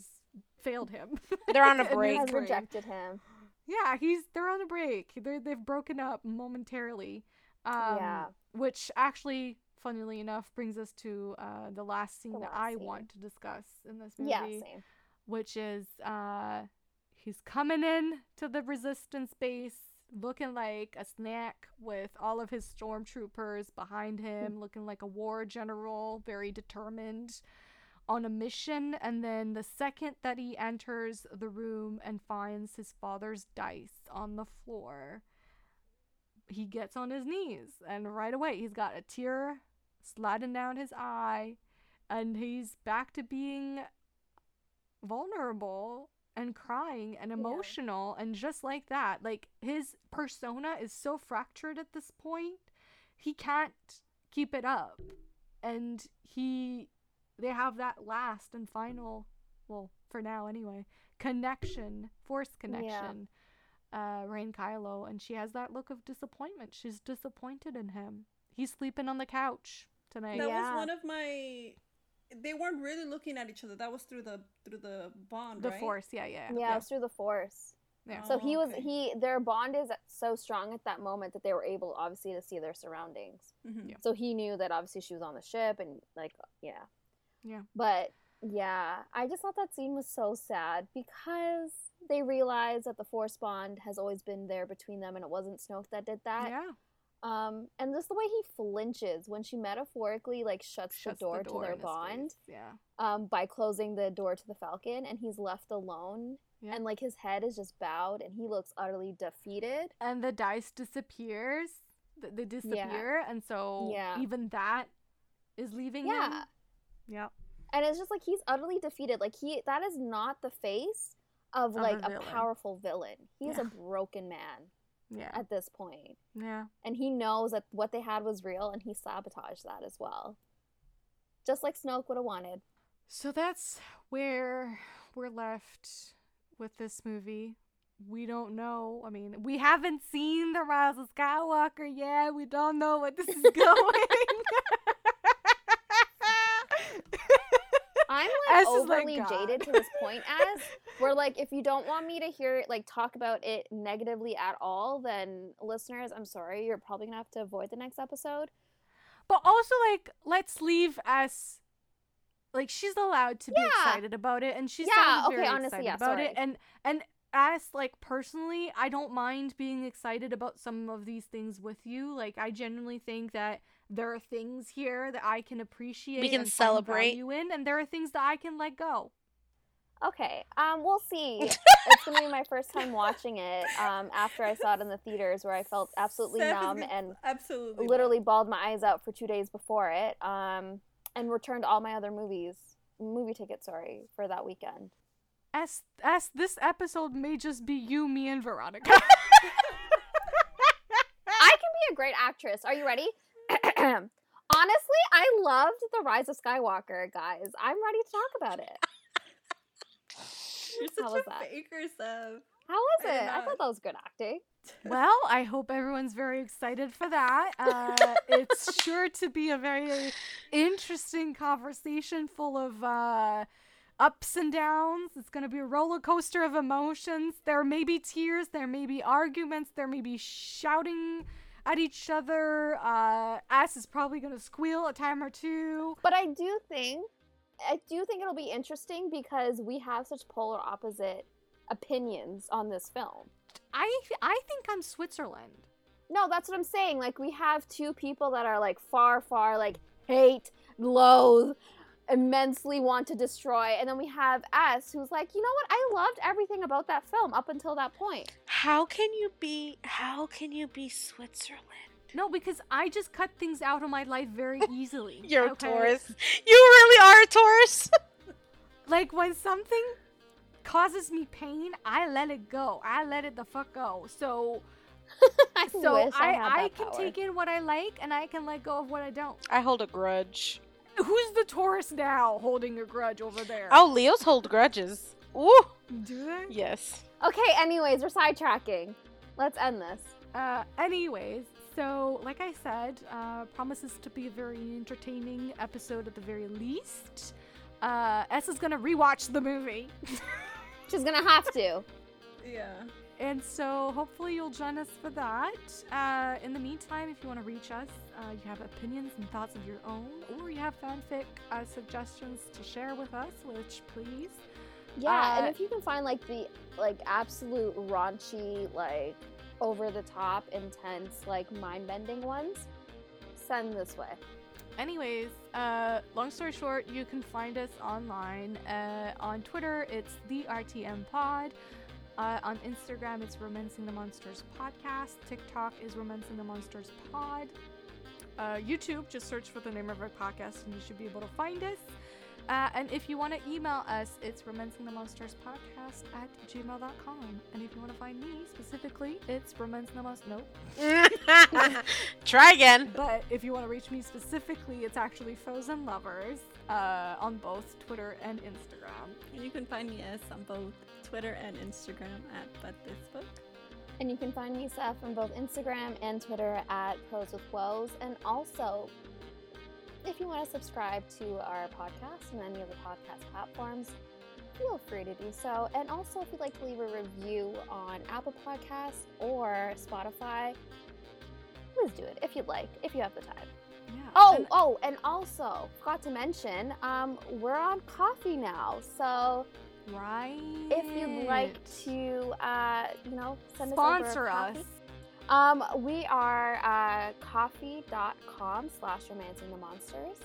failed him. [laughs] They're on a [laughs] break. has rejected him Yeah, he's they're on a break. They're they've broken up momentarily. Um, Yeah. Which actually, funnily enough, brings us to uh, the last scene The that I scene. want to discuss in this movie. yeah same Which is uh, he's coming in to the resistance base, looking like a snack with all of his stormtroopers behind him, looking like a war general, very determined on a mission. And then the second that he enters the room and finds his father's dice on the floor he gets on his knees. And right away he's got a tear sliding down his eye. And he's back to being vulnerable and crying and Yeah. emotional and just like that like his persona is so fractured at this point he can't keep it up and he they have that last and final well for now anyway connection force connection uh rain kylo and she has that look of disappointment she's disappointed in him he's sleeping on the couch tonight That Yeah. was one of my. They weren't really looking at each other. That was through the through the bond, the right? force yeah yeah yeah, it's through the force yeah so Oh, he was okay. he their bond is so strong at that moment that they were able obviously to see their surroundings Mhm. Yeah. so he knew that obviously she was on the ship and like yeah Yeah. but yeah i just thought that scene was so sad because they realized that the force bond has always been there between them and it wasn't snoke that did that yeah um and just the way he flinches when she metaphorically like shuts, Shuts the door, to their bond face, yeah um by closing the door to the falcon and he's left alone Yeah. and like his head is just bowed and he looks utterly defeated and the dice disappears th- they disappear and so Yeah. even that is leaving him yeah yeah and it's just like he's utterly defeated like he that is not the face of Of a like a, villain. powerful villain he's Yeah. a broken man yeah at this point yeah and he knows that what they had was real and he sabotaged that as well just like snoke would have wanted So that's where we're left with this movie. We don't know. I mean, we haven't seen The Rise of Skywalker yet. We don't know what this is [laughs] going. I'm like like, overly God. jaded to this point as [laughs] where like if you don't want me to hear it like talk about it negatively at all then listeners i'm sorry you're probably gonna have to avoid the next episode but also, like, let's leave us. Like she's allowed to be excited about it, and she's Yeah, okay, very honestly, excited yeah, about it. And and as like personally, I don't mind being excited about some of these things with you. Like I genuinely think that there are things here that I can appreciate. We can and celebrate. you in, and there are things that I can let go. Okay. Um, we'll see. [laughs] it's gonna be my first time watching it. Um, after I saw it in the theaters, where I felt absolutely Steph is numb and absolutely literally bawled my eyes out for two days before it. Um, and returned all my other movies, movie tickets, sorry, for that weekend. As as this episode may just be you, me, and Veronica. [laughs] I can be a great actress. Are you ready? [clears throat] Honestly, I loved The Rise of Skywalker, guys. I'm ready to talk about it. You're How was a that? faker, Steph. How was I it? I thought that was good acting. well, I hope everyone's very excited for that. [laughs] Uh, it's sure to be a very interesting conversation full of uh, ups and downs. It's going to be a roller coaster of emotions. There may be tears, there may be arguments, there may be shouting at each other. Uh, Ass is probably going to squeal a time or two. But I do think, I do think it'll be interesting because we have such polar opposite opinions on this film. I I think I'm Switzerland. No, that's what I'm saying. Like we have two people that are like far, far like hate, loathe, immensely want to destroy, and then we have S who's like, you know what? I loved everything about that film up until that point. How can you be? How can you be Switzerland? No, because I just cut things out of my life very [laughs] easily. You're okay? a Taurus. You really are a Taurus. [laughs] Like when something causes me pain, I let it go. I let it the fuck go. So [laughs] I so wish I, I, had I, can power. take in what I like and I can let go of what I don't. I hold a grudge. Who's the Taurus now holding a grudge over there? Oh, Leos hold grudges. Ooh. do they? Yes. Okay, anyways, we're sidetracking. Let's end this. Uh, anyways, so like I said, uh, promises to be a very entertaining episode at the very least. Uh, S is gonna rewatch the movie, [laughs] She's gonna have to. Yeah. And so hopefully you'll join us for that. Uh, in the meantime, if you want to reach us, uh, you have opinions and thoughts of your own, or you have fanfic uh, suggestions to share with us, which please. Yeah, and Uh, if you can find like the like absolute raunchy, like over the top, intense, like mind bending ones, send this way. Anyways, uh, long story short, you can find us online. Uh, on Twitter, it's the RTM Pod. Uh, on Instagram, it's Romancing the Monsters Podcast. TikTok is Romancing the Monsters Pod. Uh, YouTube, just search for the name of our podcast and you should be able to find us. Uh, and if you want to email us, it's romancingthemonsterspodcast at gmail.com. And if you want to find me specifically, it's romancing the romancingthemonsters. Nope. [laughs] Try again. But if you want to reach me specifically, it's actually Frozen Lovers uh, on both Twitter and Instagram. And you can find me as on both Twitter and Instagram at But This Book. And you can find me, Seth, on both Instagram and Twitter at Pros with Woes. And also, if you want to subscribe to our podcast on any of the podcast platforms, feel free to do so. And also, if you'd like to leave a review on Apple Podcasts or Spotify, please do it if you'd like, if you have the time. Yeah. Oh, and- oh, and also forgot to mention, um, we're on Ko-fi now. So right. if you'd like to, uh, you know, send us sponsor us. coffee- Um, we are uh, ko-fi.com slash romancing the monsters.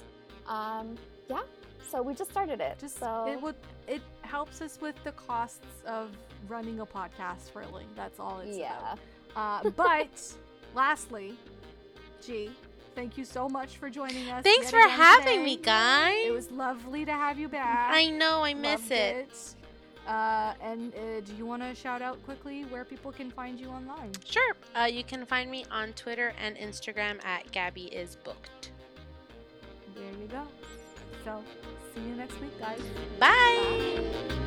Um, yeah, so we just started it. Just so it would it helps us with the costs of running a podcast really. That's all it's yeah. about. Uh, but [laughs] lastly, G, thank you so much for joining us. Thanks for having me, guys. It was lovely to have you back. I know. I miss Loved it. Uh, and uh, do you want to shout out quickly where people can find you online? Sure. Uh, you can find me on Twitter and Instagram at Gabby is booked. There you go. So, see you next week, guys. Bye.